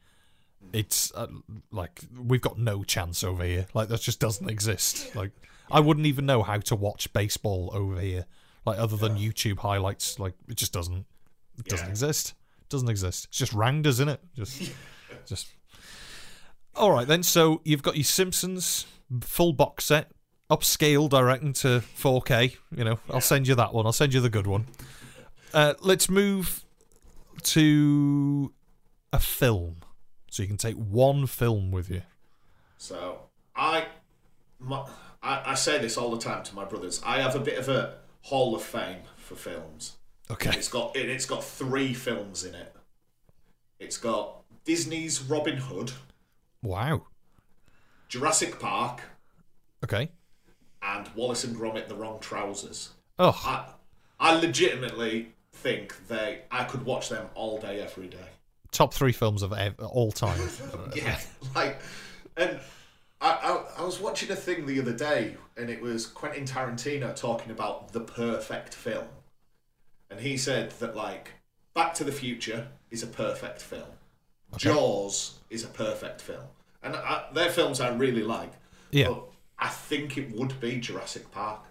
it's uh, like we've got no chance over here. Like that just doesn't exist. Like I wouldn't even know how to watch baseball over here. Like other than YouTube highlights, like it just doesn't. It doesn't Yeah. exist. Doesn't exist. It's just Rounders, isn't it? Just, just. All right then. So you've got your Simpsons full box set, upscaled, I reckon, to 4K. You know, I'll send you that one. I'll send you the good one. Uh, let's move to a film. So you can take one film with you. So I, my, I, I say this all the time to my brothers. I have a bit of a hall of fame for films. Okay. It's got it, it's got three films in it. It's got Disney's Robin Hood, Wow. Jurassic Park, Okay. and Wallace and Gromit: The Wrong Trousers. Oh, I, I legitimately think they. I could watch them all day, every day. top three films of ev- all time. Yeah, like, and I, I I was watching a thing the other day, and it was Quentin Tarantino talking about the perfect film, and he said that like Back to the Future is a perfect film, Jaws is a perfect film, and I, they're films I really like. Yeah. but I think it would be Jurassic Park.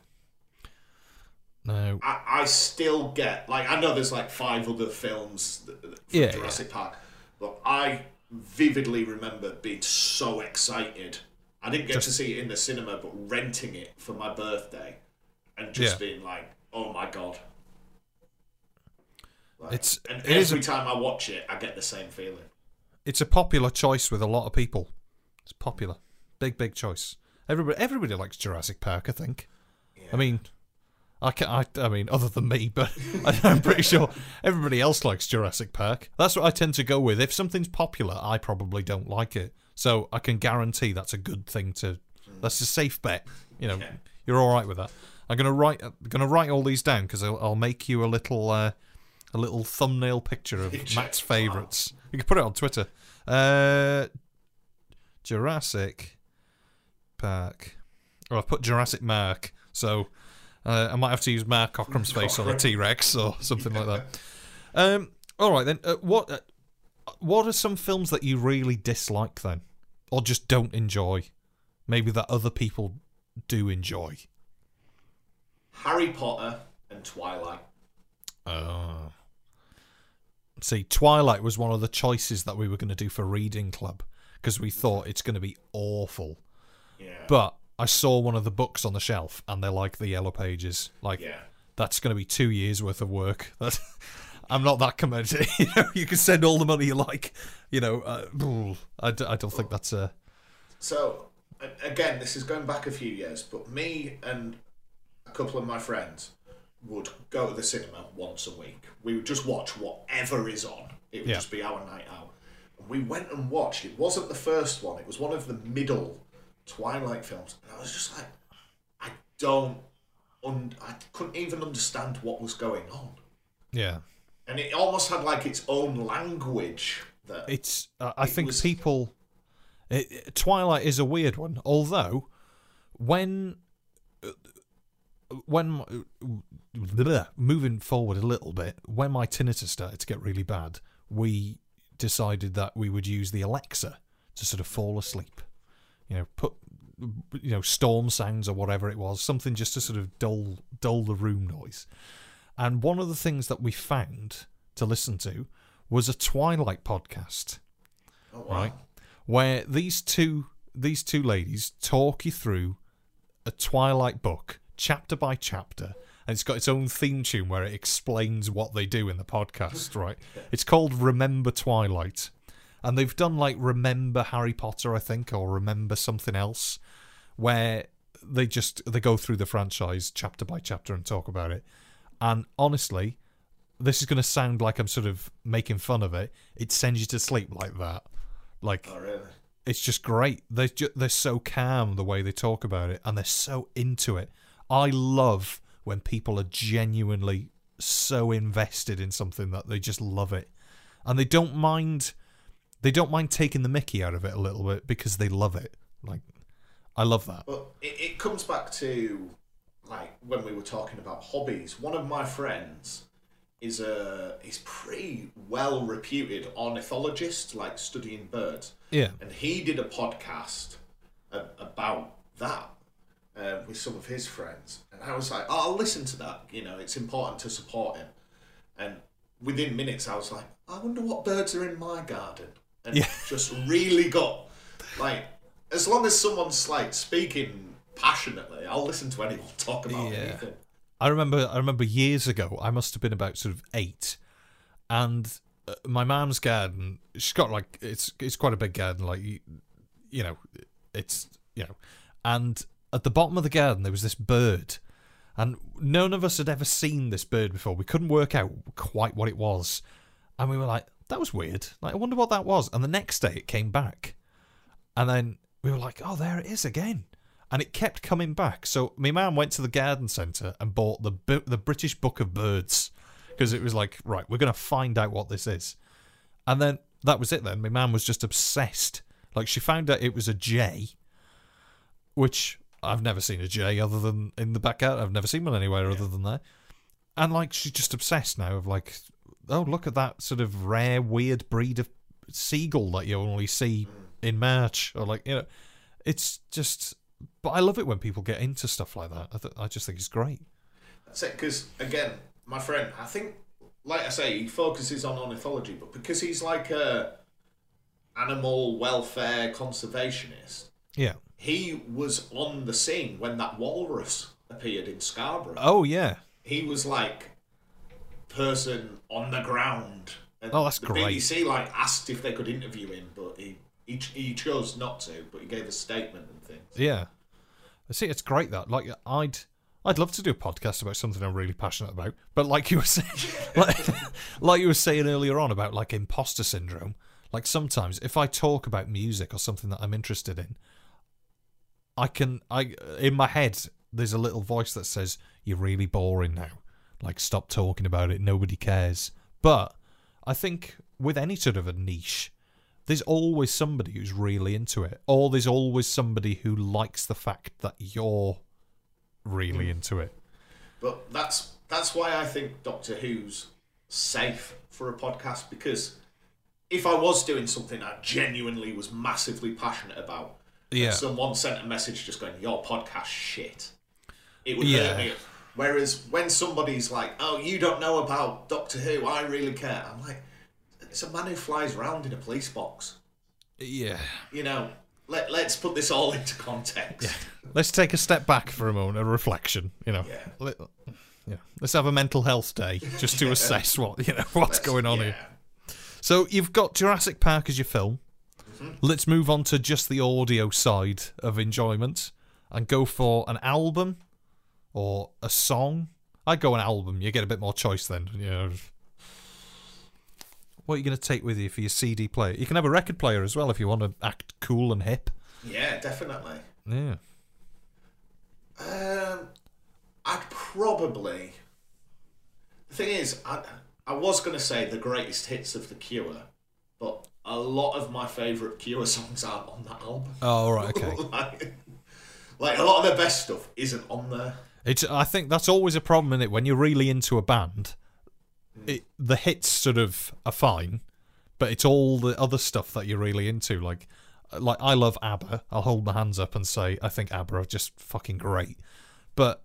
No. I, I still get like I know there's like five other films th- th- from Yeah, Jurassic Park, but I vividly remember being so excited. I didn't get to see it in the cinema, but renting it for my birthday and just Yeah. being like, "Oh my god!" Like, It's- and it every a- time I watch it, I get the same feeling. It's a popular choice with a lot of people. It's popular. Big, big choice. Everybody, everybody likes Jurassic Park. I think. I mean, I can I, I mean, other than me, but I'm pretty sure everybody else likes Jurassic Park. That's what I tend to go with. If something's popular, I probably don't like it. So I can guarantee that's a good thing to. That's a safe bet. You know, you're all right with that. I'm gonna write. I'm gonna write all these down because I'll, I'll make you a little, uh, a little thumbnail picture of Picture. Matt's favourites. You can put it on Twitter. Uh, Jurassic Park. Oh, I've put Jurassic Mark, so uh, I might have to use Mark Cochrane's face on a T Rex or something like that. Um, all right then. Uh, what uh, what are some films that you really dislike then, or just don't enjoy? Maybe that other people do enjoy. Harry Potter and Twilight. Oh. See, Twilight was one of the choices that we were going to do for Reading Club because we thought it's going to be awful. Yeah. But I saw one of the books on the shelf and they're like the yellow pages. Like, Yeah. that's going to be two years worth of work. That I'm not that committed. you know, you can send all the money you like. You know, uh, I, d- I don't think that's a. So again, this is going back a few years, but me and a couple of my friends would go to the cinema once a week. We would just watch whatever is on. It would Yeah. just be our night out. And we went and watched. It wasn't the first one. It was one of the middle Twilight films, and I was just like, I don't, un- I couldn't even understand what was going on. Yeah. And it almost had like its own language. That It's. Uh, I It think was- people. It, Twilight is a weird one. Although, when. uh, When bleh, moving forward a little bit, when my tinnitus started to get really bad, we decided that we would use the Alexa to sort of fall asleep. You know, put you know storm sounds or whatever it was, something just to sort of dull dull the room noise. And one of the things that we found to listen to was a Twilight podcast, oh, wow. right? Where these two these two ladies talk you through a Twilight book, chapter by chapter, and it's got its own theme tune where it explains what they do in the podcast, right? It's called Remember Twilight. And they've done like Remember Harry Potter, I think, or Remember something else, where they just they go through the franchise chapter by chapter and talk about it. And honestly, this is going to sound like I'm sort of making fun of it. It sends you to sleep like that. Like Oh, really? it's just great. They're ju- they're so calm the way they talk about it, and they're so into it. I love when people are genuinely so invested in something that they just love it. and they don't mind. They don't mind taking the Mickey out of it a little bit because they love it. Like, I love that. But it, it comes back to like when we were talking about hobbies. One of my friends is a he's pretty well reputed ornithologist, like studying birds, Yeah. and he did a podcast a- about that uh, with some of his friends, and I was like, oh, I'll listen to that. You know, it's important to support him. And within minutes, I was like, I wonder what birds are in my garden, and Yeah. just really got like, as long as someone's like speaking passionately, I'll listen to anyone talk about Yeah. anything. I remember. I remember years ago. I must have been about sort of eight, and uh, my mum's garden. She's got like it's it's quite a big garden. Like you, you know, it's you know, and at the bottom of the garden there was this bird, and none of us had ever seen this bird before. We couldn't work out quite what it was, and we were like, "That was weird. Like, I wonder what that was." And the next day it came back, and then we were like, "Oh, there it is again." And it kept coming back. So my mum went to the garden centre and bought the the British Book of Birds because it was like, right, we're going to find out what this is. And then that was it. Then my mum was just obsessed. Like she found out it was a jay, which I've never seen a jay other than in the backyard. I've never seen one anywhere other than there. And like she's just obsessed now of like, oh look at that sort of rare, weird breed of seagull that you only see mm. in March, or like you know, it's just. But I love it when people get into stuff like that. I, th- I just think it's great. That's it. Because again, my friend, I think, like I say, he focuses on ornithology, but because he's like a animal welfare conservationist, Yeah. he was on the scene when that walrus appeared in Scarborough. Oh yeah. He was like person on the ground. And Oh, that's the great. BBC like asked if they could interview him, but he, he he chose not to. But he gave a statement and things. Yeah. See. It's great that like I'd I'd love to do a podcast about something I'm really passionate about. But like you were saying, like, like you were saying earlier on about like imposter syndrome. Like sometimes if I talk about music or something that I'm interested in, I can I in my head there's a little voice that says you're really boring now. Like stop talking about it. Nobody cares. But I think with any sort of a niche, there's always somebody who's really into it, or there's always somebody who likes the fact that you're really hmm. into it. But that's that's why I think Doctor Who's safe for a podcast because if I was doing something I genuinely was massively passionate about, and Yeah. someone sent a message just going, "Your podcast shit," it would Yeah. hurt me. Whereas when somebody's like, "Oh, you don't know about Doctor Who," I really care. I'm like, it's a man who flies around in a police box. Yeah. You know, let let's put this all into context. Yeah. Let's take a step back for a moment, a reflection. You know, Yeah. Let, yeah. Let's have a mental health day just to assess what you know what's going on yeah. here. So you've got Jurassic Park as your film. Mm-hmm. Let's move on to just the audio side of enjoyment and go for an album or a song. I'd go an album. You get a bit more choice then. You know. What are you going to take with you for your CD player? You can have a record player as well if you want to act cool and hip. Yeah, definitely. Yeah. Um, I'd probably. The thing is, I I was gonna say the greatest hits of the Cure, but a lot of my favourite Cure songs aren't on that album. Oh, right, okay. like, like a lot of their best stuff isn't on there. It's. I think that's always a problem in it when you're really into a band. It, the hits sort of are fine, but it's all the other stuff that you're really into. Like, uh, like I love ABBA. I'll hold my hands up and say I think ABBA are just fucking great, but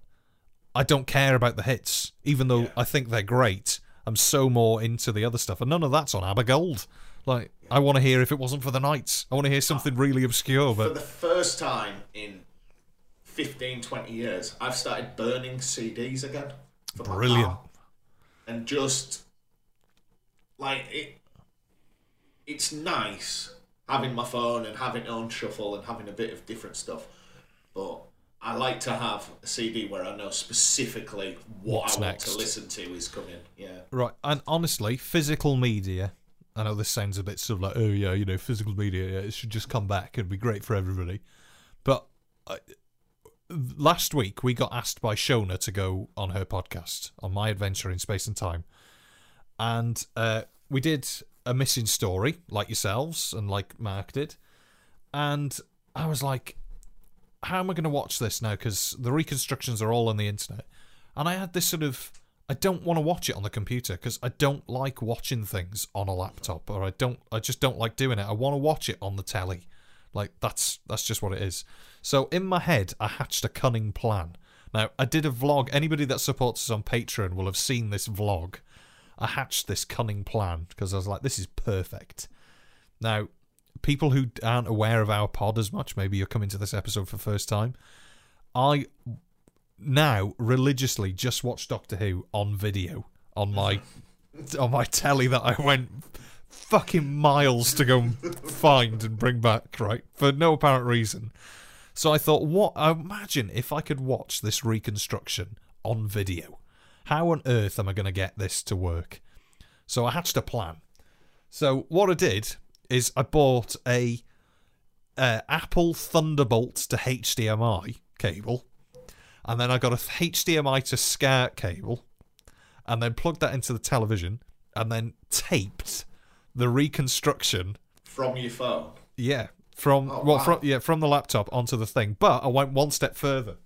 I don't care about the hits, even though I think they're great. I'm so more into the other stuff, and none of that's on ABBA Gold. Like, I want to hear if it wasn't for the nights. I want to hear something ah. really obscure, But For the first time in 15, 20 years, I've started burning CDs again. Brilliant. And just like it, it's nice having my phone and having on shuffle and having a bit of different stuff. But I like to have a CD where I know specifically what What's I want next. to listen to is coming. Yeah. Right, and honestly, physical media. I know this sounds a bit sort of like, oh yeah, you know, physical media. Yeah, it should just come back. It'd be great for everybody. But I, last week we got asked by Shona to go on her podcast on my adventure in space and time, and uh, we did a missing story, like yourselves and like Mark did, and I was like, "How am I going to watch this now?" Because the reconstructions are all on the internet, and I had this sort of. I don't want to watch it on the computer because I don't like watching things on a laptop, or I don't. I just don't like doing it. I want to watch it on the telly, like that's that's just what it is. So in my head, I hatched a cunning plan. Now I did a vlog. Anybody that supports us on Patreon will have seen this vlog. I hatched this cunning plan because I was like, this is perfect. Now, people who aren't aware of our pod as much, maybe you're coming to this episode for the first time. I now religiously just watch Doctor Who on video on my on my telly that I went fucking miles to go find and bring back, right? For no apparent reason. So I thought, what? Imagine if I could watch this reconstruction on video. How on earth am I going to get this to work? So I hatched a plan. So what I did is I bought a Apple Thunderbolt to HDMI cable, and then I got a HDMI to SCART cable, and then plugged that into the television, and then taped the reconstruction From your phone. yeah, from Oh, well, wow. from yeah, from the laptop onto the thing. But I went one step further.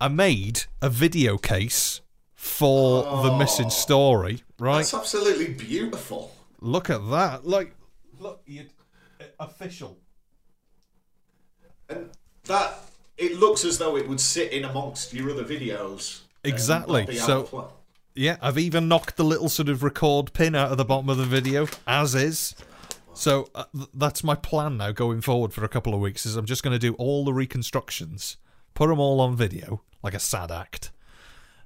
I made a video case for the oh. missing story. Right? That's absolutely beautiful. Look at that! Like, look, you uh, official. And that it looks as though it would sit in amongst your other videos. Exactly, so- Yeah, I've even knocked the little sort of record pin out of the bottom of the video, as is. So uh, th- that's my plan now going forward for a couple of weeks. Is I'm just going to do all the reconstructions, put them all on video, like a sad act,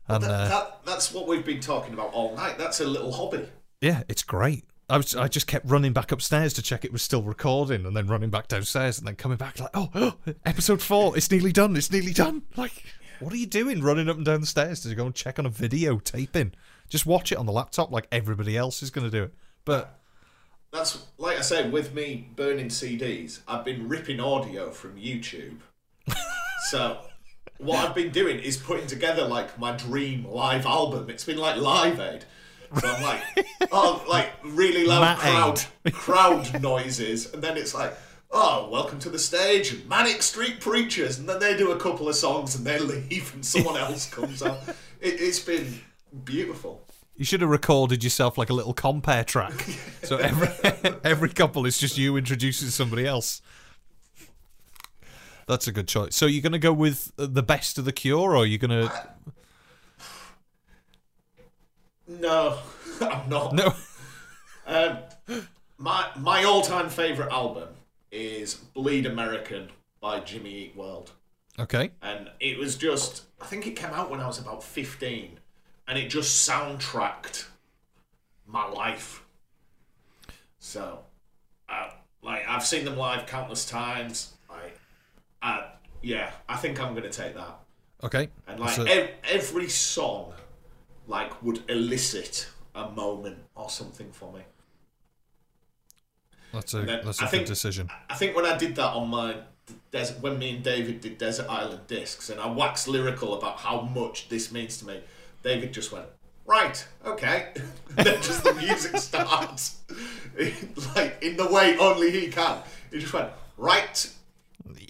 and that, uh, that, that's what we've been talking about all night. That's a little hobby. yeah, it's great. I was I just kept running back upstairs to check it was still recording, and then running back downstairs, and then coming back like, oh, episode four, it's nearly done, it's nearly done. Like, what are you doing, running up and down the stairs to go and check on a video taping? Just watch it on the laptop like everybody else is going to do it. But That's like I said with me burning CDs. I've been ripping audio from YouTube. so what I've been doing is putting together like my dream live album. It's been like Live Aid. So I'm like, oh, like really loud Matt crowd Aid. crowd noises, and then it's like, oh, welcome to the stage, Manic Street Preachers, and then they do a couple of songs and they leave, and someone else comes on. It, it's been beautiful. you should have recorded yourself like a little compare track. So every every couple is just you introducing somebody else. That's a good choice. So you're going to go with the best of the Cure, or you're going to No, I'm not. no? Um, my my all time favourite album is Bleed American by Jimmy Eat World. Okay. And it was just, I think it came out when I was about 15. And it just soundtracked my life. So, uh, like, I've seen them live countless times. Like, uh, yeah, I think I'm going to take that. Okay. And, like, So- ev- every song, like, would elicit a moment or something for me. That's a that's I a think- good decision. I think when I did that on my des- when me and David did Desert Island Discs, and I waxed lyrical about how much this means to me, David just went, "Right, okay." Then just the music starts, like in the way only he can. He just went, "Right."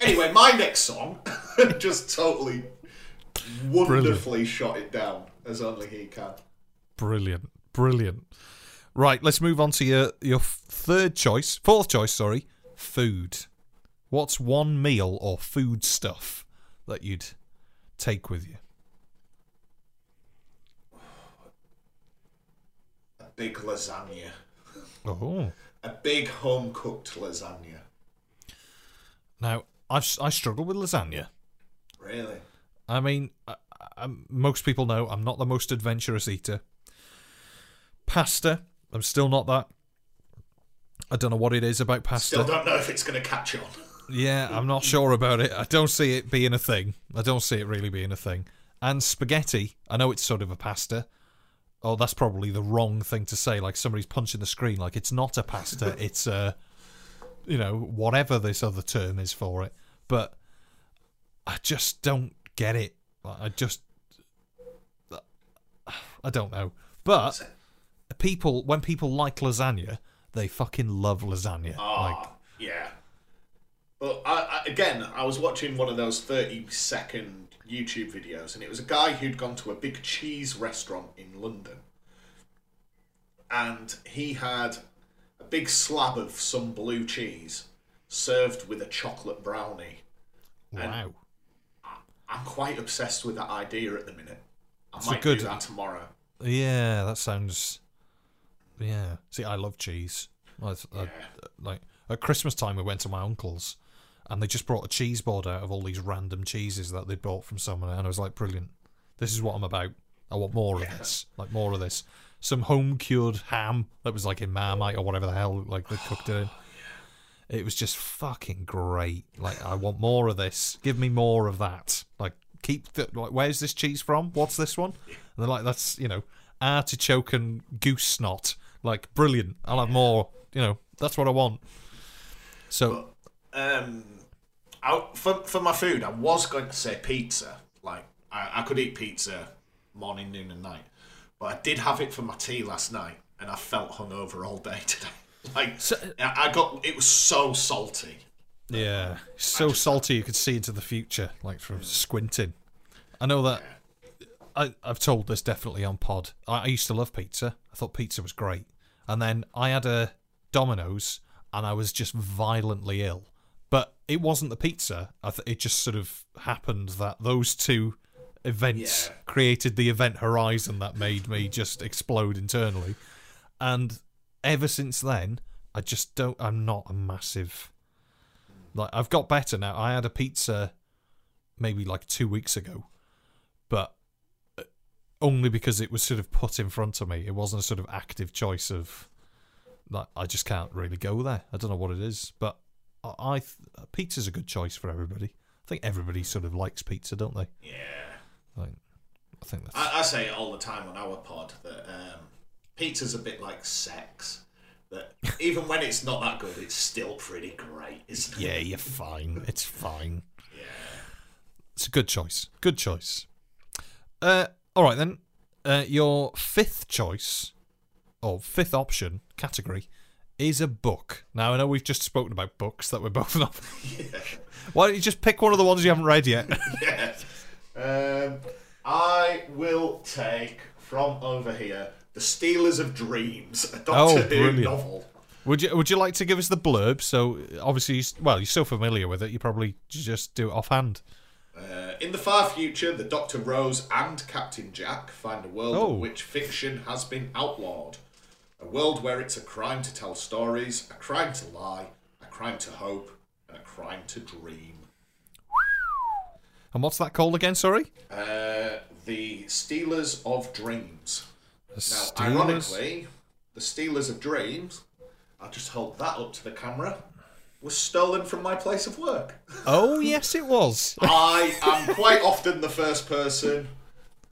Anyway, my next song just totally wonderfully shot it down as only he can. Brilliant, brilliant. Right, let's move on to your your third choice, fourth choice. Sorry, food. What's one meal or food stuff that you'd take with you? A big lasagna, Oh, a big home cooked lasagna. now I've I struggle with lasagna. Really. I mean, I, I, most people know I'm not the most adventurous eater. Pasta, I'm still not that. I don't know what it is about pasta. Still don't know if it's going to catch on. Yeah, I'm not sure about it. I don't see it being a thing. I don't see it really being a thing. And spaghetti, I know it's sort of a pasta. Oh, that's probably the wrong thing to say. Like somebody's punching the screen. Like it's not a pasta. it's a, you know, whatever this other term is for it. But I just don't get it. I just, I don't know. But people when people like lasagna, they fucking love lasagna. Ah, Like, yeah. But I, I, again, I was watching one of those thirty-second YouTube videos, and it was a guy who'd gone to a big cheese restaurant in London, and he had a big slab of some blue cheese served with a chocolate brownie. wow. I'm quite obsessed with that idea at the minute. I It's a might good- do that tomorrow. Yeah, that sounds. Yeah. See, I love cheese. I, I, like at Christmas time, we went to my uncle's, and they just brought a cheese board out of all these random cheeses that they'd bought from somewhere, and I was like, brilliant. This is what I'm about. I want more of this. Like more of this. Some home cured ham that was like in Marmite or whatever the hell like they cooked it in. Oh, it was just fucking great. Like I want more of this. Give me more of that. Like keep the like where's this cheese from? What's this one? And they're like that's you know artichoke and goose snot. Like brilliant. I'll have more. You know that's what I want. So Um, I, for for my food, I was going to say pizza. Like I, I could eat pizza morning, noon, and night, but I did have it for my tea last night, and I felt hungover all day today. Like So- I I got it was so salty. yeah, so salty you could see into the future, like from squinting. I know that. I, I've told this definitely on pod. I, I used to love pizza. I thought pizza was great, and then I had a Domino's, and I was just violently ill. But it wasn't the pizza. I th- it just sort of happened that those two events Yeah. created the event horizon that made me just explode internally. And ever since then, I just don't. I'm not a massive. Like I've got better now. I had a pizza, maybe like two weeks ago, but only because it was sort of put in front of me. It wasn't a sort of active choice of. Like I just can't really go there. I don't know what it is, but I, I pizza's a good choice for everybody. I think everybody sort of likes pizza, don't they? Yeah. Like, I think that's. I, I say it all the time on our pod that um, pizza's a bit like sex. That even when it's not that good, it's still pretty great, isn't it? Yeah, you're fine. It's fine. Yeah. It's a good choice. Good choice. Uh, all right then. Uh, your fifth choice, or fifth option category, is a book. Now I know we've just spoken about books that we're both not. Why don't you just pick one of the ones you haven't read yet? yeah. Um, I will take from over here the Stealers of Dreams, a Doctor Oh, Who novel. would you Would you like to give us the blurb? So obviously, well, you're so familiar with it, you probably just do it offhand. Uh, in the far future, the Doctor Rose and Captain Jack find a world Oh. in which fiction has been outlawed. A world where it's a crime to tell stories, a crime to lie, a crime to hope, and a crime to dream. And what's that called again? Sorry. Uh, the Stealers of Dreams. The Now, Stealers- ironically, the Stealers of Dreams, I'll just hold that up to the camera, was stolen from my place of work. Oh yes, it was. I am quite often the first person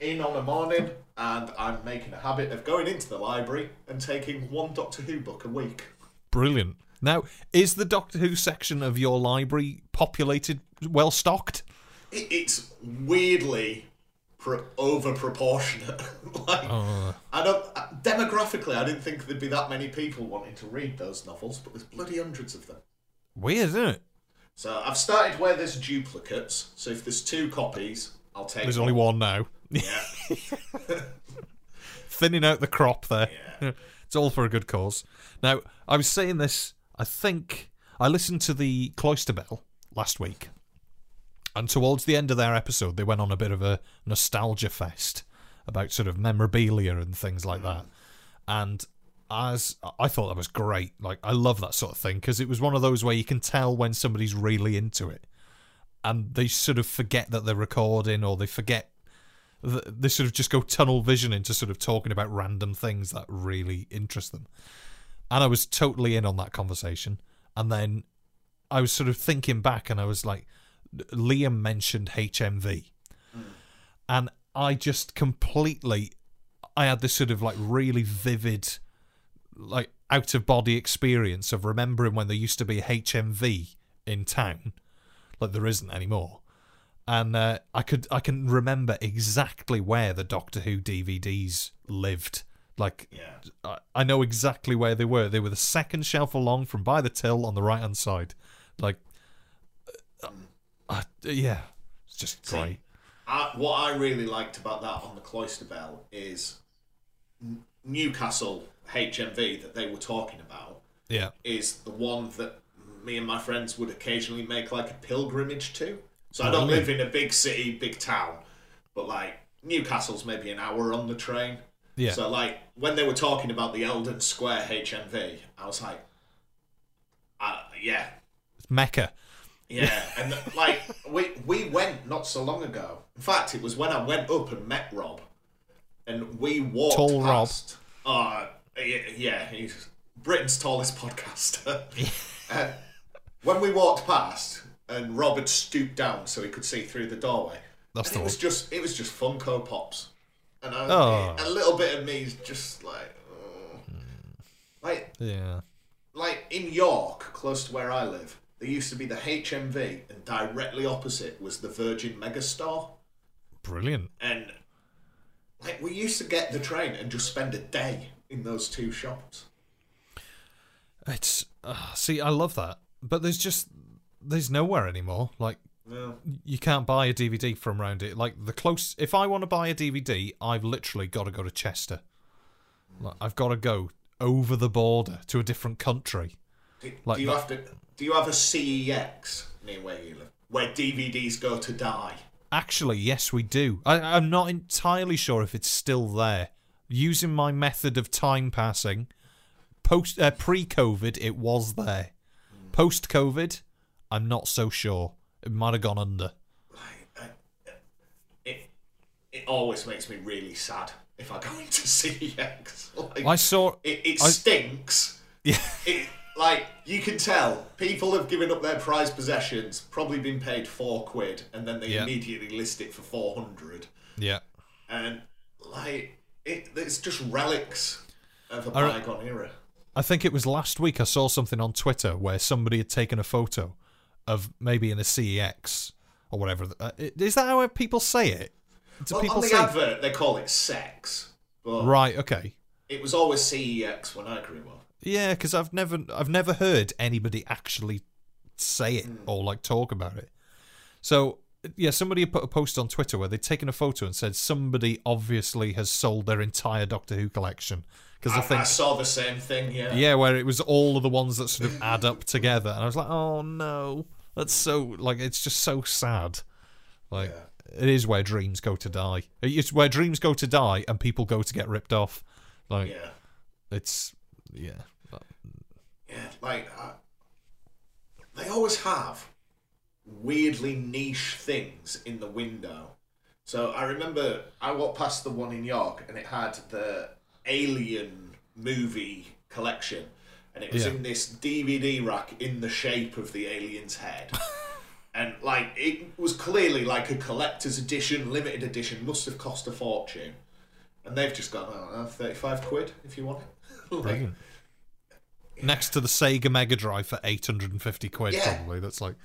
in on a morning, and I'm making a habit of going into the library and taking one Doctor Who book a week. Brilliant. Now, is the Doctor Who section of your library populated, well stocked? It's weirdly pro- over proportionate. like, uh. I don't uh, demographically, I didn't think there'd be that many people wanting to read those novels, but there's bloody hundreds of them. Weird, isn't it? So I've started where there's duplicates. So if there's two copies, I'll take. There's only one now. Yeah. Thinning out the crop there. Yeah. It's all for a good cause. Now, I was saying this, I think I listened to the Cloister Bell last week. And towards the end of their episode, they went on a bit of a nostalgia fest about sort of memorabilia and things like that. Hmm. And as I thought that was great. Like I love that sort of thing because it was one of those where you can tell when somebody's really into it, and they sort of forget that they're recording or they forget. th- They sort of just go tunnel vision into sort of talking about random things that really interest them. And I was totally in on that conversation. And then I was sort of thinking back and I was like, Liam mentioned HMV. Mm. And I just completely, I had this sort of like really vivid, like out of body experience of remembering when there used to be HMV in town, like there isn't anymore. And uh, I could I can remember exactly where the Doctor Who DVDs lived. Like Yeah. I, I know exactly where they were. They were the second shelf along from by the till on the right hand side. Like, uh, uh, yeah, it's just See, great. I, what I really liked about that on the Cloister Bell is N- Newcastle HMV that they were talking about Yeah, is the one that me and my friends would occasionally make like a pilgrimage to. So I don't live in a big city, big town, but like Newcastle's maybe an hour on the train. yeah. So like when they were talking about the Eldon Square HMV, I was like, uh, yeah, It's Mecca. yeah, and like we we went not so long ago. In fact, it was when I went up and met Rob, and we walked Tall Rob. past. Uh, yeah, yeah, he's Britain's tallest podcaster. and uh, when we walked past, and Rob had stooped down so he could see through the doorway. That's and the it was one. just it was just Funko Pops, and I, Oh. a little bit of me is just like, oh. like Yeah. like in York, close to where I live, there used to be the HMV, and directly opposite was the Virgin Megastore. Brilliant. And like we used to get the train and just spend a day in those two shops. It's uh, see, I love that, but there's just there's nowhere anymore. Like No. you can't buy a DVD from around it. Like the close, if I want to buy a DVD, I've literally got to go to Chester. Like I've got to go over the border to a different country. Do, Like do you that- have to? Do you have a CEX near where you live, where DVDs go to die? Actually, yes, we do. I, I'm not entirely sure if it's still there. Using my method of time passing, post uh, pre-COVID, it was there. Post-COVID, I'm not so sure. It might have gone under. It it always makes me really sad if I go into CEX. Like, I saw. it, it I- stinks. Yeah. It, like you can tell, people have given up their prized possessions, probably been paid four quid, and then they Yeah. immediately list it for four hundred. Yeah. And like it, it's just relics of a bygone era. I think it was last week I saw something on Twitter where somebody had taken a photo of maybe in a CEX or whatever. Uh, Is that how people say it? Do Well, people on the say advert, they call it sex, right? Okay. it was always CEX when I grew up. Yeah, because I've never I've never heard anybody actually say it or like talk about it. So yeah, somebody had put a post on Twitter where they'd taken a photo and said somebody obviously has sold their entire Doctor Who collection because I, I, think I saw the same thing. Yeah. yeah, where it was all of the ones that sort of add up together, and I was like, oh no, that's so like it's just so sad. Like it is where dreams go to die. It's where dreams go to die, and people go to get ripped off. Like Yeah. it's yeah. Yeah, like uh, they always have weirdly niche things in the window. So I remember I walked past the one in York, and it had the Alien movie collection, and it was Yeah. in this DVD rack in the shape of the alien's head. And like it was clearly like a collector's edition, limited edition, must have cost a fortune. And they've just gone, oh, uh, 35 quid if you want it. like. Next to the Sega Mega Drive for 850 quid, Yeah. probably. That's like.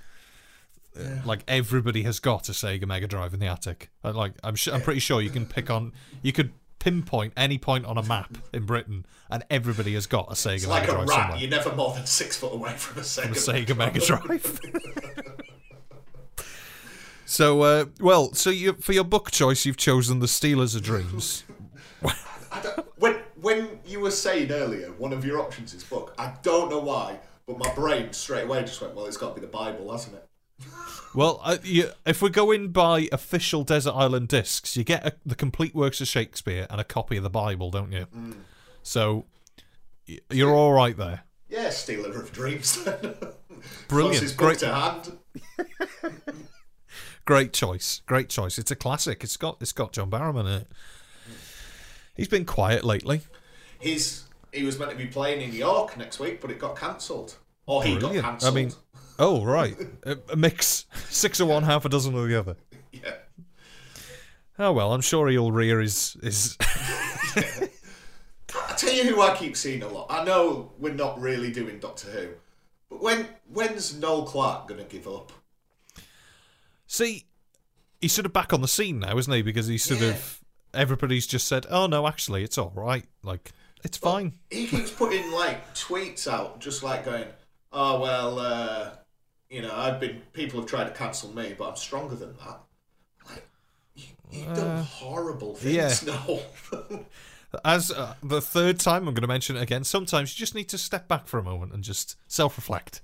Uh, Like everybody has got a Sega Mega Drive in the attic. Uh, Like I'm, su- I'm pretty sure you can pick on, you could pinpoint any point on a map in Britain, and everybody has got a Sega It's Mega like a Drive rat. somewhere. You're never more than six foot away from a Sega, from a Sega Mega Drive. so, uh, well, so you for your book choice, you've chosen the Stealers of Dreams. When when you were saying earlier, one of your options is book. I don't know why, but my brain straight away just went, well, it's got to be the Bible, hasn't it? Well, uh, you, if we're going by official Desert Island discs, you get a, the complete works of Shakespeare and a copy of the Bible, don't you? So y- you're all right there. Yeah, Stealer of Dreams. Brilliant. Great, to hand. great choice. Great choice. It's a classic. It's got it's got John Barrowman in it. He's been quiet lately. He's he was meant to be playing in York next week, but it got cancelled. Or he got Brilliant. I cancelled. mean, oh right, a, a mix, six of one, half a dozen of the other. yeah. Oh well, I'm sure he'll rear his his. I tell you who I keep seeing a lot. I know we're not really doing Doctor Who, but when when's Noel Clarke gonna give up? See, he's sort of back on the scene now, isn't he? Because he's sort Yeah. of everybody's just said, "Oh no, actually, it's all right. Like it's fine." he keeps putting like tweets out, just like going, "Oh well, uh, you know, I've been people have tried to cancel me, but I'm stronger than that." Like, you, you've done horrible things. No, As uh, the third time, I'm going to mention it again. Sometimes you just need to step back for a moment and just self-reflect,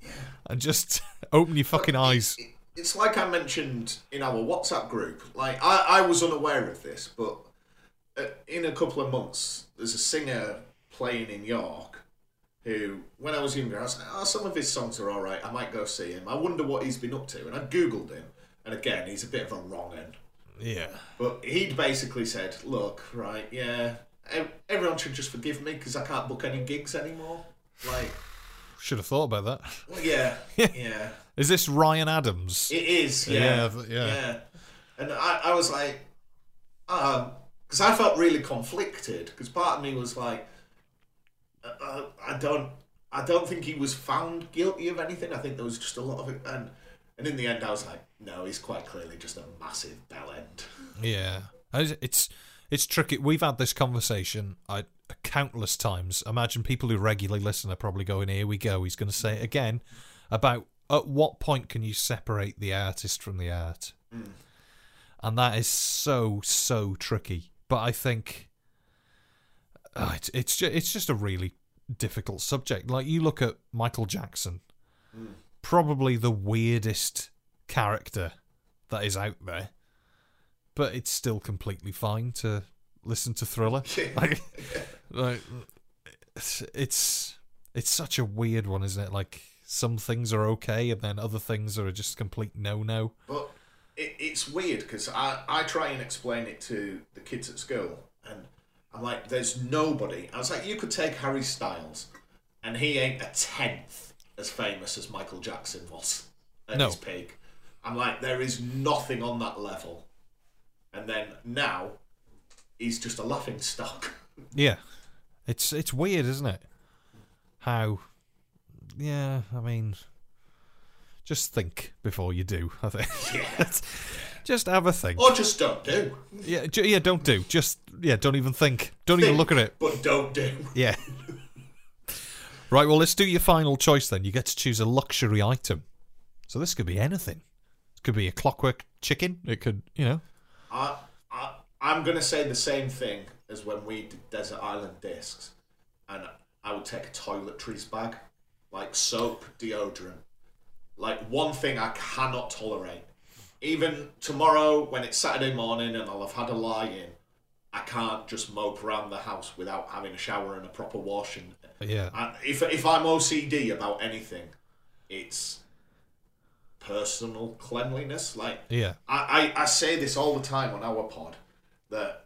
and just open your fucking eyes. It- it's like I mentioned in our WhatsApp group. Like I, I was unaware of this, but uh, in a couple of months, there's a singer playing in York who, when I was younger, I was like, oh, some of his songs are all right. I might go see him. I wonder what he's been up to. And I googled him, and again, he's a bit of a wrong end. Yeah. But he'd basically said, look, right, yeah, everyone should just forgive me because I can't book any gigs anymore. Like, Should have thought about that. well, yeah, yeah. Is this Ryan Adams? It is, Yeah, yeah, th- yeah. And I, I was like, um, because I felt really conflicted. Because part of me was like, uh, I don't, I don't think he was found guilty of anything. I think there was just a lot of it, and and in the end, I was like, no, he's quite clearly just a massive bell end. Yeah, It's- it's tricky. We've had this conversation I, countless times. Imagine people who regularly listen are probably going, "Here we go." He's going to say it again about at what point can you separate the artist from the art, and that is so so tricky. But I think uh, it's it's just, it's just a really difficult subject. Like you look at Michael Jackson, probably the weirdest character that is out there but it's still completely fine to listen to Thriller. like, like it's, it's it's such a weird one, isn't it? Like some things are okay, and then other things are just complete no no. But it, it's weird because I, I try and explain it to the kids at school, I'm like, there's nobody. I was like, you could take Harry Styles, and he ain't a tenth as famous as Michael Jackson was at No. his peak. I'm like, there is nothing on that level. And then now, he's just a laughing stock. Yeah, it's it's weird, isn't it? How? Yeah, I mean, just think before you do. I think. just have a think. Or just don't do. Yeah, ju- yeah. Don't do. Just yeah. Don't even think. Don't even look at it. But don't do. Yeah. right, well, let's do your final choice then. You get to choose a luxury item. So this could be anything. It could be a clockwork chicken. It could, you know. I, I, I'm going to say the same thing as when we did Desert Island discs. And I would take a toiletries bag, like soap, deodorant. Like one thing I cannot tolerate. Even tomorrow, when it's Saturday morning and I'll have had a lie in, I can't just mope around the house without having a shower and a proper wash. And, Yeah. and if, if I'm OCD about anything, it's personal cleanliness. Like, Yeah. I, I, I say this all the time on our pod that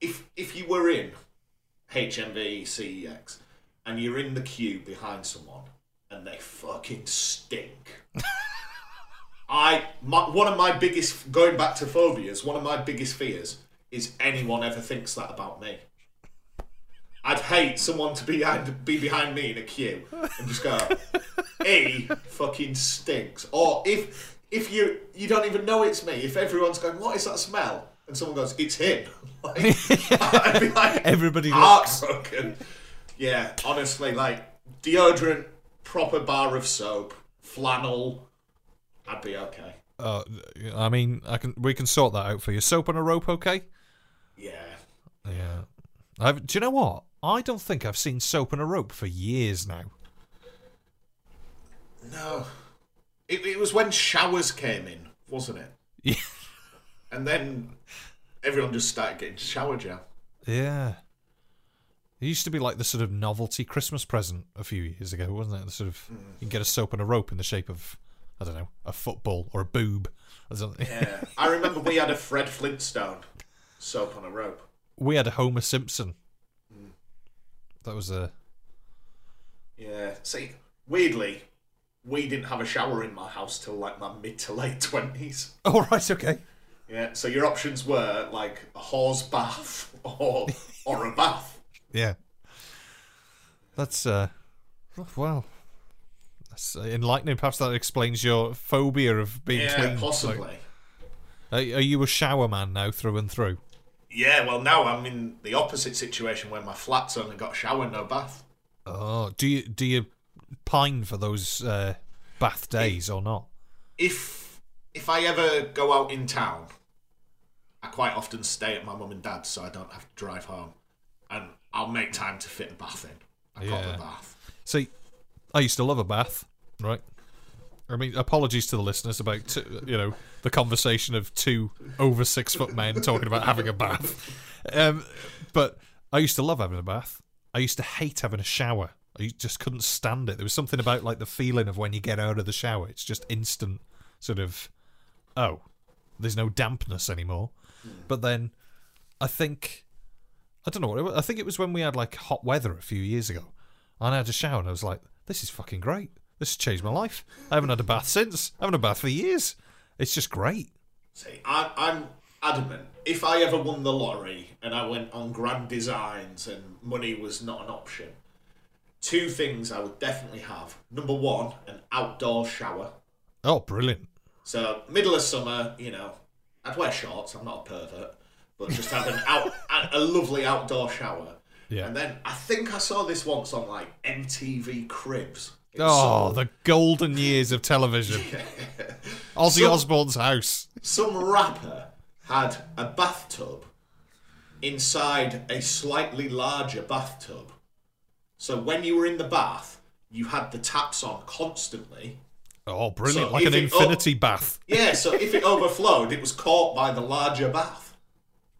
if if you were in HMV CEX and you're in the queue behind someone and they fucking stink. I my, one of my biggest going back to phobias, one of my biggest fears is anyone ever thinks that about me. I'd hate someone to be behind, be behind me in a queue and just go, "He fucking stinks." Or if if you you don't even know it's me, if everyone's going, "What is that smell?" and someone goes, "It's him," like, I'd be like, Everybody heartbroken. Yeah, honestly, like deodorant, proper bar of soap, flannel, I'd be okay. Uh, I mean, I can. We can sort that out for you. Soap on a rope, okay? Yeah. Yeah. I've, do you know what? I don't think I've seen soap on a rope for years now. No. It, it was when showers came in, wasn't it? Yeah. And then everyone just started getting shower gel. Yeah. It used to be like the sort of novelty Christmas present a few years ago, wasn't it? The sort of you can get a soap and a rope in the shape of I don't know a football or a boob or something. Yeah. I remember we had a Fred Flintstone soap on a rope. We had a Homer Simpson. That was a Yeah. See, weirdly, we didn't have a shower in my house till like my mid to late twenties. oh right okay Yeah. So your options were like a horse bath or or a bath. yeah. That's uh well that's enlightening. Perhaps that explains your phobia of being Yeah, clean. possibly. Are, you a shower man now through and through? Yeah, well, now I'm in the opposite situation where my flat's only got a shower, no bath. Oh, do you do you pine for those uh, bath days or not? If if I ever go out in town, I quite often stay at my mum and dad's, so I don't have to drive home, and I'll make time to fit a bath in. A Yeah. proper bath. See, I used to love a bath, right? I mean, apologies to the listeners about you know the conversation of two over six foot men talking about having a bath. Um, but I used to love having a bath. I used to hate having a shower. I just couldn't stand it. There was something about like the feeling of when you get out of the shower. It's just instant, sort of. Oh, there's no dampness anymore. But then, I think I don't know what it was. I think it was when we had like hot weather a few years ago. I had a shower and I was like, this is fucking great. This has changed my life. I haven't had a bath since. I haven't had a bath for years. It's just great. See, I, I'm adamant. If I ever won the lottery and I went on grand designs and money was not an option, two things I would definitely have. Number one, an outdoor shower. Oh, brilliant. So middle of summer, you know, I'd wear shorts. I'm not a pervert, but just have an out a, a lovely outdoor shower. Yeah. And then I think I saw this once on like MTV Cribs. It Oh, was the golden years of television. Ozzy So- Osbourne's house. some, some rapper had a bathtub inside a slightly larger bathtub. So when you were in the bath, you had the taps on constantly. Oh, brilliant. So like an infinity bath. Yeah, so if it overflowed, it was caught by the larger bath.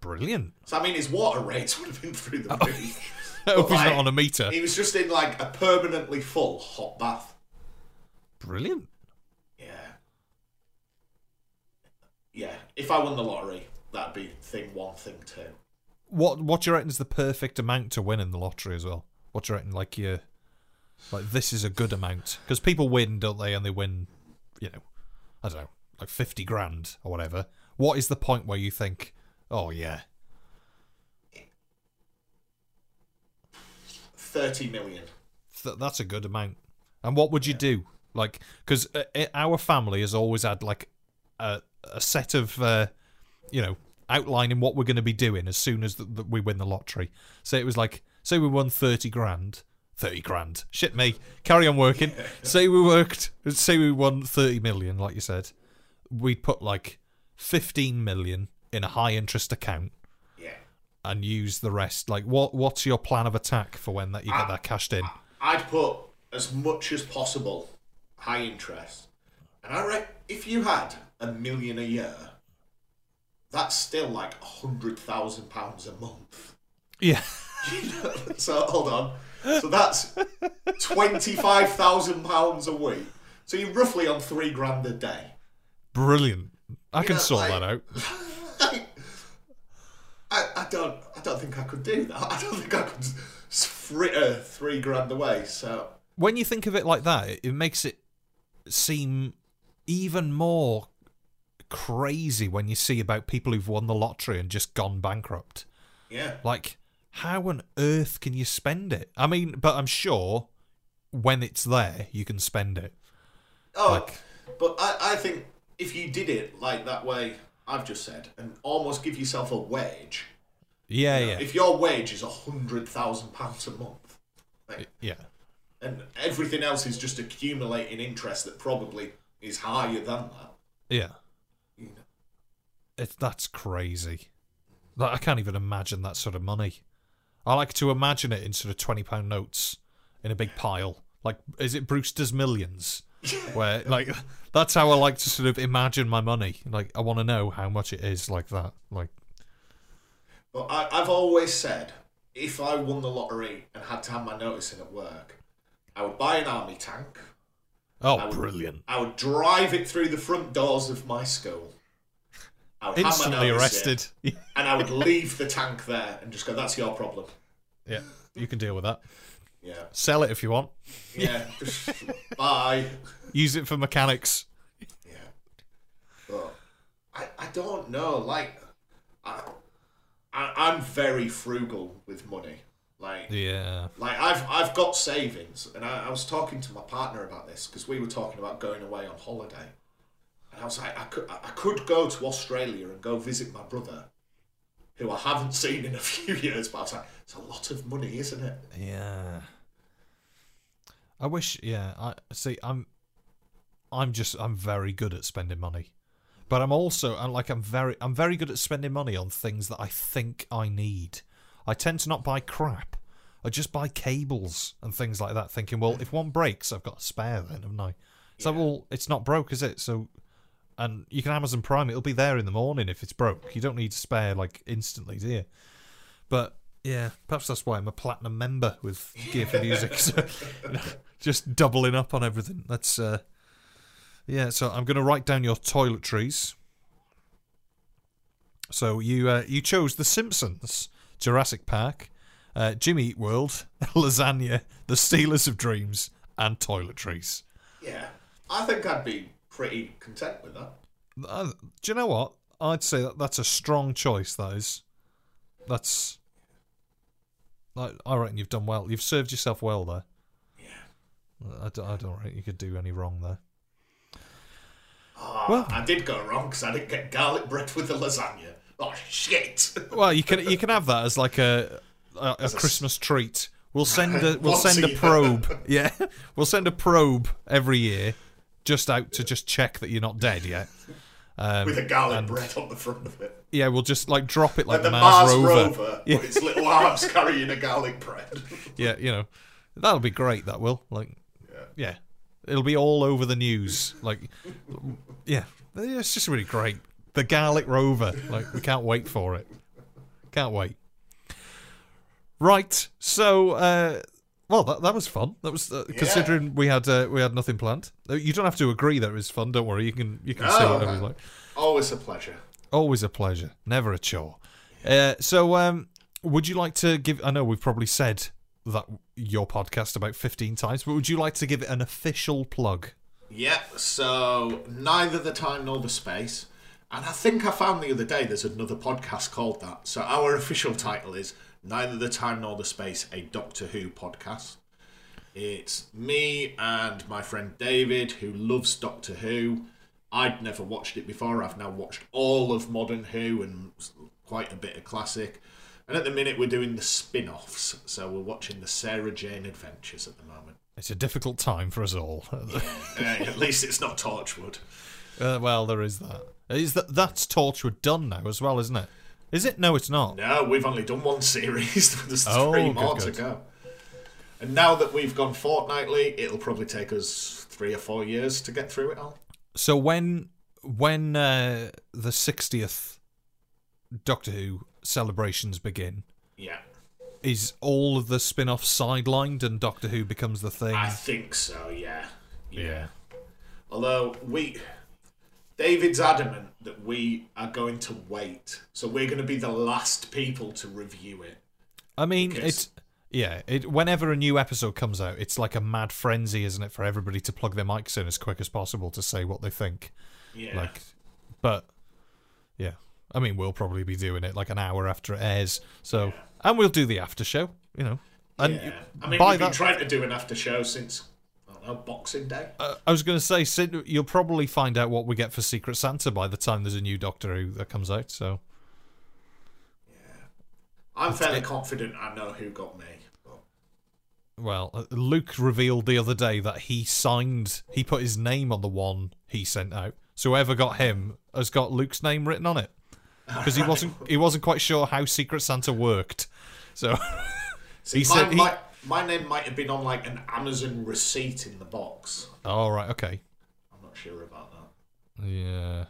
Brilliant. So I mean, his water rates would have been through the oh. roof. I hope he's not on a meter. He was just in like a permanently full hot bath. Brilliant. Yeah. Yeah. If I won the lottery, that'd be thing one, thing two. What What do you reckon is the perfect amount to win in the lottery as well? What do you reckon? Like you, like this is a good amount because people win, don't they? And they win, you know, I don't know, like fifty grand or whatever. What is the point where you think, oh yeah, Thirty million. th- that's a good amount? And what would you do? Like, because uh, our family has always had like a a set of, uh, you know, outlining what we're going to be doing as soon as th- th- we win the lottery. So it was like, say we won thirty grand. 30 grand. Shit me. Carry on working. say we worked, say we won 30 million, like you said. We'd put like 15 million in a high interest account Yeah. and use the rest. Like, what? what's your plan of attack for when that you get that cashed in? I'd put as much as possible high interest. And I reckon if you had a million a year, that's still like a hundred thousand pounds a month. Yeah. so hold on. So that's twenty five thousand pounds a week. So you're roughly on three grand a day. Brilliant. I can know, sort like- that out. I, I don't I don't think I could do that. I don't think I could fritter uh, three grand away. So When you think of it like that, it, it makes it seem even more crazy when you see about people who've won the lottery and just gone bankrupt. yeah. Like, how on earth can you spend it? I mean, but I'm sure when it's there, you can spend it. Oh, Like- but I, I think if you did it like that way I've just said, and almost give yourself a wage. Yeah, you know, yeah, If your wage is a hundred thousand pounds a month, like, yeah. and everything else is just accumulating interest that probably is higher than that. Yeah. You know. It, that's crazy. Like, I can't even imagine that sort of money. I like to imagine it in sort of twenty pound notes in a big pile. Like, is it Brewster's Millions? Where like that's how I like to sort of imagine my money. Like, I want to know how much it is like that. Like, But I, I've always said, if I won the lottery and had to have my notice in at work, I would buy an army tank. Oh, I oh, would, brilliant! I would drive it through the front doors of my school. I would Instantly in, arrested. and I would leave the tank there and just go, "That's your problem." yeah, you can deal with that. Yeah, Sell it if you want. yeah. bye. Use it for mechanics. Yeah. But I, I don't know. Like, I, I, I'm very frugal with money. Like, Yeah. like I've I've got savings, and I, I was talking to my partner about this because we were talking about going away on holiday, and I was like, I could I could go to Australia and go visit my brother, who I haven't seen in a few years. But I was like, it's a lot of money, isn't it? Yeah. I wish. Yeah. I see. I'm. I'm just. I'm very good at spending money, but I'm also. I'm like. I'm very. I'm very good at spending money on things that I think I need. I tend to not buy crap. I just buy cables and things like that, thinking, well, if one breaks, I've got a spare then, haven't I? So, well, it's not broke, is it? So, and you can Amazon Prime, it'll be there in the morning if it's broke. You don't need to spare, like, instantly, do you? But, yeah, perhaps that's why I'm a platinum member with Gear4music. so, just doubling up on everything. That's, uh, yeah, so I'm going to write down your toiletries. So you uh, you chose The Simpsons, Jurassic Park, uh, Jimmy Eat World, Lasagna, The Stealers of Dreams, and Toiletries. Yeah, I think I'd be pretty content with that. Uh, do you know what? I'd say that that's a strong choice. That is, that's. I, I reckon you've done well. You've served yourself well there. Yeah. I don't, I don't reckon you could do any wrong there. Oh, Well- I did go wrong because I didn't get garlic bread with the lasagna. Oh shit! Well, you can you can have that as like a a, a As a s- Christmas treat. We'll send a we'll send a probe. Yeah, we'll send a probe every year, just out to just check that you're not dead yet. Um, with a garlic and- bread on the front of it. Yeah, we'll just like drop it like, Like the Mars, Mars rover. rover, Yeah. its little arms carrying a garlic bread. Yeah, you know, that'll be great. That will like, yeah, it'll be all over the news. Like, yeah, it's just really great. The garlic rover. Like, we can't wait for it. Can't wait. Right. So, uh, well, that that was fun. That was uh, considering we had uh, we had nothing planned. Uh, You don't have to agree that it was fun. Don't worry. You can you can say No, whatever you like. Always a pleasure. Always a pleasure, never a chore. Uh, so, um, would you like to give? I know we've probably said that your podcast about fifteen times, but would you like to give it an official plug? Yeah, so neither the time nor the space. And I think I found the other day there's another podcast called that. So our official title is Neither the Time Nor the Space, a Doctor Who podcast. It's me and my friend David, who loves Doctor Who. I'd never watched it before. I've now watched all of Modern Who and quite a bit of classic. And at the minute, we're doing the spin offs. So we're watching the Sarah Jane Adventures at the moment. It's a difficult time for us all. Uh, at least it's not Torchwood. uh, well, there is that. Is that that's Torchwood done now as well, isn't it? Is it? No, it's not. No, we've only done one series. There's Oh, three more good. to go. And now that we've gone fortnightly, it'll probably take us three or four years to get through it all. So when when uh, the sixtieth Doctor Who celebrations begin, Yeah, is all of the spin-offs sidelined and Doctor Who becomes the thing? I think so. Yeah, yeah. Although we, David's adamant that we are going to wait, so we're going to be the last people to review it. I mean, Because- it's yeah. It whenever a new episode comes out, it's like a mad frenzy, isn't it, for everybody to plug their mics in as quick as possible to say what they think. Yeah, Like, but yeah, I mean, we'll probably be doing it like an hour after it airs. So, and we'll do the after show. You know, and yeah. I mean, we've been that, trying to do an after show since don't know Boxing Day. uh, I was going to say, Sid, you'll probably find out what we get for Secret Santa by the time there's a new Doctor Who that comes out. So, yeah, I'm fairly confident I know who got me. But well, uh, Luke revealed the other day that he signed, he put his name on the one he sent out. So whoever got him has got Luke's name written on it because he wasn't he wasn't quite sure how Secret Santa worked. So See, He my, said he- my, my name might have been on like an Amazon receipt in the box. all right, okay, I'm not sure about that. yeah.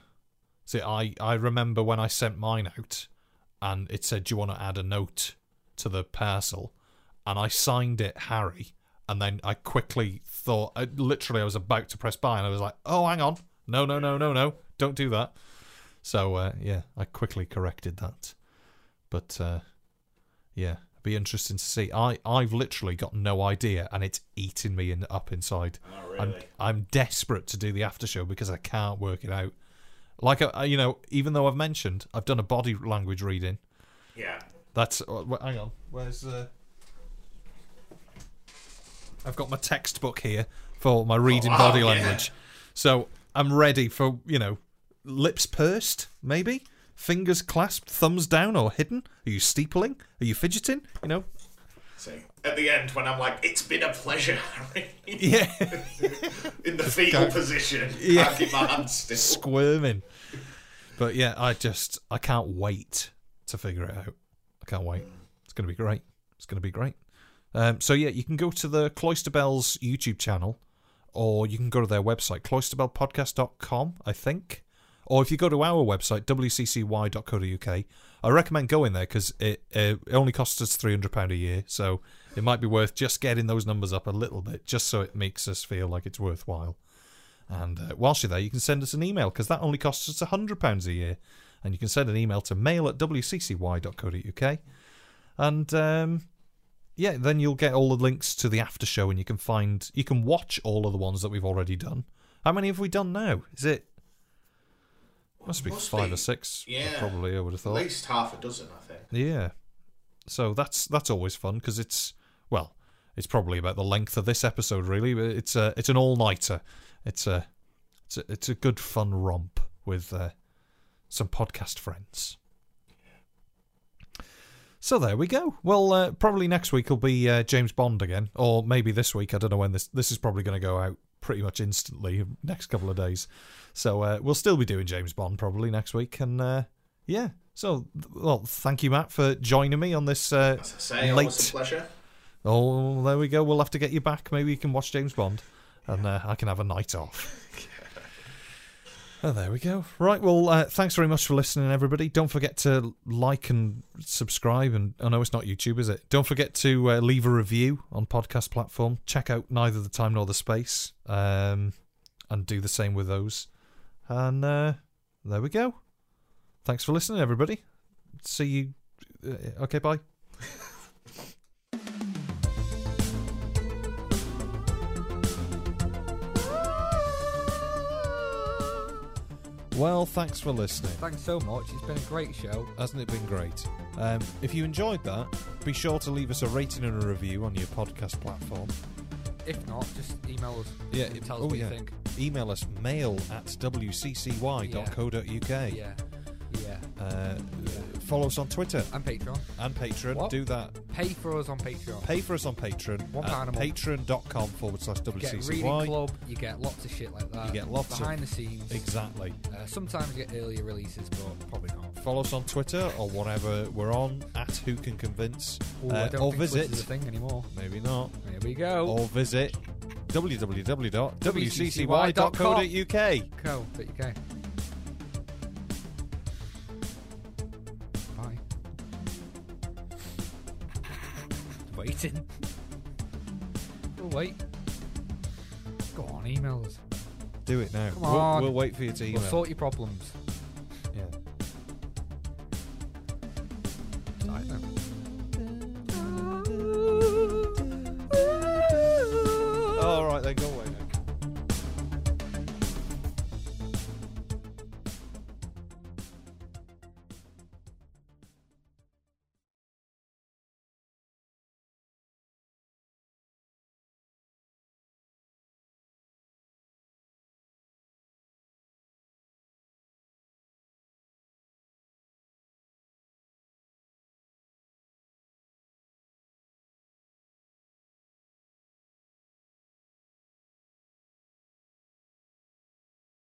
See, I I remember when I sent mine out, and it said, "Do you want to add a note to the parcel?" And I signed it Harry, and then I quickly thought, I, literally, I was about to press buy, and I was like, "Oh, hang on, no, no, no, no, no, don't do that." So uh, yeah, I quickly corrected that. But uh, yeah, be interesting to see. I I've literally got no idea, and it's eating me in, up inside. Oh, I'm? I'm desperate to do the after show because I can't work it out. Like I, you know, even though I've mentioned I've done a body language reading. Yeah. That's uh, hang on. Where's uh I've got my textbook here for my reading wow, body yeah. language. So I'm ready for, you know, lips pursed, maybe? Fingers clasped, thumbs down or hidden? Are you steepling? Are you fidgeting? You know? So at the end, when I'm like, "It's been a pleasure, Harry," Yeah. in the fetal position, Yeah. can't keep my hands still. Squirming. But yeah, I just I can't wait to figure it out. I can't wait. It's gonna be great. It's gonna be great. Um, so yeah, you can go to the Cloister Bells YouTube channel, or you can go to their website, cloisterbellpodcast.com, I think. Or if you go to our website, wccy.co.uk, I recommend going there because it, it only costs us £300 a year. So it might be worth just getting those numbers up a little bit, just so it makes us feel like it's worthwhile. And uh, whilst you're there, you can send us an email because that only costs us £100 a year. And you can send an email to mail at wccy.co.uk. And um, yeah, then you'll get all the links to the after show and you can find, you can watch all of the ones that we've already done. How many have we done now? Is it? Must be Must five be. or six. Yeah. Probably, I would have thought At least half a dozen, I think. Yeah. So that's that's always fun because it's well, it's probably about the length of this episode really, but it's a it's an all nighter. It's a it's a it's a good fun romp with uh, some podcast friends. So there we go. Well, uh, probably next week will be uh, James Bond again, or maybe this week. I don't know when this this is probably going to go out pretty much instantly next couple of days. So uh, we'll still be doing James Bond probably next week, and uh, yeah. So well, thank you, Matt, for joining me on this uh, say, late. pleasure. Oh, there we go. We'll have to get you back. Maybe you can watch James Bond, and uh, I can have a night off. Oh, there we go. Right. Well, uh, thanks very much for listening, everybody. Don't forget to like and subscribe. And I know it's not YouTube, is it? Don't forget to uh, leave a review on podcast platform. Check out neither the time nor the space, um, and do the same with those. And uh, there we go. Thanks for listening, everybody. See you. Uh, okay. Bye. Well, thanks for listening. Thanks so much. It's been a great show. Hasn't it been great? Um, if you enjoyed that, be sure to leave us a rating and a review on your podcast platform. If not, just email us. Yeah, and it- tell us oh, what yeah. you think. Email us mail at wccy.co.uk. Yeah, yeah. Uh, follow us on Twitter And Patreon. and Patreon. What? Do that. Pay for us on Patreon. Pay for us on Patreon. One pound a month. Patreon.com forward slash You get WCCY. club. You get lots of shit like that. You get lots of- behind the scenes. Exactly. Uh, sometimes you get earlier releases, but probably not. Follow us on Twitter or whatever we're on at Who Can Convince. Ooh, Uh, I don't or visit. Twitter's a thing anymore. Maybe not. Here we go. Or visit www.wccy.co.uk. Go. Waiting. We'll wait. Go on, email us. Do it now. Come We'll- on. We'll, wait for you to email. We'll sort your problems. yeah. Right then. All right, then go away.